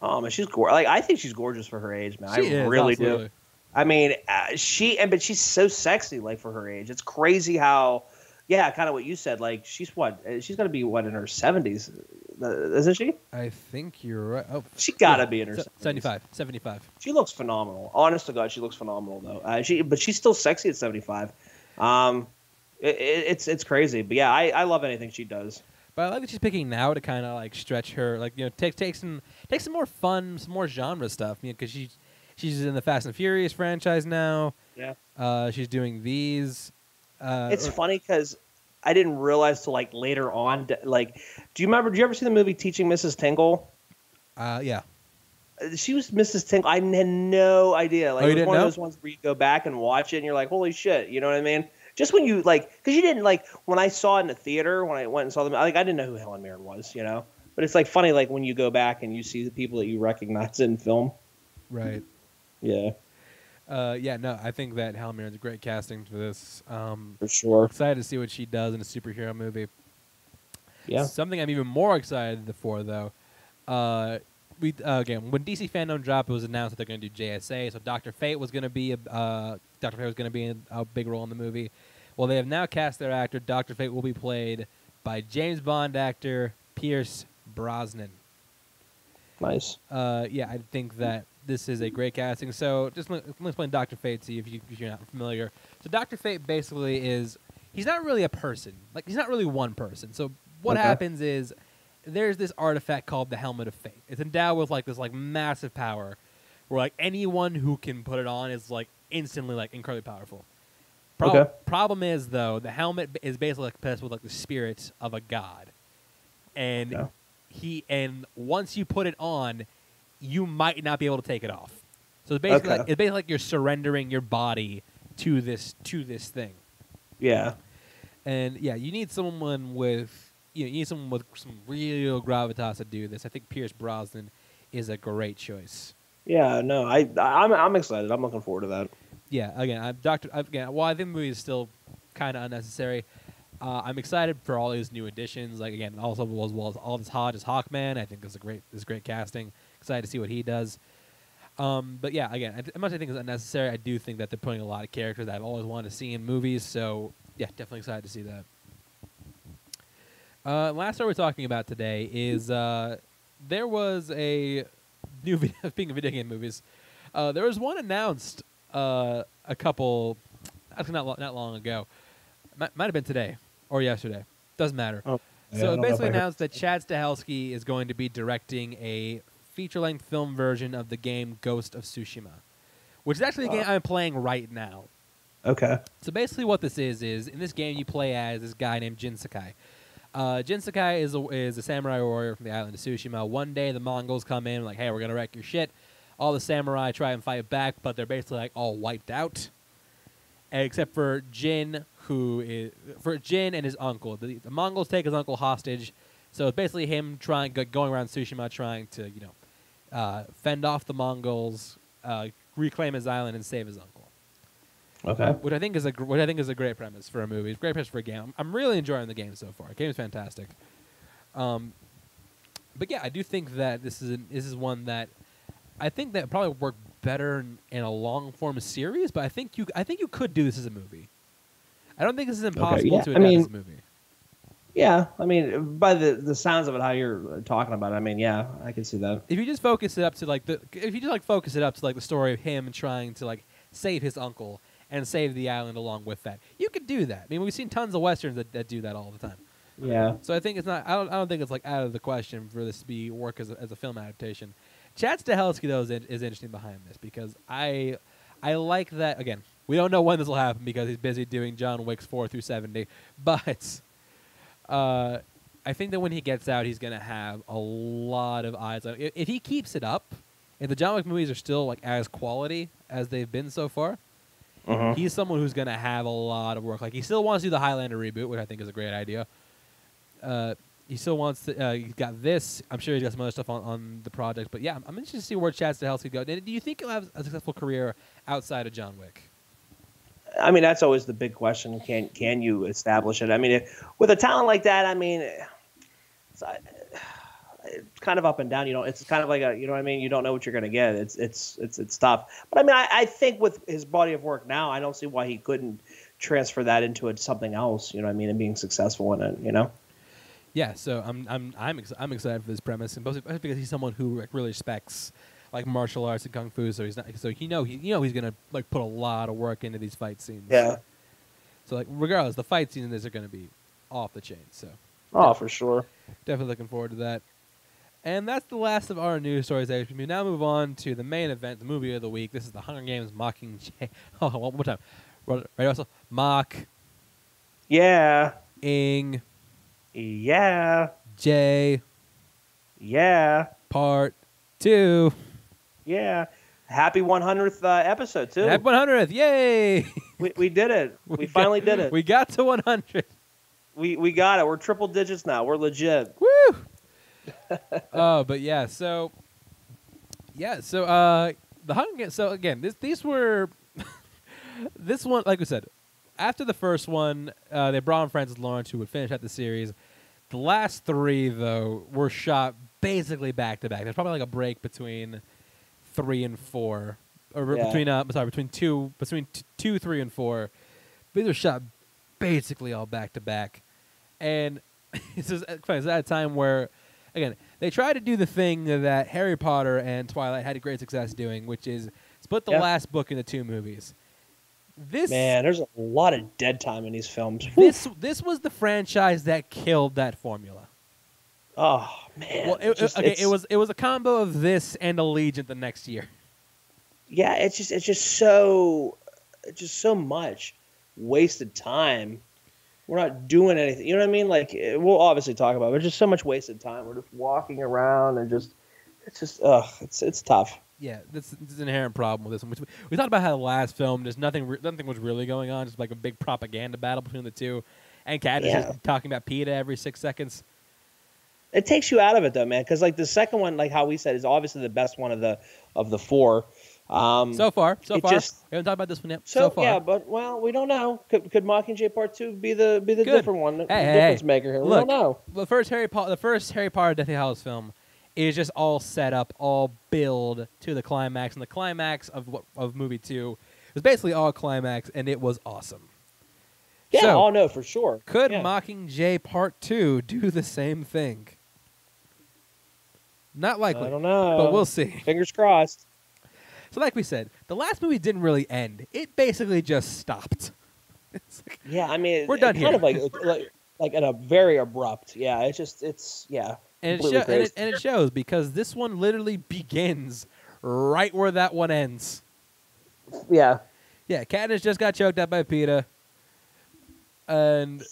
Oh man, she's gorgeous. Like I think she's gorgeous for her age, man. she I is, really absolutely. do. I mean, uh, she and but she's so sexy, like for her age. It's crazy how, yeah, kind of what you said. Like she's what? uh, She's gonna be what in her seventies, isn't she? I think you're right. Oh, She gotta yeah, be in her se- 70s. 75. 75. She looks phenomenal. Honest to God, she looks phenomenal though. Uh, she, but she's still sexy at seventy five. Um, it, it, it's it's crazy, but yeah, I, I love anything she does. But I like that she's picking now to kind of like stretch her, like you know, take take some take some more fun, some more genre stuff. You know, because she's she's in the Fast and Furious franchise now. Yeah. Uh, she's doing these. Uh, It's or- funny because I didn't realize till like later on. Like, do you remember? Do you ever see the movie Teaching Mrs. Tingle? uh, yeah. She was Mrs. Tingle. I had no idea. Like, Oh, it was one know? of those ones where you go back and watch it, and you're like, "Holy shit!" You know what I mean? Just when you like, because you didn't like when I saw it in the theater when I went and saw them. Like, I didn't know who Helen Mirren was, you know. But it's like funny, like when you go back and you see the people that you recognize in film. Right. Yeah, Uh, yeah. No, I think that Helen Mirren's great casting for this. Um, for sure. excited to see what she does in a superhero movie. Yeah. Something I'm even more excited for, though. Uh, we uh, again, when DC Fandom dropped, it was announced that they're going to do JSA. So Doctor Fate was going to be a uh, Doctor Fate was going to be a, a big role in the movie. Well, they have now cast their actor. Doctor Fate will be played by James Bond actor Pierce Brosnan. Nice. Uh, yeah, I think that this is a great casting. So just let, me explain Doctor Fate to you if, you if you're not familiar. So Doctor Fate basically is he's not really a person. Like he's not really one person. So what Okay. happens is there's this artifact called the Helmet of Fate. It's endowed with like this like massive power, where like anyone who can put it on is like instantly like incredibly powerful. Prob- Okay. Problem is though the helmet is basically like possessed with like the spirit of a god, and Okay. he and once you put it on, you might not be able to take it off. So it's basically Okay. like, it's basically like you're surrendering your body to this to this thing. Yeah. And yeah, you need someone with you, know, you need someone with some real gravitas to do this. I think Pierce Brosnan is a great choice. Yeah. No, I I'm I'm excited. I'm looking forward to that. Yeah, again, I'm Doctor. Again, while I think the movie is still kind of unnecessary, uh, I'm excited for all these new additions. Like again, also as well as Aldis Hodge as Hawkman. I think is a great is great casting. Excited to see what he does. Um, but yeah, again, I, as much as I think it's unnecessary, I do think that they're putting a lot of characters that I've always wanted to see in movies. So yeah, definitely excited to see that. Uh, last story we're talking about today is uh, there was a new video, speaking of video game movies, uh, there was one announced uh, a couple, actually not lo- not long ago, might, might have been today or yesterday, doesn't matter. Oh, so it basically announced that Chad Stahelski is going to be directing a feature-length film version of the game Ghost of Tsushima, which is actually a game. I'm playing right now. Okay. So basically, what this is is in this game you play as this guy named Jin Sakai. Uh, Jin Sakai is a, is a samurai warrior from the island of Tsushima. One day the Mongols come in like, "Hey, we're gonna wreck your shit." All the samurai try and fight back, but they're basically like all wiped out, except for Jin, who is for Jin and his uncle. The, the Mongols take his uncle hostage, so it's basically him trying going around Tsushima trying to you know uh, fend off the Mongols, uh, reclaim his island, and save his uncle Okay. which I think is a gr- which I think is a great premise for a movie. It's a great premise for a game. I'm, I'm really enjoying the game so far. The game is fantastic. Um, but yeah, I do think that this is an, this is one that I think that probably work better in, in a long form series. But I think you I think you could do this as a movie. I don't think this is impossible yeah, to I adapt mean- this movie. Yeah, I mean, by the the sounds of it, how you're talking about it, I mean, yeah, I can see that. If you just focus it up to like the, if you just like focus it up to like the story of him trying to like save his uncle and save the island along with that, you could do that. I mean, we've seen tons of westerns that, that do that all the time. Yeah, So I think it's not. I don't. I don't think it's like out of the question for this to be work as a, as a film adaptation. Chad Stahelski though is, in, is interesting behind this because I I like that. Again, we don't know when this will happen because he's busy doing John Wick's four through seventy. But uh, I think that when he gets out, he's gonna have a lot of eyes on. If, if he keeps it up, if the John Wick movies are still like as quality as they've been so far, Mhm. he's someone who's going to have a lot of work. Like he still wants to do the Highlander reboot, which I think is a great idea. Uh, he still wants to. Uh, he's got this. I'm sure he's got some other stuff on, on the project. But yeah, I'm, I'm interested to see where Chad Stahelski go. Do you think he'll have a successful career outside of John Wick? I mean, that's always the big question. Can can you establish it? I mean, if, with a talent like that, I mean, it's, it's kind of up and down. You know, it's kind of like a, you know what I mean. You don't know what you're going to get. It's it's it's it's tough. But I mean, I, I think with his body of work now, I don't see why he couldn't transfer that into something else. You know what I mean, and being successful in it. You know. Yeah, so I'm I'm I'm ex- I'm excited for this premise, and mostly because he's someone who really respects like martial arts and kung fu. So he's not so he know he you know he's gonna like put a lot of work into these fight scenes. Yeah. So like regardless, the fight scenes are gonna be off the chain. So Oh, for sure. definitely looking forward to that. And that's the last of our news stories. We now move on to the main event, the movie of the week. This is the Hunger Games Mockingjay. Oh, one more time. Right, also Mock Yeah. Ing Yeah. J Yeah. Part Two. Yeah. Happy 100th uh, episode too. Happy 100th! Yay! we, we did it. We, got- finally did it. We got to 100. We we got it. We're triple digits now. We're legit. Woo! oh, but yeah, so yeah, so uh the Hunger Games. So again, this these were this one, like we said, after the first one, uh, they brought on Francis Lawrence, who would finish out the series. The last three, though, were shot basically back to back. There's probably like a break between three and four, or Yeah. between uh, sorry, between two, between t- two, three, and four. These are shot basically all back to back, and this is it's funny, it's at a time where, again, they tried to do the thing that Harry Potter and Twilight had a great success doing, which is split the Yeah. last book into two movies. This Man, there's a lot of dead time in these films. This this was the franchise that killed that formula. Oh man. Well, it, just- okay, it was it was a combo of this and Allegiant the next year. Yeah, it's just it's just so it's just so much wasted time. We're not doing anything. You know what I mean? Like eh, we'll obviously talk about, it, but it's just so much wasted time. We're just walking around and just it's just ugh, it's it's tough. Yeah, this, is an inherent problem with this one. We, we talked about how the last film, there's nothing, re- nothing was really going on, just like a big propaganda battle between the two, and Cat is Yeah. just talking about Peeta every six seconds. It takes you out of it though, man. Because like the second one, like how we said, is obviously the best one of the of the four. Um, So far, so far, just- we haven't talked about this one yet. So, So, far, yeah, but well, we don't know. Could, could Mockingjay Part Two be the be the Good. different one, the Hey, difference hey. maker here? We don't know. the first Harry Potter, the first Harry Potter Deathly Hallows film is just all set up, all build to the climax, and the climax of what of movie two was basically all climax, and it was awesome. Yeah, So, oh no, for sure. Could yeah. Mockingjay Part Two do the same thing? Not likely, I don't know, but we'll see. Fingers crossed. So, like we said, the last movie didn't really end; it basically just stopped. Like, Yeah, I mean, We're it- done kind here. of like like like at a very abrupt. Yeah, it's just it's yeah. and, it completely sho- and, it, and it shows because this one literally begins right where that one ends. yeah, Yeah, Katniss just got choked up by Peeta, and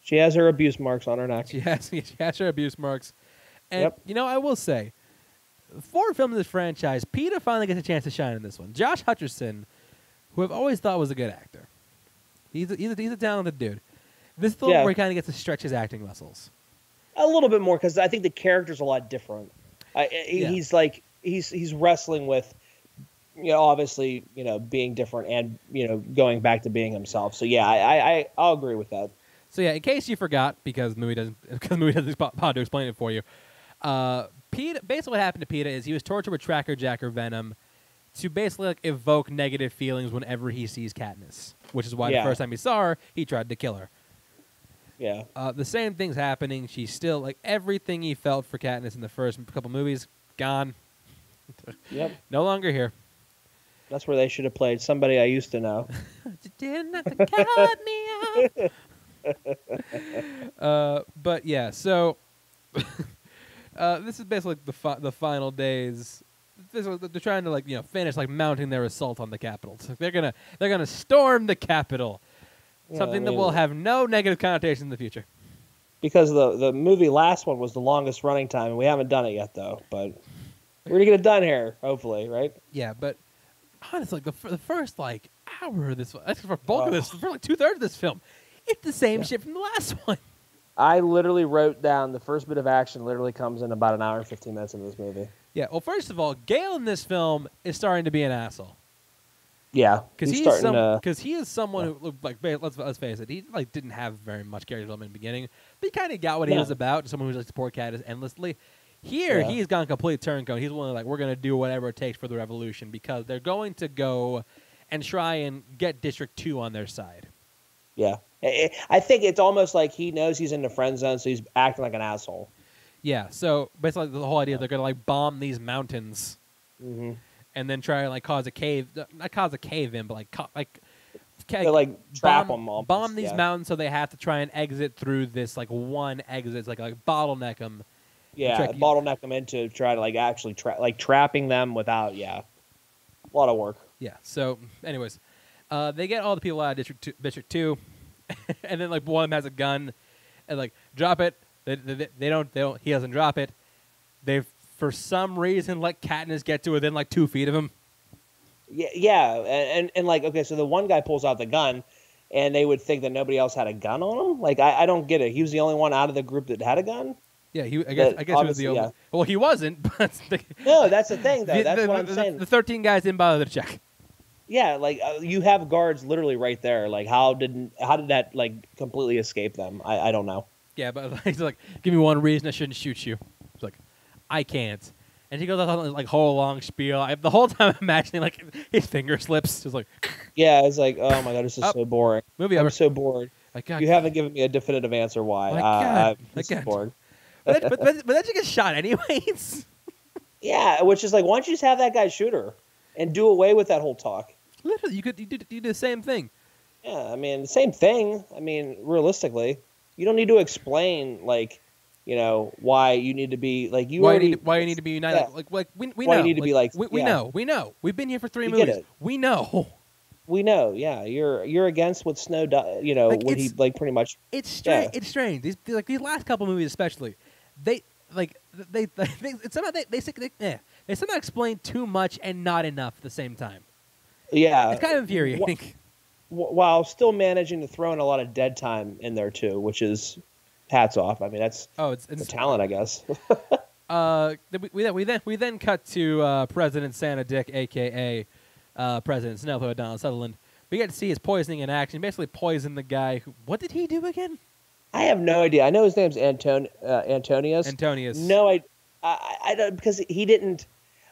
she has her abuse marks on her neck. she has she has her abuse marks. And Yep. you know, I will say, for films of this franchise, Peeta finally gets a chance to shine in this one. Josh Hutcherson, who I've always thought was a good actor, he's a, he's a, he's a talented dude. This is the one Yeah. where he kind of gets to stretch his acting muscles. A little bit more because I think the character's a lot different. I, Yeah. He's like he's he's wrestling with, you know, obviously you know being different and you know going back to being himself. So yeah, I I, I I'll agree with that. So yeah, in case you forgot, because the movie doesn't because the movie doesn't bother to explain it for you. Uh, Peeta, basically what happened to Peeta is he was tortured with Tracker Jacker Venom. to basically like evoke negative feelings whenever he sees Katniss, which is why Yeah. the first time he saw her, he tried to kill her. Yeah. Uh, the same thing's happening. She's still like everything he felt for Katniss in the first couple movies gone, Yep. no longer here. That's where they should have played somebody I used to know. You didn't have to cut me off. uh, but yeah, so uh, this is basically the fi- the final days. This is, they're trying to like you know finish like mounting their assault on the Capitol. So they're gonna they're gonna storm the Capitol. Yeah, Something I that mean- will have no negative connotations in the future. because the the movie last one was the longest running time, and we haven't done it yet though. But we're gonna get it done here, hopefully, right? Yeah, but honestly, the, f- the first like hour of this, that's for bulk of this, for like two thirds of this film, it's the same shit from the last one. I literally wrote down the first bit of action. Literally comes in about an hour and fifteen minutes into this movie. Yeah. Well, first of all, Gale in this film is starting to be an asshole Yeah, because he's he's, some to. because he is someone Yeah. who like let's let's face it, he like didn't have very much character development in the beginning, but he kind of got what he was about. Someone who's like support Katniss endlessly. Here, Yeah. he's gone complete turncoat. He's one of like we're gonna do whatever it takes for the revolution because they're going to go and try and get District Two on their side. Yeah, I think it's almost like he knows he's in the friend zone, so he's acting like an asshole. Yeah. So basically, the whole idea they're gonna like bomb these mountains hmm and then try and like cause a cave, not cause a cave in, but like co- like. ca- like trap bomb, them. Almost, bomb these yeah. mountains so they have to try and exit through this like one exit. It's like like bottleneck them. Yeah, trick bottleneck them into try to like actually tra- like trapping them without. Yeah, a lot of work. Yeah. So, anyways, uh, they get all the people out of District Two, District Two, and then like one of them has a gun, and like drop it. They, they, they don't. They don't. He doesn't drop it. They've for some reason let Katniss get to within like two feet of him. Yeah, yeah, and, and like okay, so the one guy pulls out the gun, and they would think that nobody else had a gun on him. Like I, I don't get it. He was the only one out of the group that had a gun. Yeah. He. I guess. That I guess he was the only. yeah. Well, he wasn't. But No, that's the thing though. That's the- what I'm the- saying. The thirteen guys didn't bother to check. Yeah, like uh, you have guards literally right there. Like how did how did that like completely escape them? I, I don't know. Yeah, but like, he's like, give me one reason I shouldn't shoot you. It's like, I can't. And he goes on this, like whole long spiel. I, the whole time I'm imagining like his finger slips. Just like Yeah, it's like oh my god, this is Up. so boring. movie I'm over. so bored. Like, God, You haven't given me a definitive answer why. My uh, I'm bored. but, that, but, but, but then she gets shot anyways. Yeah, which is like, why don't you just have that guy shoot her and do away with that whole talk? Literally, you could you did, you did the same thing. Yeah, I mean, the same thing. I mean, realistically, you don't need to explain like, you know, why you need to be like you why already you need to, why you need to be united? Yeah. Like like we, we Why you know. need to be like- we, we yeah. know we know. We've been here for three get movies. We know. We know, yeah. You're you're against what Snow, do, you know, Like, what he like pretty much. It's strange. Yeah. It's strange. These like these last couple movies, especially, they like they they, they somehow they they, they, eh, they somehow explain too much and not enough at the same time. Yeah, It's kind of infuriating. while still managing to throw in a lot of dead time in there too, which is hats off. I mean, that's oh, it's, the it's talent, I guess. uh we, we then we then we then cut to uh, President Santa Dick, aka uh, President Snellford Donald Sutherland. We get to see his poisoning in action. He basically, poisoned the guy. Who, what did he do again? I have no idea. I know his name's Anton uh, Antonius. Antonius. No, I, I, I don't because he didn't.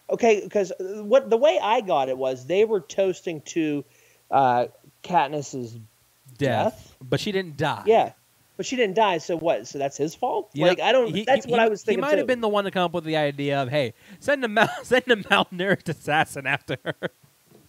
Okay, because what the way I got it was they were toasting to uh, Katniss's death. death? but she didn't die. yeah, but she didn't die. So what? So that's his fault? Yep. Like I don't. He- that's he- what he- I was thinking. He might have been the one to come up with the idea of, hey, send a mal- send a malnourished assassin after her.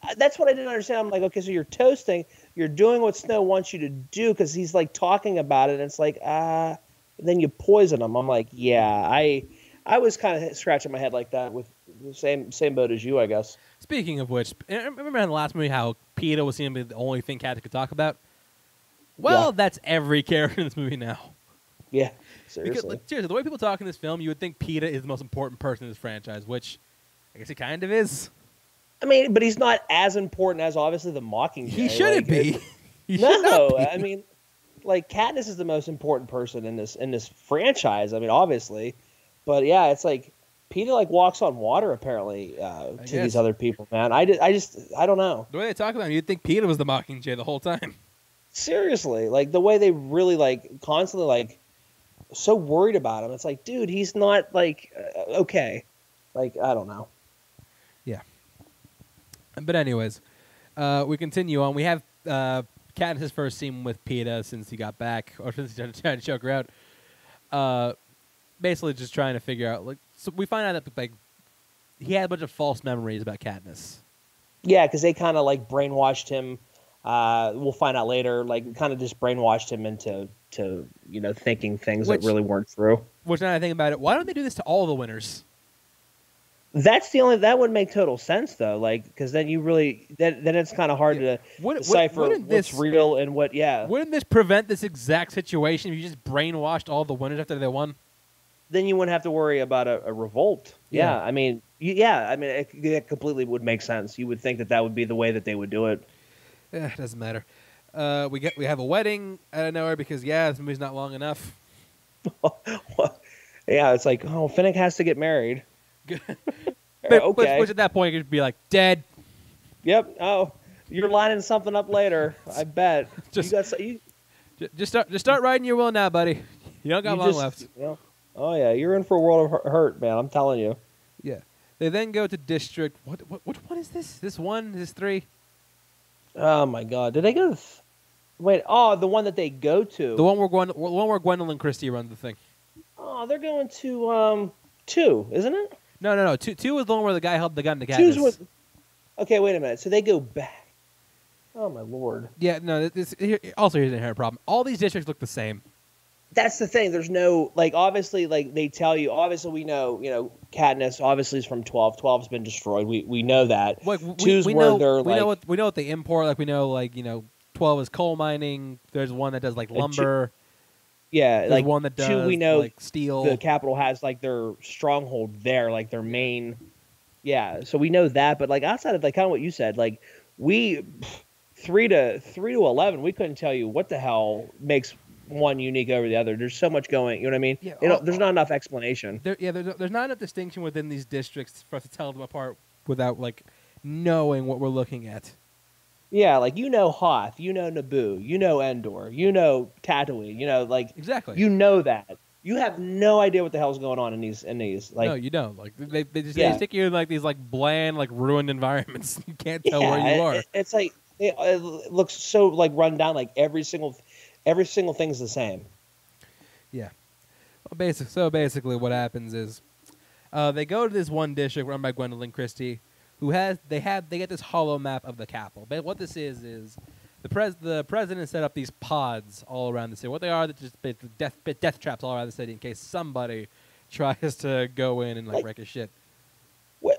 Uh, That's what I didn't understand. I'm like, okay, so you're toasting. You're doing what Snow wants you to do because he's like talking about it. And it's like, ah. then you poison him. I'm like, yeah. I, I was kind of scratching my head like that with same same boat as you, I guess. Speaking of which, I remember in the last movie how Peter was seemingly the only thing Cat could talk about. Well, Yeah. that's every character in this movie now. Yeah, Because, seriously. like, seriously, the way people talk in this film, you would think Peter is the most important person in this franchise, which I guess he kind of is. I mean, but he's not as important as obviously the Mockingjay. He shouldn't Like, be. He no, not be. I mean, like Katniss is the most important person in this in this franchise. I mean, obviously, but yeah, it's like Peter like walks on water apparently uh, to guess. these other people. Man, I did, I just I don't know. the way they talk about him, you'd think Peter was the Mockingjay the whole time. Seriously, like the way they really like constantly like so worried about him. It's like, dude, he's not like uh, okay. Like I don't know. Yeah. But anyways, uh, we continue on. We have uh, Katniss' first scene with Peter since he got back, or since he's trying to choke her out. Uh, basically, just trying to figure out. Like, so we find out that like he had a bunch of false memories about Katniss. Yeah, because they kind of like brainwashed him. Uh, we'll find out later. Like, kind of just brainwashed him into to you know thinking things Which- that really weren't true. Which now I think about it, why don't they do this to all the winners? That's the only that would make total sense though. Like, because then you really then then it's kind of hard Yeah. to Would, decipher would, what's this real and what. Yeah. wouldn't this prevent this exact situation if you just brainwashed all the winners after they won? Then you wouldn't have to worry about a, a revolt. Yeah, Yeah. I mean, yeah, I mean, it, it completely would make sense. You would think that that would be the way that they would do it. It doesn't matter. Uh, we get we have a wedding out of nowhere because yeah, this movie's not long enough. yeah, it's like, oh, Finnick has to get married. But- okay. Which, which at that point could be like dead. Yep. Oh, you're lining something up later. I bet. Just- you got you, Just start just start riding your will now, buddy. You don't got you long just- left. you know, oh yeah, you're in for a world of hurt, man. I'm telling you. Yeah. They then go to district. What what which one is this? This one? This three? Oh my God, did they go? To th- Wait, oh, the one that they go to. The one where Gwen, the one where Gwendoline Christie runs the thing. Oh, they're going to um two, isn't it? No, no, no. Two two was the one where the guy held the gun to Katniss. Two's what? Okay, wait a minute. So they go back. Oh my lord. Yeah, no. This, here, also, here's an inherent problem. All these districts look the same. That's the thing. There's no like obviously like they tell you. Obviously we know you know Katniss obviously is from 12. 12's been destroyed. We we know that. Like we, Two's we know we know what we know what they import. Like we know like you know twelve is coal mining. There's one that does like two- lumber. Yeah, There's like one that does two we know like steel. the capital has like their stronghold there, like their main. Yeah, so we know that, but like outside of like kind of what you said, like we three to three to eleven, we couldn't tell you what the hell makes one unique over the other. There's so much going. You know what I mean? Yeah, all- there's not enough explanation. there, yeah, there's, there's not enough distinction within these districts for us to tell them apart without like knowing what we're looking at. Yeah, like you know Hoth, you know Naboo, you know Endor, you know Tatooine, you know like Exactly. you know that. You have no idea what the hell's going on in these in these like no, you don't. Like they, they just Yeah. they stick you in like these like bland, like ruined environments. You can't tell where it- you are. it- it's like it, it looks so like run down. Like every single every single thing's the same. Yeah. Well, basic, so basically, what happens is uh, they go to this one district run by Gwendoline Christie, who has they have they get this hollow map of the capital. But what this is is the pres the president set up these pods all around the city. What they are, they're just death death traps all around the city in case somebody tries to go in and like Like- wreck his shit.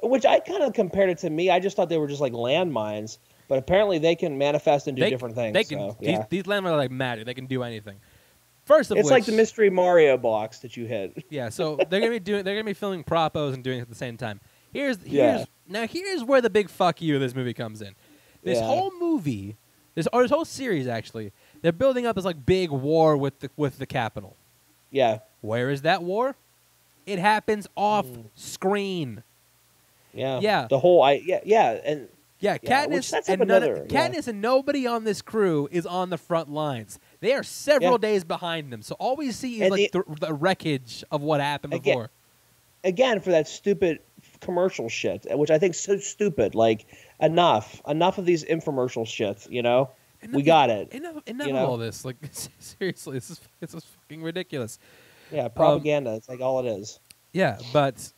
Which I kind of compared it to me. I just thought they were just like landmines, but apparently they can manifest and do They- different things. They can so, these, yeah. these landmines are like magic. They can do anything. First of all It's which, like the mystery Mario box that you hit. Yeah, so they're gonna be doing they're gonna be filming propos and doing it at the same time. Here's here's Yeah. now here's where the big fuck you of this movie comes in. This Yeah. whole movie, this or this whole series actually, they're building up this like big war with the with the capital. Yeah, Where is that war? It happens off Mm. screen. yeah, Yeah. The whole I yeah yeah and Yeah, Yeah, Katniss and up none of- another- yeah. Katniss and nobody on this crew is on the front lines. They are several Yeah. days behind them. So all we see is And like the, the wreckage of what happened Again- before. again for that stupid commercial shit, which I think is so stupid. Like enough, enough of these infomercial shit. You know, Enough- we got it. Enough, enough you of all this. Like seriously, this is this is fucking ridiculous. Yeah, um, propaganda. it's like all it is. Yeah, but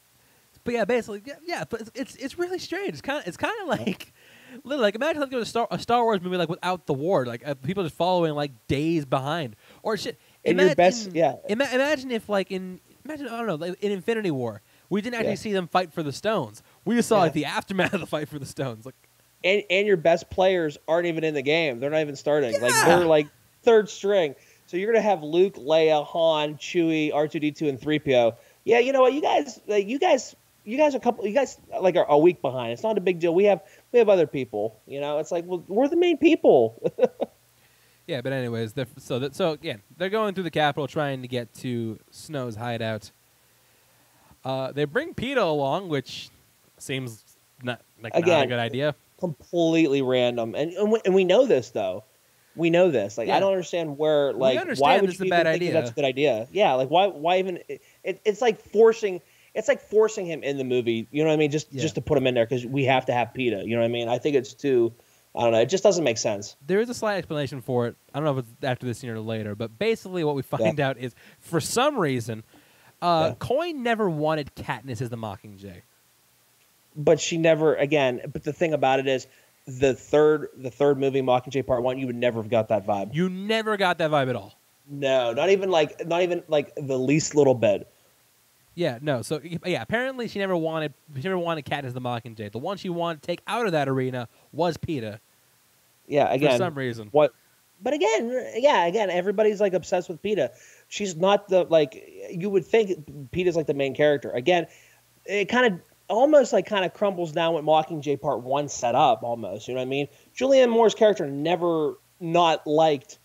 but yeah, basically, yeah, yeah but it's, it's it's really strange. It's kind of it's kind of like literally like imagine like a Star a Star Wars movie like without the war, like uh, people just following like days behind or shit. In your best- yeah. Ima- imagine if like in imagine I don't know like in Infinity War. We didn't actually Yeah. see them fight for the stones. We just saw Yeah. like the aftermath of the fight for the stones. Like, and and your best players aren't even in the game. They're not even starting. Yeah. Like they're like third string. So you're gonna have Luke, Leia, Han, Chewie, R two D two, and three PO. Yeah, you know what? You guys, like, you guys, you guys are a couple. You guys like are a week behind. It's not a big deal. We have we have other people. You know, it's like well, we're the main people. yeah, but anyways, they're, so that so again, they're going through the capital trying to get to Snow's hideout. Uh, they bring Peeta along, which seems not like not a good idea. Completely random, and and we, and we know this though. We know this. Like Yeah. I don't understand where. Like why understand would this is you a bad even think idea. That's a good idea. Yeah. Like why? Why even? It, it, it's like forcing. It's like forcing him in the movie. You know what I mean? Just Yeah. just to put him in there because we have to have Peeta. You know what I mean? I think it's too. I don't know. It just doesn't make sense. There is a slight explanation for it. I don't know if it's after this scene or later, but basically what we find out is for some reason, uh, Yeah. Coin never wanted Katniss as the Mockingjay. But she never again. But the thing about it is, the third the third movie Mockingjay Part One, you would never have got that vibe. You never got that vibe at all. No, not even like not even like the least little bit. Yeah, no. So yeah, apparently she never wanted she never wanted Katniss the Mockingjay. The one she wanted to take out of that arena was Peeta Yeah, again. for some reason. what but again yeah again everybody's like obsessed with Peeta. She's not the like you would think Peeta's like the main character. Again, it kind of almost like kind of crumbles down what Mockingjay Part One set up almost. You know what I mean? Julianne Moore's character never not liked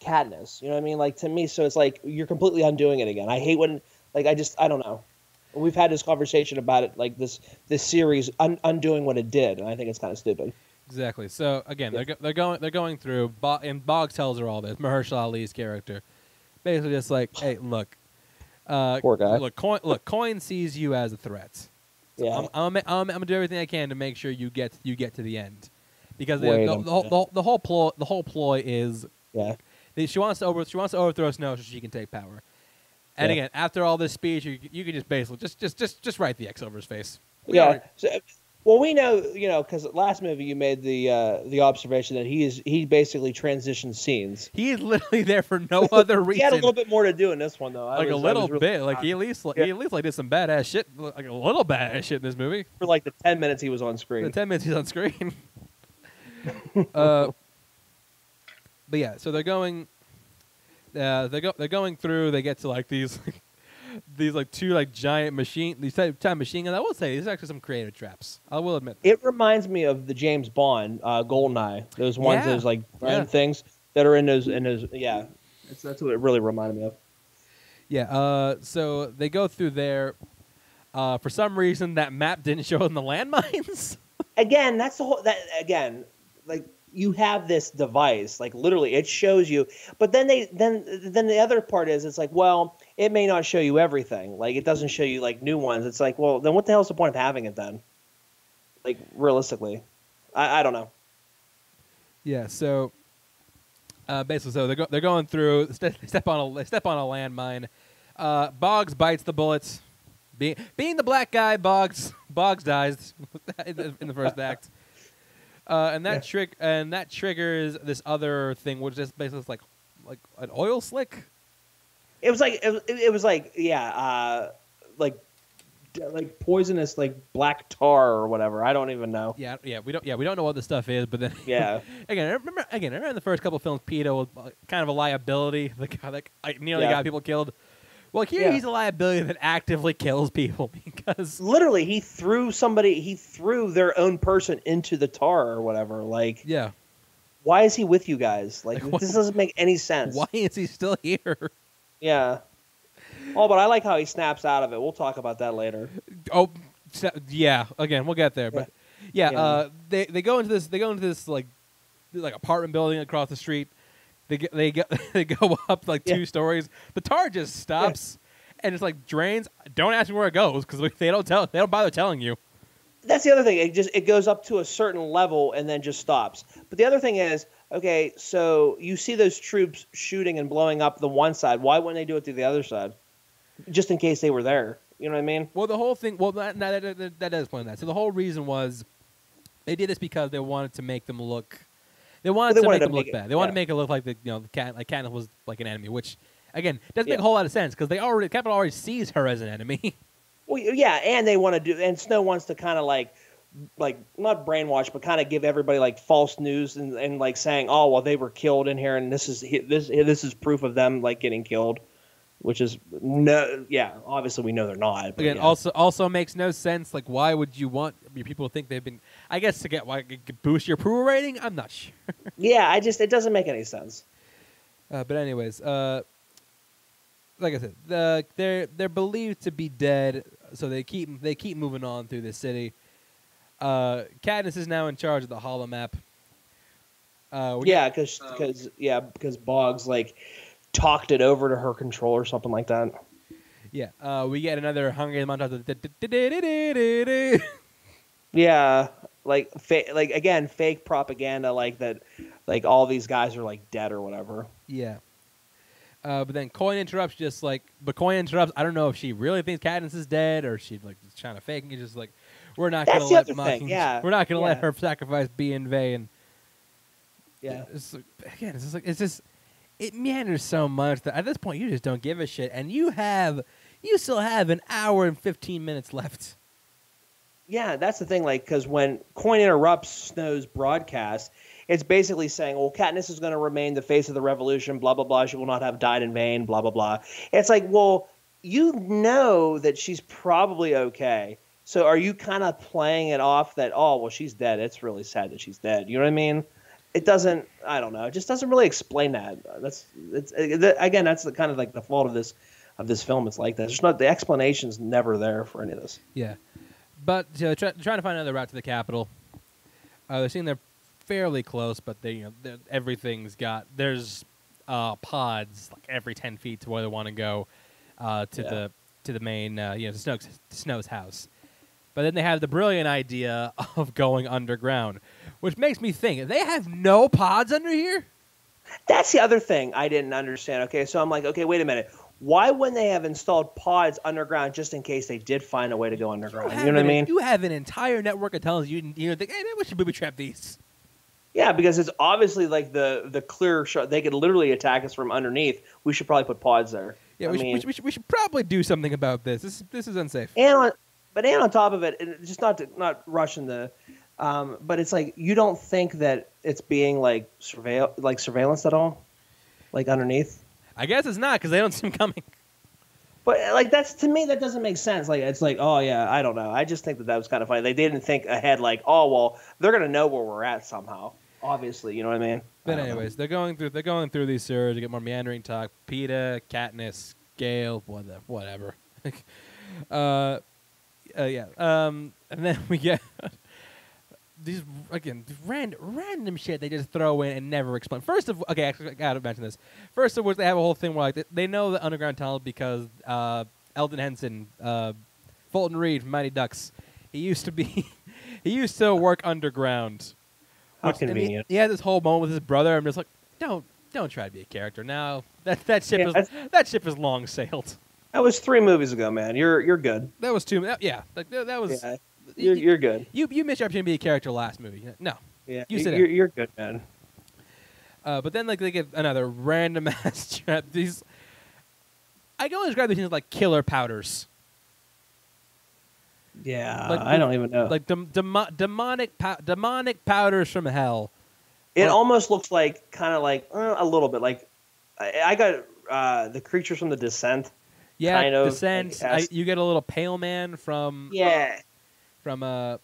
Katniss. You know what I mean? Like to me, so it's like you're completely undoing it again. I hate when like I just I don't know. We've had this conversation about it, like this this series un- undoing what it did, and I think it's kind of stupid. Exactly. So again, they're go- they're going they're going through, Bo- and Boggs tells her all this. Mahershala Ali's character, basically just like, hey, look, uh, Poor guy. Look, coin look, coin sees you as a threat. So Yeah. I'm, I'm, I'm, I'm gonna do everything I can to make sure you get you get to the end, because the, the, the, whole- the whole ploy the whole ploy is Yeah. she wants to over she wants to overthrow Snow so she can take power. And Yeah. again, after all this speech, you you can just basically just just just just write the X over his face. We yeah. So, well, we know, you know, because last movie you made the uh, the observation that he is he basically transitions scenes. He is literally there for no other reason. He had a little bit more to do in this one, though. I like a was- I little really bit. Like he at least like, Yeah. he at least like did some badass shit. Like a little badass shit in this movie. for like the ten minutes he was on screen. The ten minutes he's on screen. uh, but yeah, so they're going. Uh, they go. They're going through. They get to like these, these like two like giant machine. These type, type machine guns. I will say these are actually some creative traps. I will admit. It reminds me of the James Bond uh, Goldeneye. Those ones, Yeah. those like Yeah. things that are in those in those. Yeah, that's, that's what it really reminded me of. Yeah. Uh, so they go through there. Uh, for some reason, that map didn't show them the landmines. again, that's the whole that again, like you have this device, like literally it shows you, but then they then then the other part is it's like, well, it may not show you everything. Like it doesn't show you like new ones. It's like, well, then what the hell's the point of having it then? Like realistically. I, I don't know. Yeah, so uh, basically, so they're go- they're going through. Step, step on a step on a landmine. Uh, Boggs bites the bullets. Being the black guy, Boggs Boggs dies in the first act. Uh, and that Yeah. trick and that triggers this other thing, which is basically like like an oil slick. It was like it, was- it was like yeah, uh like like poisonous like black tar or whatever. I don't even know. Yeah, yeah, we don't yeah we don't know what this stuff is, but then Yeah. again, I remember again, I remember in the first couple of films, Peter was kind of a liability. The guy that nearly Yeah. got people killed. Well, here Yeah. he's a liability that actively kills people because Literally, he threw somebody. He threw their own person into the tar or whatever. Like, yeah, why is he with you guys? Like, Like, this doesn't make any sense. why is he still here? Yeah. Oh, but I like how he snaps out of it. We'll talk about that later. Oh, so- yeah. Again, we'll get there, but yeah, Yeah. Uh, they they go into this they go into this like like apartment building across the street. They get, they go they go up like two stories. The tar just stops and it's like drains. Don't ask me where it goes because they don't tell they don't bother telling you. That's the other thing. It just it goes up to a certain level and then just stops. But the other thing is, okay, so you see those troops shooting and blowing up the one side. Why wouldn't they do it to the other side? Just in case they were there. You know what I mean? Well, the whole thing. Well, that that, that, that, that does explain that. So the whole reason was they did this because they wanted to make them look. They wanted they to wanted make to them make look it- bad. They wanted to make it look like the you know the cat like Katniss was like an enemy, which again doesn't make a whole lot of sense because they already Capital already sees her as an enemy. Well, yeah, and they want to do, and Snow wants to kind of like, like not brainwash, but kind of give everybody like false news and, and like saying, oh, well, they were killed in here, and this is this this is proof of them like getting killed, which is no, yeah, obviously we know they're not. Again, yeah. also also makes no sense. Like, why would you want your people to think they've been? I guess to get why boost your approval rating. I'm not sure. yeah, I just it doesn't make any sense. Uh, but anyways, uh, like I said, the, they're they're believed to be dead, so they keep they keep moving on through the city. Uh, Katniss is now in charge of the hollow map. Uh, Yeah, because yeah because Boggs like talked it over to her control or something like that. Yeah, uh, we get another Games montage. Yeah, like fa- like again, fake propaganda, like that, like all these guys are like dead or whatever. Yeah. Uh, but then Coin interrupts, just like, but Coin interrupts. I don't know if she really thinks Katniss is dead or she's like just trying to fake it. Just like, we're not That's gonna let yeah, we're not gonna let her sacrifice be in vain. Yeah, It's like, again, it's just like it's just it meanders so much that at this point you just don't give a shit, and you have you still have an hour and fifteen minutes left. yeah, that's the thing. Like, because when Coin interrupts Snow's broadcast, it's basically saying, "Well, Katniss is going to remain the face of the revolution." Blah blah blah. She will not have died in vain. Blah blah blah. It's like, well, you know that she's probably okay. So are you kind of playing it off that, oh, well, she's dead. It's really sad that she's dead. You know what I mean? It doesn't. I don't know. It just doesn't really explain that. That's it's it, again. That's the kind of like the fault of this of this film. It's like that. There's not the explanation's never there for any of this. Yeah, but uh, try, trying to find another route to the capital. Uh, they're seeing they're fairly close, but they you know everything's got there's uh, pods like every ten feet to where they want to go uh, to Yeah. the to the main uh, you know to Snow's, to Snow's house. But then they have the brilliant idea of going underground, which makes me think they have no pods under here. That's the other thing I didn't understand. Okay, so I'm like, okay, wait a minute. Why wouldn't they have installed pods underground just in case they did find a way to go underground? You, have know what I mean? You have an entire network of tunnels. You you think, hey, maybe we should booby trap these. Yeah, because it's obviously like the the clear shot. They could literally attack us from underneath. We should probably put pods there. Yeah, I we, should, we, mean- should, we, should, we should probably do something about this. This this is unsafe. and on, but and on top of it, and just not to, not rushing the, um, but it's like you don't think that it's being like surveil like surveillance at all, like underneath. I guess it's not because they don't see him coming. But like that's to me that doesn't make sense. Like it's like oh yeah I don't know. I just think that that was kind of funny. They didn't think ahead like oh well they're gonna know where we're at somehow. Obviously, you know what I mean. But I don't know. anyways, they're going through they're going through these sewers to get more meandering talk. Peeta, Katniss, Gale, whatever, whatever. uh, uh, yeah. Um, and then we get these again random random shit they just throw in and never explain. First of okay, actually, I gotta mention this. First of which they have a whole thing where like they, they know the underground tunnel because uh, Elden Henson, uh, Fulton Reed from Mighty Ducks, he used to be he used to work underground. How Which- and he- convenient. He, had this whole moment with his brother. I'm just like, don't don't try to be a character now. That that ship Yeah, is that ship is long sailed. That was three movies ago, man. You're you're good. That was two. That, yeah, like that, that was. Yeah, you, you're, you're good. you you missed your opportunity to be a character last movie. No, Yeah, You said you're, you're good, man. uh, but then like they get another random ass trap. These I can only describe these things like killer powders, Yeah, Like I don't even know. like dem- demo- demonic pow- demonic powders from hell. it almost looks like kind of like uh, a little bit like I, I got uh, the creatures from the Descent. Yeah, Kind of, I, you get a little pale man from Yeah, from uh,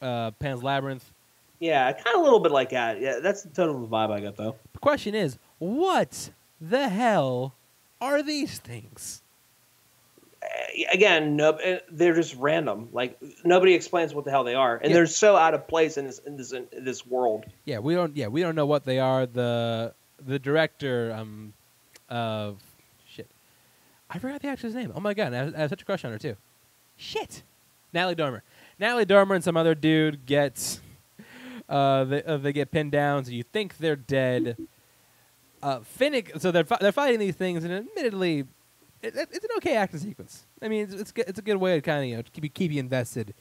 uh, Pan's Labyrinth. yeah, kind of a little bit like that. Yeah, that's the total vibe I got though. The question is, what the hell are these things? Uh, again, no, uh, they're just random. Like nobody explains what the hell they are, and Yeah. they're so out of place in this in this in this world. Yeah, we don't. Yeah, we don't know what they are. The the director um of I forgot the actress name. Oh my god, I have, I have such a crush on her too. Shit, Natalie Dormer. Natalie Dormer and some other dude gets uh they uh, they get pinned down. So you think they're dead. Uh, Finnick. So they're fi- they're fighting these things, and admittedly, it, it- it's an okay action sequence. I mean, it's it's, good- it's a good way to kind of you know keep you keep you invested.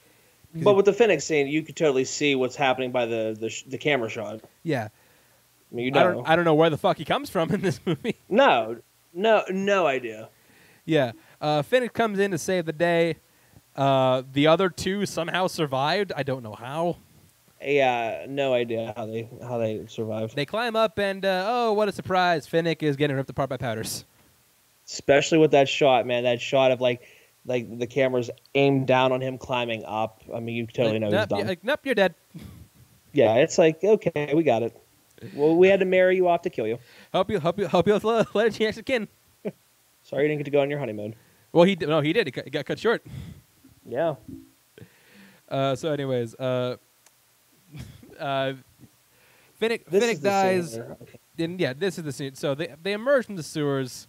'Cause But with the Phoenix scene, you could totally see what's happening by the the, sh- the camera shot. yeah, I mean, you I don't I don't know where the fuck he comes from in this movie. no, no, no idea. Yeah. Uh, Finnick comes in to save the day. Uh, the other two somehow survived. I don't know how. Yeah, no idea how they how they survived. They climb up, and uh, oh, what a surprise! Finnick is getting ripped apart by powders. Especially with that shot, man. That shot of like like the camera's aimed down on him climbing up. I mean, you totally like, know nope, he's done. you- like, nope, you're dead. yeah, it's like okay, we got it. Well, we had to marry you off to kill you. Hope you, hope you, hope you let, chance again. Sorry you didn't get to go on your honeymoon. Well, he did- no, he did. He got, cut short. Yeah. Uh, so, anyways, uh, uh, Finnick, Finnick dies. okay. and yeah, this is the scene. So they they emerge from the sewers.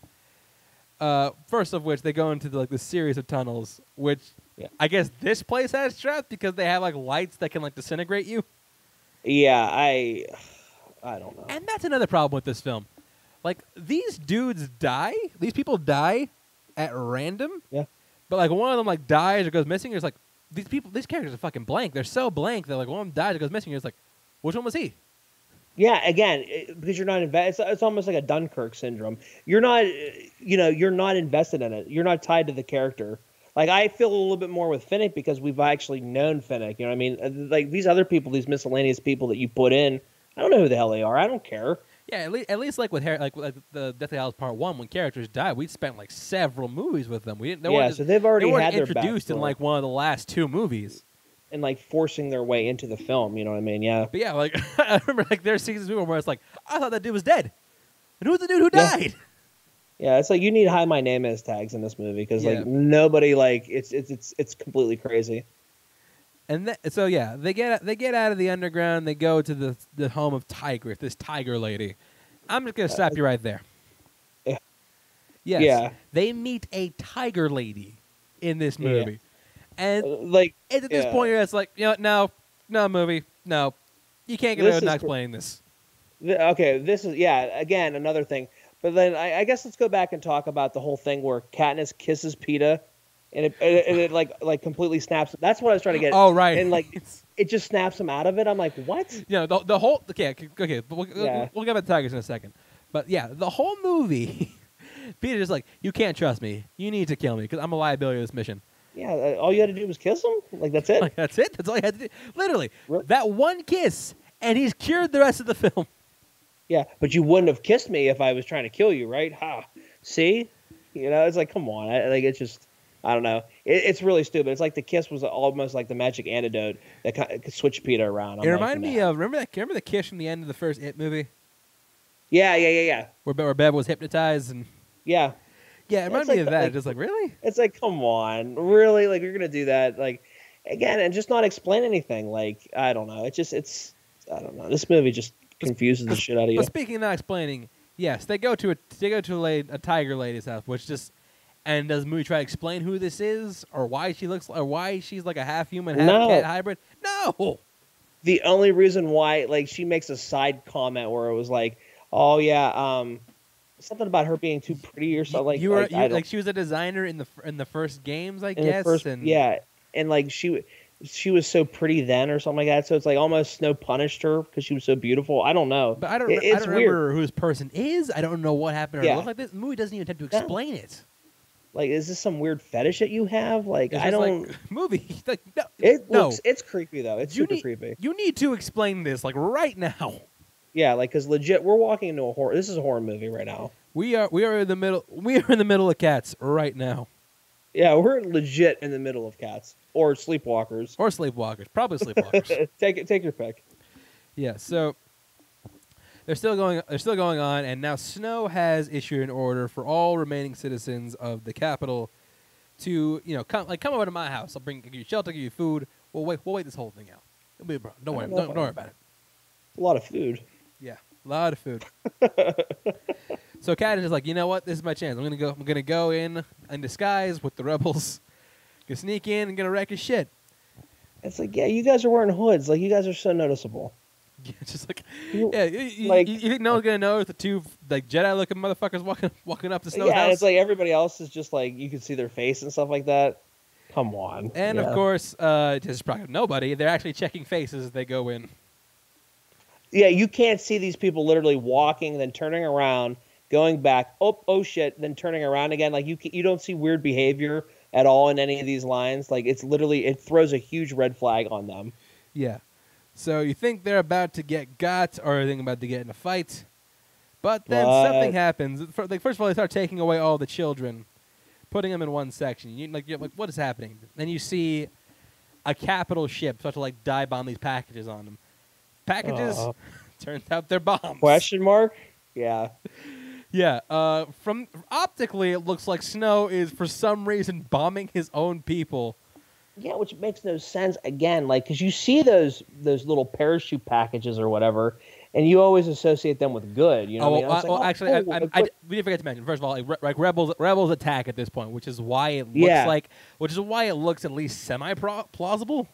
Uh, first of which they go into the, like the series of tunnels, which Yeah. I guess this place has traps because they have like lights that can like disintegrate you. Yeah, I, I don't know. And that's another problem with this film. Like these dudes die, these people die at random. Yeah. But like one of them like dies or goes missing. It's like these people, these characters are fucking blank. They're so blank that like one of them dies or goes missing. You're like, which one was he? Yeah, again, it- because you're not invested. It's, it's almost like a Dunkirk syndrome. You're not, uh, you know, you're not invested in it. You're not tied to the character. Like I feel a little bit more with Finnick because we've actually known Finnick. You know what I mean? Uh, Like these other people, these miscellaneous people that you put in, I don't know who the hell they are. I don't care. Yeah, at least, at least like with Harry, like, like the Deathly Hallows Part One, when characters die, we spent like several movies with them. We didn't. They yeah, so they've already they had introduced in like one of the last two movies. and like forcing their way into the film. You know what I mean? Yeah. But yeah, like I remember like there's seasons where it's like I thought that dude was dead, and who's the dude who Yeah. died? Yeah, it's like you need high my name is tags in this movie because Yeah. like nobody like it's it's it's it's completely crazy. And th- so yeah, they get they get out of the underground. They go to the the home of Tigris, this tiger lady. I'm just gonna stop you right there. yeah. Yes. Yeah. They meet a tiger lady in this Yeah. movie, and Uh, Like at this yeah. point, it's like, you know, no, no movie, no, you can't get This away with not explaining this. Th- Okay, this is yeah. Again, another thing. But then I, I guess let's go back and talk about the whole thing where Katniss kisses Peeta, and it, and it, and it like like completely snaps. That's what I was trying to get. Oh right, And like it just snaps him out of it. I'm like, what? you know, the the whole okay, okay, but we'll, Yeah. we'll, get back to tigers in a second. But yeah, the whole movie, Peeta's just like, you can't trust me. You need to kill me because I'm a liability to this mission. Yeah, uh, all you had to do was kiss him. Like that's it. Like that's it. That's all you had to do. Literally, Really? that one kiss, and he's cured the rest of the film. Yeah, but you wouldn't have kissed me if I was trying to kill you, right? Ha. See, you know, it's like, come on. I, like it's just, I don't know. It, it's really stupid. It's like the kiss was almost like the magic antidote that kind of could switch Peeta around. I'm it like, reminded me nah. of remember that remember the kiss from the end of the first It movie Yeah, yeah, yeah, yeah, where where Bev was hypnotized and yeah. yeah, it reminded like me of that. like- just like really. It's like, come on, really? Like you're gonna do that? Like again, and just not explain anything. Like I don't know. It's just, it's, I don't know. This movie just confuses the shit out of you. But speaking of not explaining, yes, they go to a they go to a, a tiger lady's house, which just and does the movie try to explain who this is or why she looks or why she's like a half human, half No. cat hybrid? No. the only reason why like she makes a side comment where it was like oh yeah um something about her being too pretty or something like you were like, you, like she was a designer in the in the first games, I guess. first, and yeah and like she she was so pretty then or something like that so it's like almost snow punished her because she was so beautiful i don't know But I don't. It- I don't weird. remember who this person is. I don't know what happened. Or Yeah. look like this The movie doesn't even attempt to No. explain it. Like is this some weird fetish that you have like i don't like, movie. Like, no, it no. looks it's creepy though it's You super need- creepy You need to explain this like right now. yeah like because legit we're walking into a horror this is a horror movie right now We are we are in the middle. We are in the middle of cats right now, yeah we're legit in the middle of cats or sleepwalkers or sleepwalkers. Probably sleepwalkers. take it take your pick yeah. So they're still going. They're still going on, and now Snow has issued an order for all remaining citizens of the capital to you know come like come over to my house. I'll bring give you shelter, give you food. We'll wait. We'll wait this whole thing out. It'll be a problem. Don't worry. don't Don't, worry about it. a lot of food Yeah, a lot of food. so Kat is just like, you know what? This is my chance. I'm gonna go. I'm gonna go in in disguise with the rebels. Gonna sneak in and gonna wreck his shit. It's like, yeah, you guys are wearing hoods. Like, you guys are so noticeable. Yeah, just like, yeah. You, like- you, you think no one's gonna know if the two like Jedi-looking motherfuckers walking walking up the snow yeah, house? it's like everybody else is just like you can see their face and stuff like that. Come on. and Yeah. of course, uh, this is probably nobody. They're actually checking faces as they go in. yeah, you can't see these people literally walking, then turning around, going back. Oh, oh shit! Then turning around again. Like you, you don't see weird behavior at all in any of these lines. Like it's literally, it throws a huge red flag on them. Yeah. So you think they're about to get got or they're about to get in a fight. But then What? something happens. Like, first of all, they start taking away all the children, putting them in one section. You, like, you're like, what is happening? Then you see a capital ship start to like dive bomb these packages on them. Packages, Uh, turns out they're bombs. question mark? Yeah. Yeah. Uh, from optically, it looks like Snow is for some reason bombing his own people. Yeah, which makes no sense again, like because you see those those little parachute packages or whatever, and you always associate them with good. You know, oh, what I mean? It's like, well, oh, actually, oh, I, cool, I, a I, good- we didn't forget to mention. First of all, like, re- like rebels, rebels attack at this point, which is why it looks Yeah. like, which is why it looks at least semi plausible.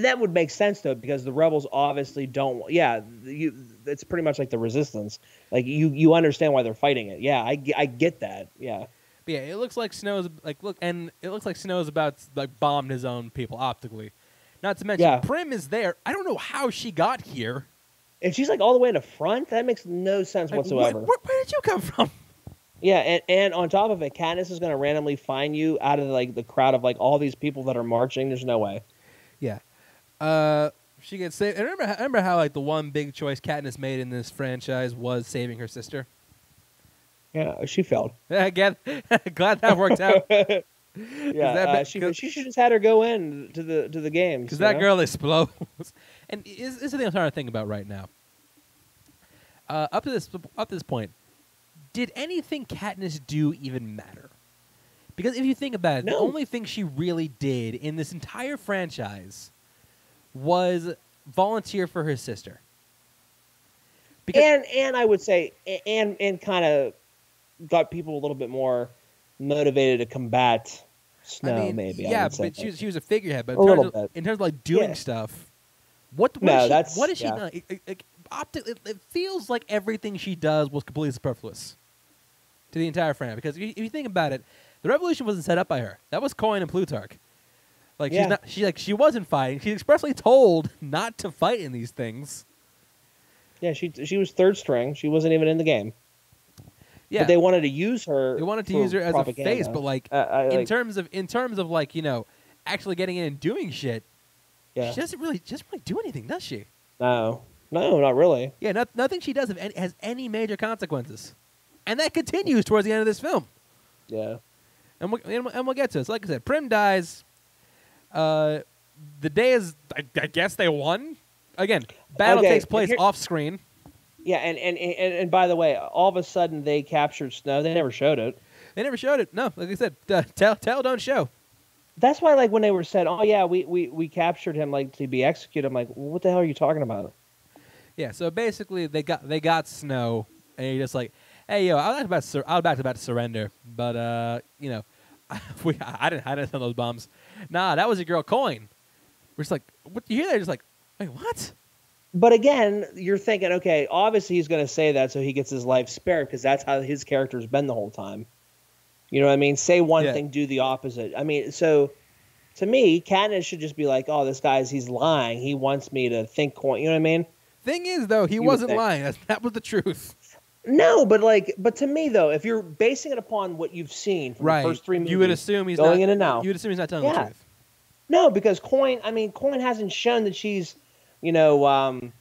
that would make sense though, because the rebels obviously don't. Yeah, you. It's pretty much like the resistance. Like you, you understand why they're fighting it. Yeah, I, I get that. Yeah, But yeah, it looks like Snow's like look, and it looks like Snow's about like bombed his own people optically. Not to mention, Yeah. Prim is there. I don't know how she got here. and she's like all the way in the front. That makes no sense Like, whatsoever. wh- where, where did you come from? Yeah, and, and on top of it, Katniss is going to randomly find you out of like the crowd of like all these people that are marching. There's no way. Yeah. Uh, she gets saved. And remember, remember how like the one big choice Katniss made in this franchise was saving her sister. Yeah, she failed. Again, glad that worked out yeah, that uh, she, she should just had her go in to the to the games because that know? girl explodes. and is is the thing I'm trying to think about right now. Uh, up to this up to this point, did anything Katniss do even matter? Because if you think about it, the only thing she really did in this entire franchise was volunteer for her sister. Because and and I would say and and kind of got people a little bit more motivated to combat snow. I mean, maybe yeah, would say. but she was, she was a figurehead. But in terms, of, in terms of like doing Yeah. stuff, what, what No, is she, that's- what is she done? It, it, it, opti- it, it feels like everything she does was completely superfluous to the entire frame. Because if you, if you think about it, the revolution wasn't set up by her. That was Coin and Plutarch. Like Yeah. she's not. She like she wasn't fighting. She's expressly told not to fight in these things. yeah, she she was third string. She wasn't even in the game. Yeah, But they wanted to use her. they wanted to use her as a face, but like Uh, I, in terms of in terms of like you know actually getting in and doing shit, yeah. she doesn't really she doesn't really do anything, does she? no, no, not really. Yeah, not, nothing she does have any, has any major consequences, and that continues towards the end of this film. Yeah. And we'll, and we'll, and we'll get to it. So like I said, Prim dies. Uh, the day is, I, I guess they won. Again, battle Okay, takes place here- off screen. Yeah, and, and, and, and by the way, all of a sudden they captured Snow. They never showed it. They never showed it. No, like I said, uh, tell, tell, don't show. That's why, like, when they were said, "Oh yeah, we, we, we captured him like to be executed," I'm like, well, "What the hell are you talking about?" Yeah. So basically, they got they got Snow, and you're just like, hey yo, I was about to sur- I was about to, about to surrender, but uh, you know, we I didn't I didn't send those bombs. Nah, that was your girl Coin. We're just like, what you hear that? Just like, wait, what? But again, you're thinking, okay, obviously he's going to say that so he gets his life spared because that's how his character's been the whole time. You know what I mean? Say one Yeah. thing, do the opposite. I mean, so to me, Katniss should just be like, "Oh, this guy's he's lying. He wants me to think coin." You know what I mean? Thing is, though, he You wasn't lying. That's, that was the truth. No, but like, but to me though, if you're basing it upon what you've seen from Right. the first three movies, you would assume he's going not, in and out. You would assume he's not telling the truth. No, because Coin. I mean, Coin hasn't shown that she's, you know, um,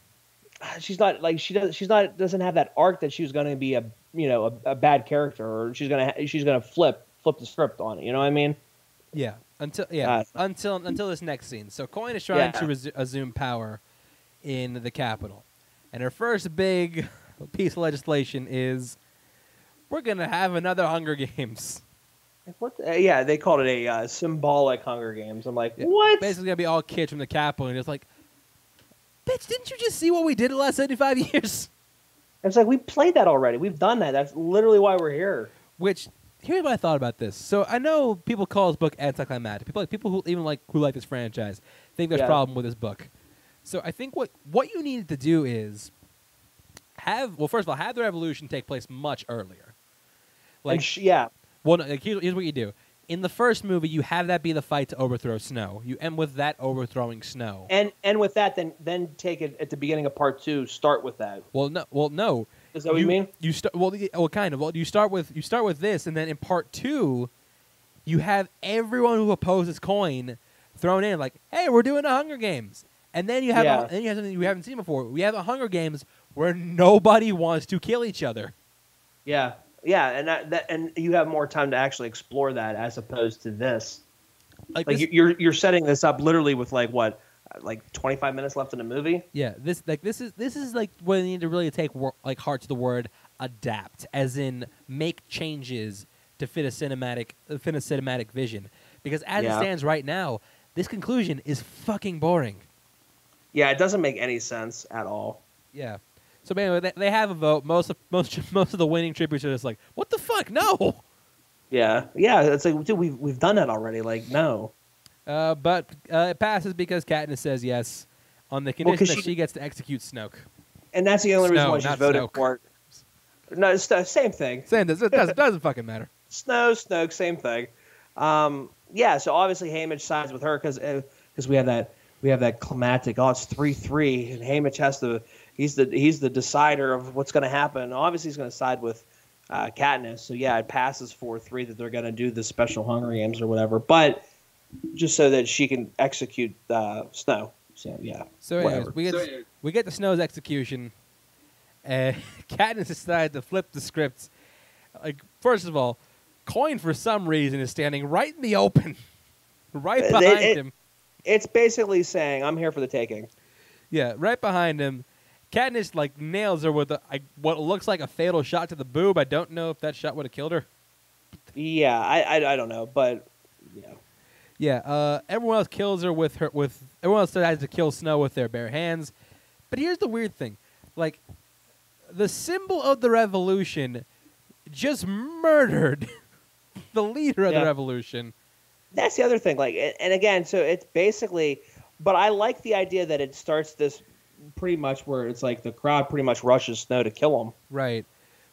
she's not like she does. She's not doesn't have that arc that she was going to be a, you know, a, a bad character or she's gonna she's gonna flip flip the script on it. You know what I mean? Yeah. Until yeah. Uh, until until this next scene. So Coin is trying Yeah. to resu- assume power in the capital, and her first big piece of legislation is we're gonna have another Hunger Games. What? The, uh, yeah, they called it a uh, symbolic Hunger Games. I'm like, Yeah, what? Basically, gonna be all kids from the capital, and it's like, bitch, didn't you just see what we did the last seventy-five years? It's like we played that already. We've done that. That's literally why we're here. Which here's what I thought about this. So I know people call this book anticlimactic. People like people who even like who like this franchise think there's a Yeah. problem with this book. So I think what what you needed to do is have well first of all have the revolution take place much earlier. Like, Like sh- yeah, well no, like here's, here's what you do. In the first movie, you have that be the fight to overthrow Snow. You end with that overthrowing Snow. and and with that, then then take it at the beginning of part two. Start with that. well, no, well, no. Is that what you, mean? You start well, well, kind of. Well, you start with you start with this, and then in part two, you have everyone who opposes Coin thrown in, like, "Hey, we're doing the Hunger Games," and then you have Yeah. a, then you have something we haven't seen before. We have a Hunger Games where nobody wants to kill each other. Yeah, yeah, and that, that and you have more time to actually explore that as opposed to this. Like, Like this, you- you're you're setting this up literally with like what, like 25 minutes left in the movie. yeah, this like this is this is like where you need to really take wor- like heart to the word adapt, as in make changes to fit a cinematic uh, fit a cinematic vision. Because as it stands right now, this conclusion is fucking boring. Yeah, it doesn't make any sense at all. Yeah. So anyway, they, they have a vote. Most of most most of the winning tributes are just like, what the fuck? No. Yeah, yeah. It's like, dude, we've we've done that already. Like, no. Uh, but uh, it passes because Katniss says yes on the condition 'cause that she- she gets to execute Snoke. And that's the only reason why she's voted Snoke. for it. No, it's the same thing. This, it doesn't, doesn't fucking matter. Snow, Snoke, same thing. Um, yeah, so obviously Haymitch sides with her because because we have that we have that climatic. Oh, it's three three, and Haymitch has to. He's the he's the decider of what's going to happen. Obviously, he's going to side with uh, Katniss. So yeah, it passes four three that they're going to do the special Hunger Games or whatever. But just so that she can execute uh, Snow. So yeah, So anyways, we get we get to Snow's execution, and Katniss decides to flip the script. Like first of all, Coin for some reason is standing right in the open, right It- behind it- him. It's basically saying I'm here for the taking. Yeah, right behind him. Katniss like nails her with a, I, what looks like a fatal shot to the boob. I don't know if that shot would have killed her. Yeah, I, I I don't know, but yeah. Yeah, uh, everyone else kills her with her with everyone else decides to kill Snow with their bare hands. But here's the weird thing, like the symbol of the revolution just murdered the leader of Yeah. the revolution. That's the other thing. Like, and again, so it's basically, but I like the idea that it starts this pretty much where it's like the crowd pretty much rushes Snow to kill him. Right.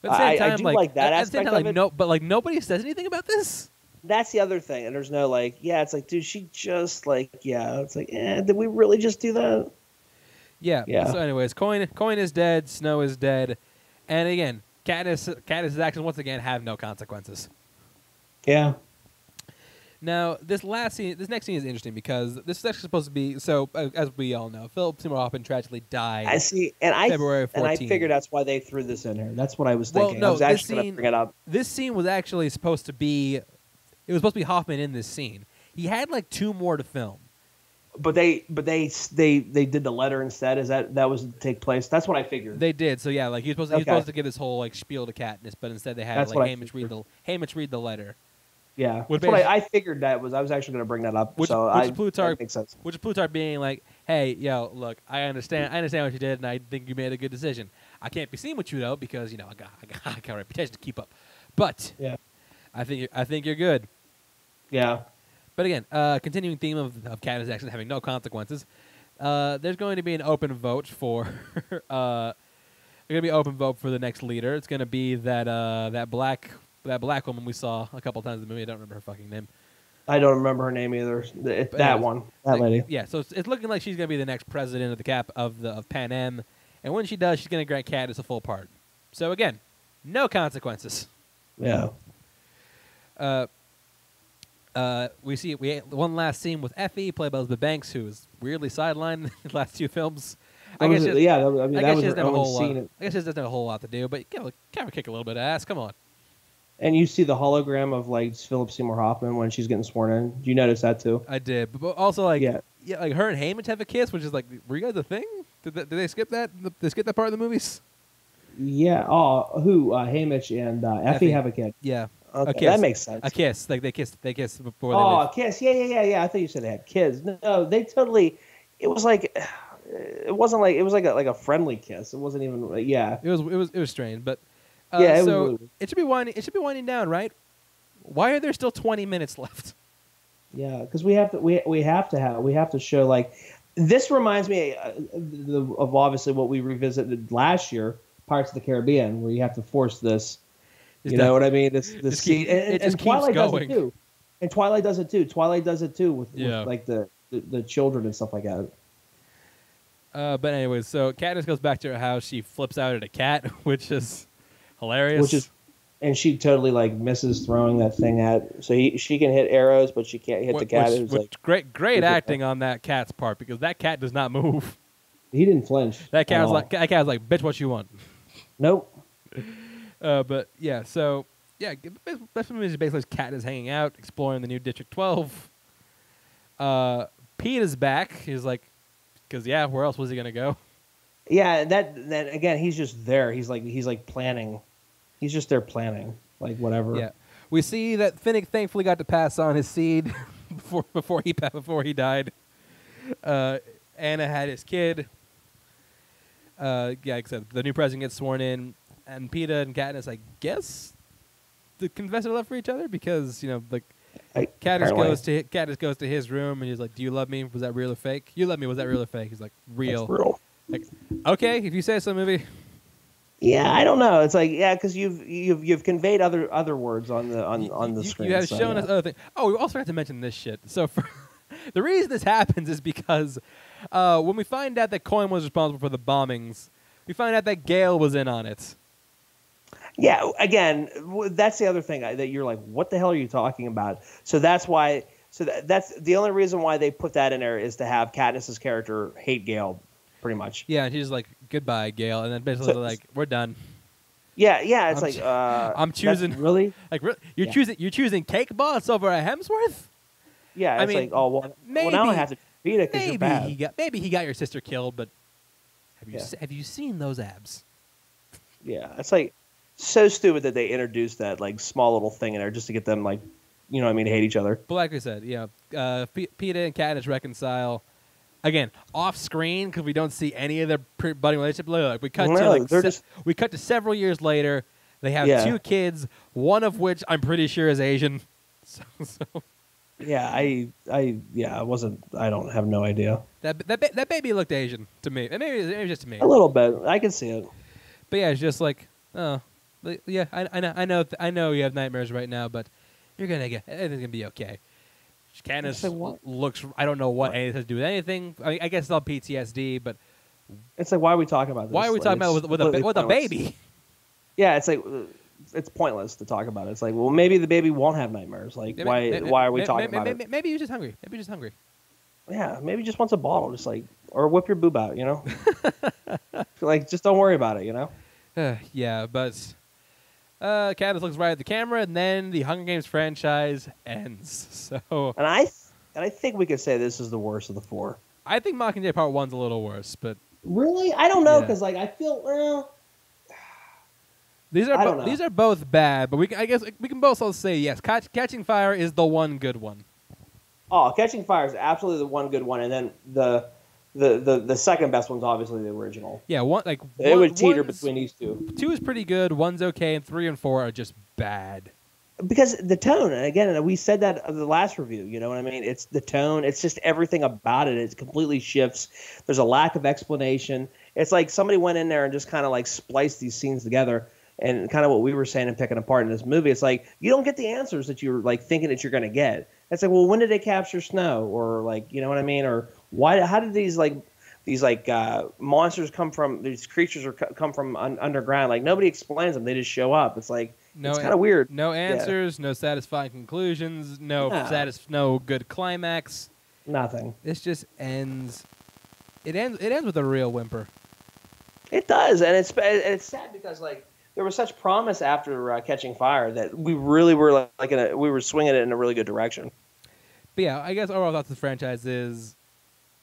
But at the same I- I time, do like, like that at aspect time, of like, it. no, but like nobody says anything about this. That's the other thing. And there's no like, yeah, it's like, dude, she just like, yeah, it's like, eh, did we really just do that? Yeah. Yeah. So, anyways, Coin Coin is dead. Snow is dead, and again, Katniss Katniss's actions once again have no consequences. Yeah. Now, this last scene, this next scene is interesting because this is actually supposed to be. So, uh, as we all know, Philip Seymour Hoffman tragically died. I see. And I, February and I figured that's why they threw this in here. That's what I was thinking. Well, no, I was this actually going scene- to bring it up. this scene was actually supposed to be. It was supposed to be Hoffman in this scene. He had like two more to film. But they, but they, they, they did the letter instead. Is that that was to take place? That's what I figured. They did. So yeah, like he was supposed to, he was Okay. supposed to give this whole like spiel to Katniss, but instead they had That's like what I Haymitch read the Haymitch read the letter, yeah. That's what I, I figured that was. I was actually going to bring that up. Which- so which I, Plutarch- makes sense. which is Plutarch being like, "Hey, yo, look, I understand, I understand what you did, and I think you made a good decision. I can't be seen with you though because you know I got, I got, I got a reputation to keep up, but Yeah. I think, you're, I think you're good." Yeah. But again, uh, continuing theme of, of Katniss actually having no consequences. Uh, there's going to be an open vote for. uh, there's going to be open vote for the next leader. It's going to be that uh, that black that black woman we saw a couple times in the movie. I don't remember her fucking name. I don't remember her name either. It, that anyways, one, that Like, lady. Yeah, so it's, it's looking like she's going to be the next president of the cap of the of Panem, and when she does, she's going to grant Katniss a full pardon. So again, no consequences. Yeah. Uh, uh, we see we one last scene with Effie, played by Elizabeth Banks, who is weirdly sidelined in the last two films. I That guess was- yeah. That, I mean, I that guess was she doesn't have a whole lot. I guess she doesn't have a whole lot to do, but you know, kind of kick a little bit of ass. Come on. And you see the hologram of like Philip Seymour Hoffman when she's getting sworn in. Do you notice that too? I did, but, also like Yeah. yeah, like her and Haymitch have a kiss, which is like, were you guys a thing? Did, that, did they skip that? Did they skip that part of the movies? Yeah. Oh, who? Uh, Haymitch and uh, Effie, Effie. have a kid. Yeah, Okay, kiss. that makes sense. a kiss. Like they kissed. They kissed before they Oh, a kiss. Yeah, yeah, yeah, yeah. I thought you said they had kids. No, they totally. It was like, it wasn't like it was like a like a friendly kiss. It wasn't even. Yeah. It was it was it was strange, but uh, Yeah, it so really it should be winding it should be winding down, right? Why are there still twenty minutes left? Yeah, because we have to we we have to have we have to show like this reminds me uh, the, of obviously what we revisited last year, Pirates of the Caribbean, where you have to force this. Just you know what I mean? This this keep- and, it and, just and keeps Twilight does it too. And Twilight does it too. Twilight does it too with, Yeah. with like the, the the children and stuff like that. Uh, but anyways, so Katniss goes back to her house. She flips out at a cat, which is hilarious. Which is, and she totally like misses throwing that thing at. So he, she can hit arrows, but she can't hit Wh- the cat. Which, which like great, great acting on that cat's part because that cat does not move. he didn't flinch. That cat was all. like, that cat was like, bitch, what you want? nope. Uh, but yeah, so yeah, best movie is basically Cat is hanging out, exploring the new District 12. Uh, Pete is back. He's like, because yeah, where else was he gonna go? Yeah, that that again, he's just there. He's like he's like planning. He's just there planning, like whatever. Yeah, we see that Finnick thankfully got to pass on his seed before before he before he died. Uh, Anna had his kid. uh, yeah, said, the new president gets sworn in, and Peeta and Katniss, I guess, the confess their love for each other because you know, like I, Katniss goes to Katniss goes to his room and he's like, "Do you love me? Was that real or fake? You love me? Was that real or fake?" He's like, "Real." That's real. Like, okay, if you say so, movie. Yeah, I don't know. It's like yeah, because you've you've you've conveyed other other words on the on on the you, screen. You have so, shown yeah. us other things. Oh, we also have to mention this shit. So for the reason this happens is because uh, when we find out that Coin was responsible for the bombings, we find out that Gale was in on it. Yeah, again, w- that's the other thing I- that you're like, what the hell are you talking about? So that's why. So that, that's the only reason why they put that in there is to have Katniss's character hate Gale, pretty much. Yeah, and she's like, "Goodbye, Gale," and then basically So- like, "We're done." Yeah, yeah. It's I'm like uh, I'm choosing- really. Like, re- you're Yeah. choosing you're choosing Cake Boss over a Hemsworth? Yeah, I mean, like oh well, well now I maybe- have to beat it because you're Maybe bad. he got maybe he got your sister killed, but have you Yeah. se- have you seen those abs? Yeah, it's like so stupid that they introduced that like small little thing in there just to get them like, you know, what I mean, hate each other. But like I said, yeah, uh, P- Peeta and Katniss reconcile again off screen because we don't see any of their budding relationship. Look, we cut to like se- just- we cut to several years later. They have Yeah. two kids, one of which I'm pretty sure is Asian. So, so Yeah, I, I, yeah, I wasn't. I don't have no idea. that that ba- that baby looked Asian to me. And Maybe maybe just to me. A little bit, I can see it. But yeah, it's just like, oh, yeah, I, I know, I know, I know you have nightmares right now, but you're gonna get everything's gonna be okay. Like, looks. I don't know what anything has to do with anything. I, mean, I guess it's all PTSD, but It's like, why are we talking about this? why are we Like, talking about it with, with a with a baby? Yeah, it's like uh, it's pointless to talk about it. It's like, well, maybe the baby won't have nightmares. Like, Maybe- why? maybe- why are we maybe- talking about maybe, it? Maybe you're just hungry. Maybe you're just hungry. Yeah, maybe just wants a bottle, just like, or whip your boob out. You know, like just don't worry about it. You know. Uh, yeah, but uh, Candace looks right at the camera, and then the Hunger Games franchise ends. So And I and I think we could say this is the worst of the four. I think Mockingjay Part One's a little worse, but Really? I don't know Yeah. because like I feel well. These are bo- these are both bad, but we can, I guess we can both also say yes. Catch, Catching Fire is the one good one. Oh, Catching Fire is absolutely the one good one, and then the the the, the second best one's obviously the original. Yeah, one like It would teeter between these two Two is pretty good. One's okay, and three and four are just bad. because the tone. And again, we said that in the last review. You know what I mean? It's the tone. It's just everything about it. It completely shifts. There's a lack of explanation. It's like somebody went in there and just kind of like spliced these scenes together. And kind of what we were saying and picking apart in this movie, it's like you don't get the answers that you're like thinking that you're going to get. It's like, well, when did they capture Snow, or like, you know what I mean, or why? How did these like these like uh, monsters come from? These creatures are come from un- underground. Like nobody explains them; they just show up. It's like No, it's kind of weird. No answers, no satisfying conclusions, no No. satis- no good climax. Nothing. This just ends. It ends. It ends with a real whimper. It does, and it's it's sad because like there was such promise after uh, Catching Fire that we really were like in a, we were swinging it in a really good direction. But yeah, I guess overall thoughts of the franchise is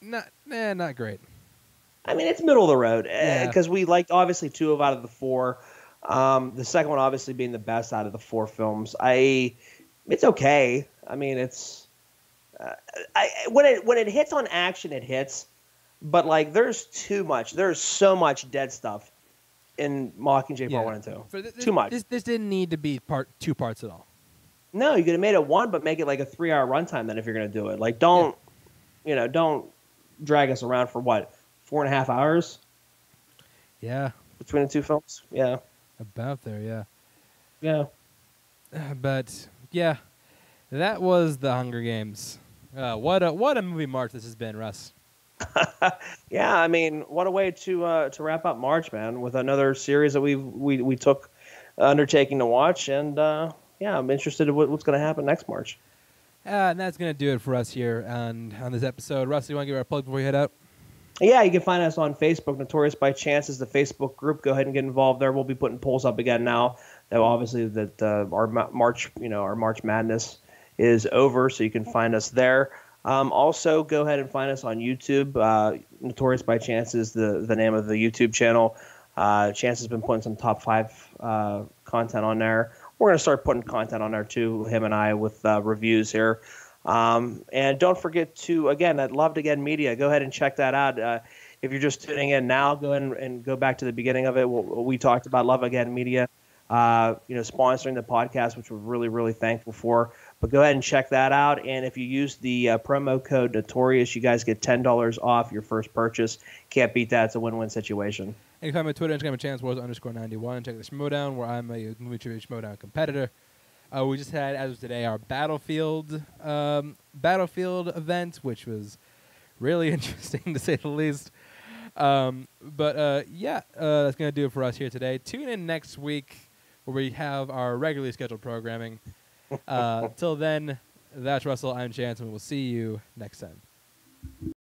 not, eh, not great. I mean, it's middle of the road Yeah. because we liked obviously two of out of the four. Um, the second one obviously being the best out of the four films. I, it's okay. I mean, it's, uh, I when it when it hits on action, it hits, but like there's too much. There's so much dead stuff in Mockingjay Yeah. Part One and Two. For th- Too much. This, this didn't need to be part two parts at all. No, you could have made it one, but make it like a three-hour runtime. Then if you're gonna do it, like don't, you know, don't drag us around for what four and a half hours Yeah, between the two films. Yeah, about there. Yeah. yeah. But yeah, that was the Hunger Games. Uh, what a what a movie march this has been, Russ. Yeah, I mean, what a way to uh, to wrap up March, man, with another series that we we we took undertaking to watch, and uh, yeah, I'm interested in what, what's going to happen next March. And that's gonna do it for us here on on this episode. Russ, you want to give our plug before we head out? Yeah, you can find us on Facebook. Notorious by Chance is the Facebook group. Go ahead and get involved there. We'll be putting polls up again now. That obviously that uh, our Ma- March, you know, our March Madness is over, so you can find us there. Um, also, go ahead and find us on YouTube. Uh, Notorious by Chance is the the name of the YouTube channel. Uh, Chance has been putting some top five uh, content on there. We're going to start putting content on there too, him and I, with uh, reviews here. Um, and don't forget to, again, at Loved Again Media, go ahead and check that out. Uh, if you're just tuning in now, go and, and go back to the beginning of it. What we talked about Love Again Media, uh, you know, sponsoring the podcast, which we're really, really thankful for. But go ahead and check that out. And if you use the uh, promo code Notorious, you guys get ten dollars off your first purchase. Can't beat that. It's a win-win situation. And you can find me on Twitter, Instagram, Chance Wars underscore 91. Check out the Schmoedown, where I'm a movie trivia Schmoedown competitor. Uh, we just had, as of today, our Battlefield um, Battlefield event, which was really interesting to say the least. Um, but uh, yeah, uh, that's going to do it for us here today. Tune in next week where we have our regularly scheduled programming. Uh, till then, that's Russell. I'm Chance, and we'll see you next time.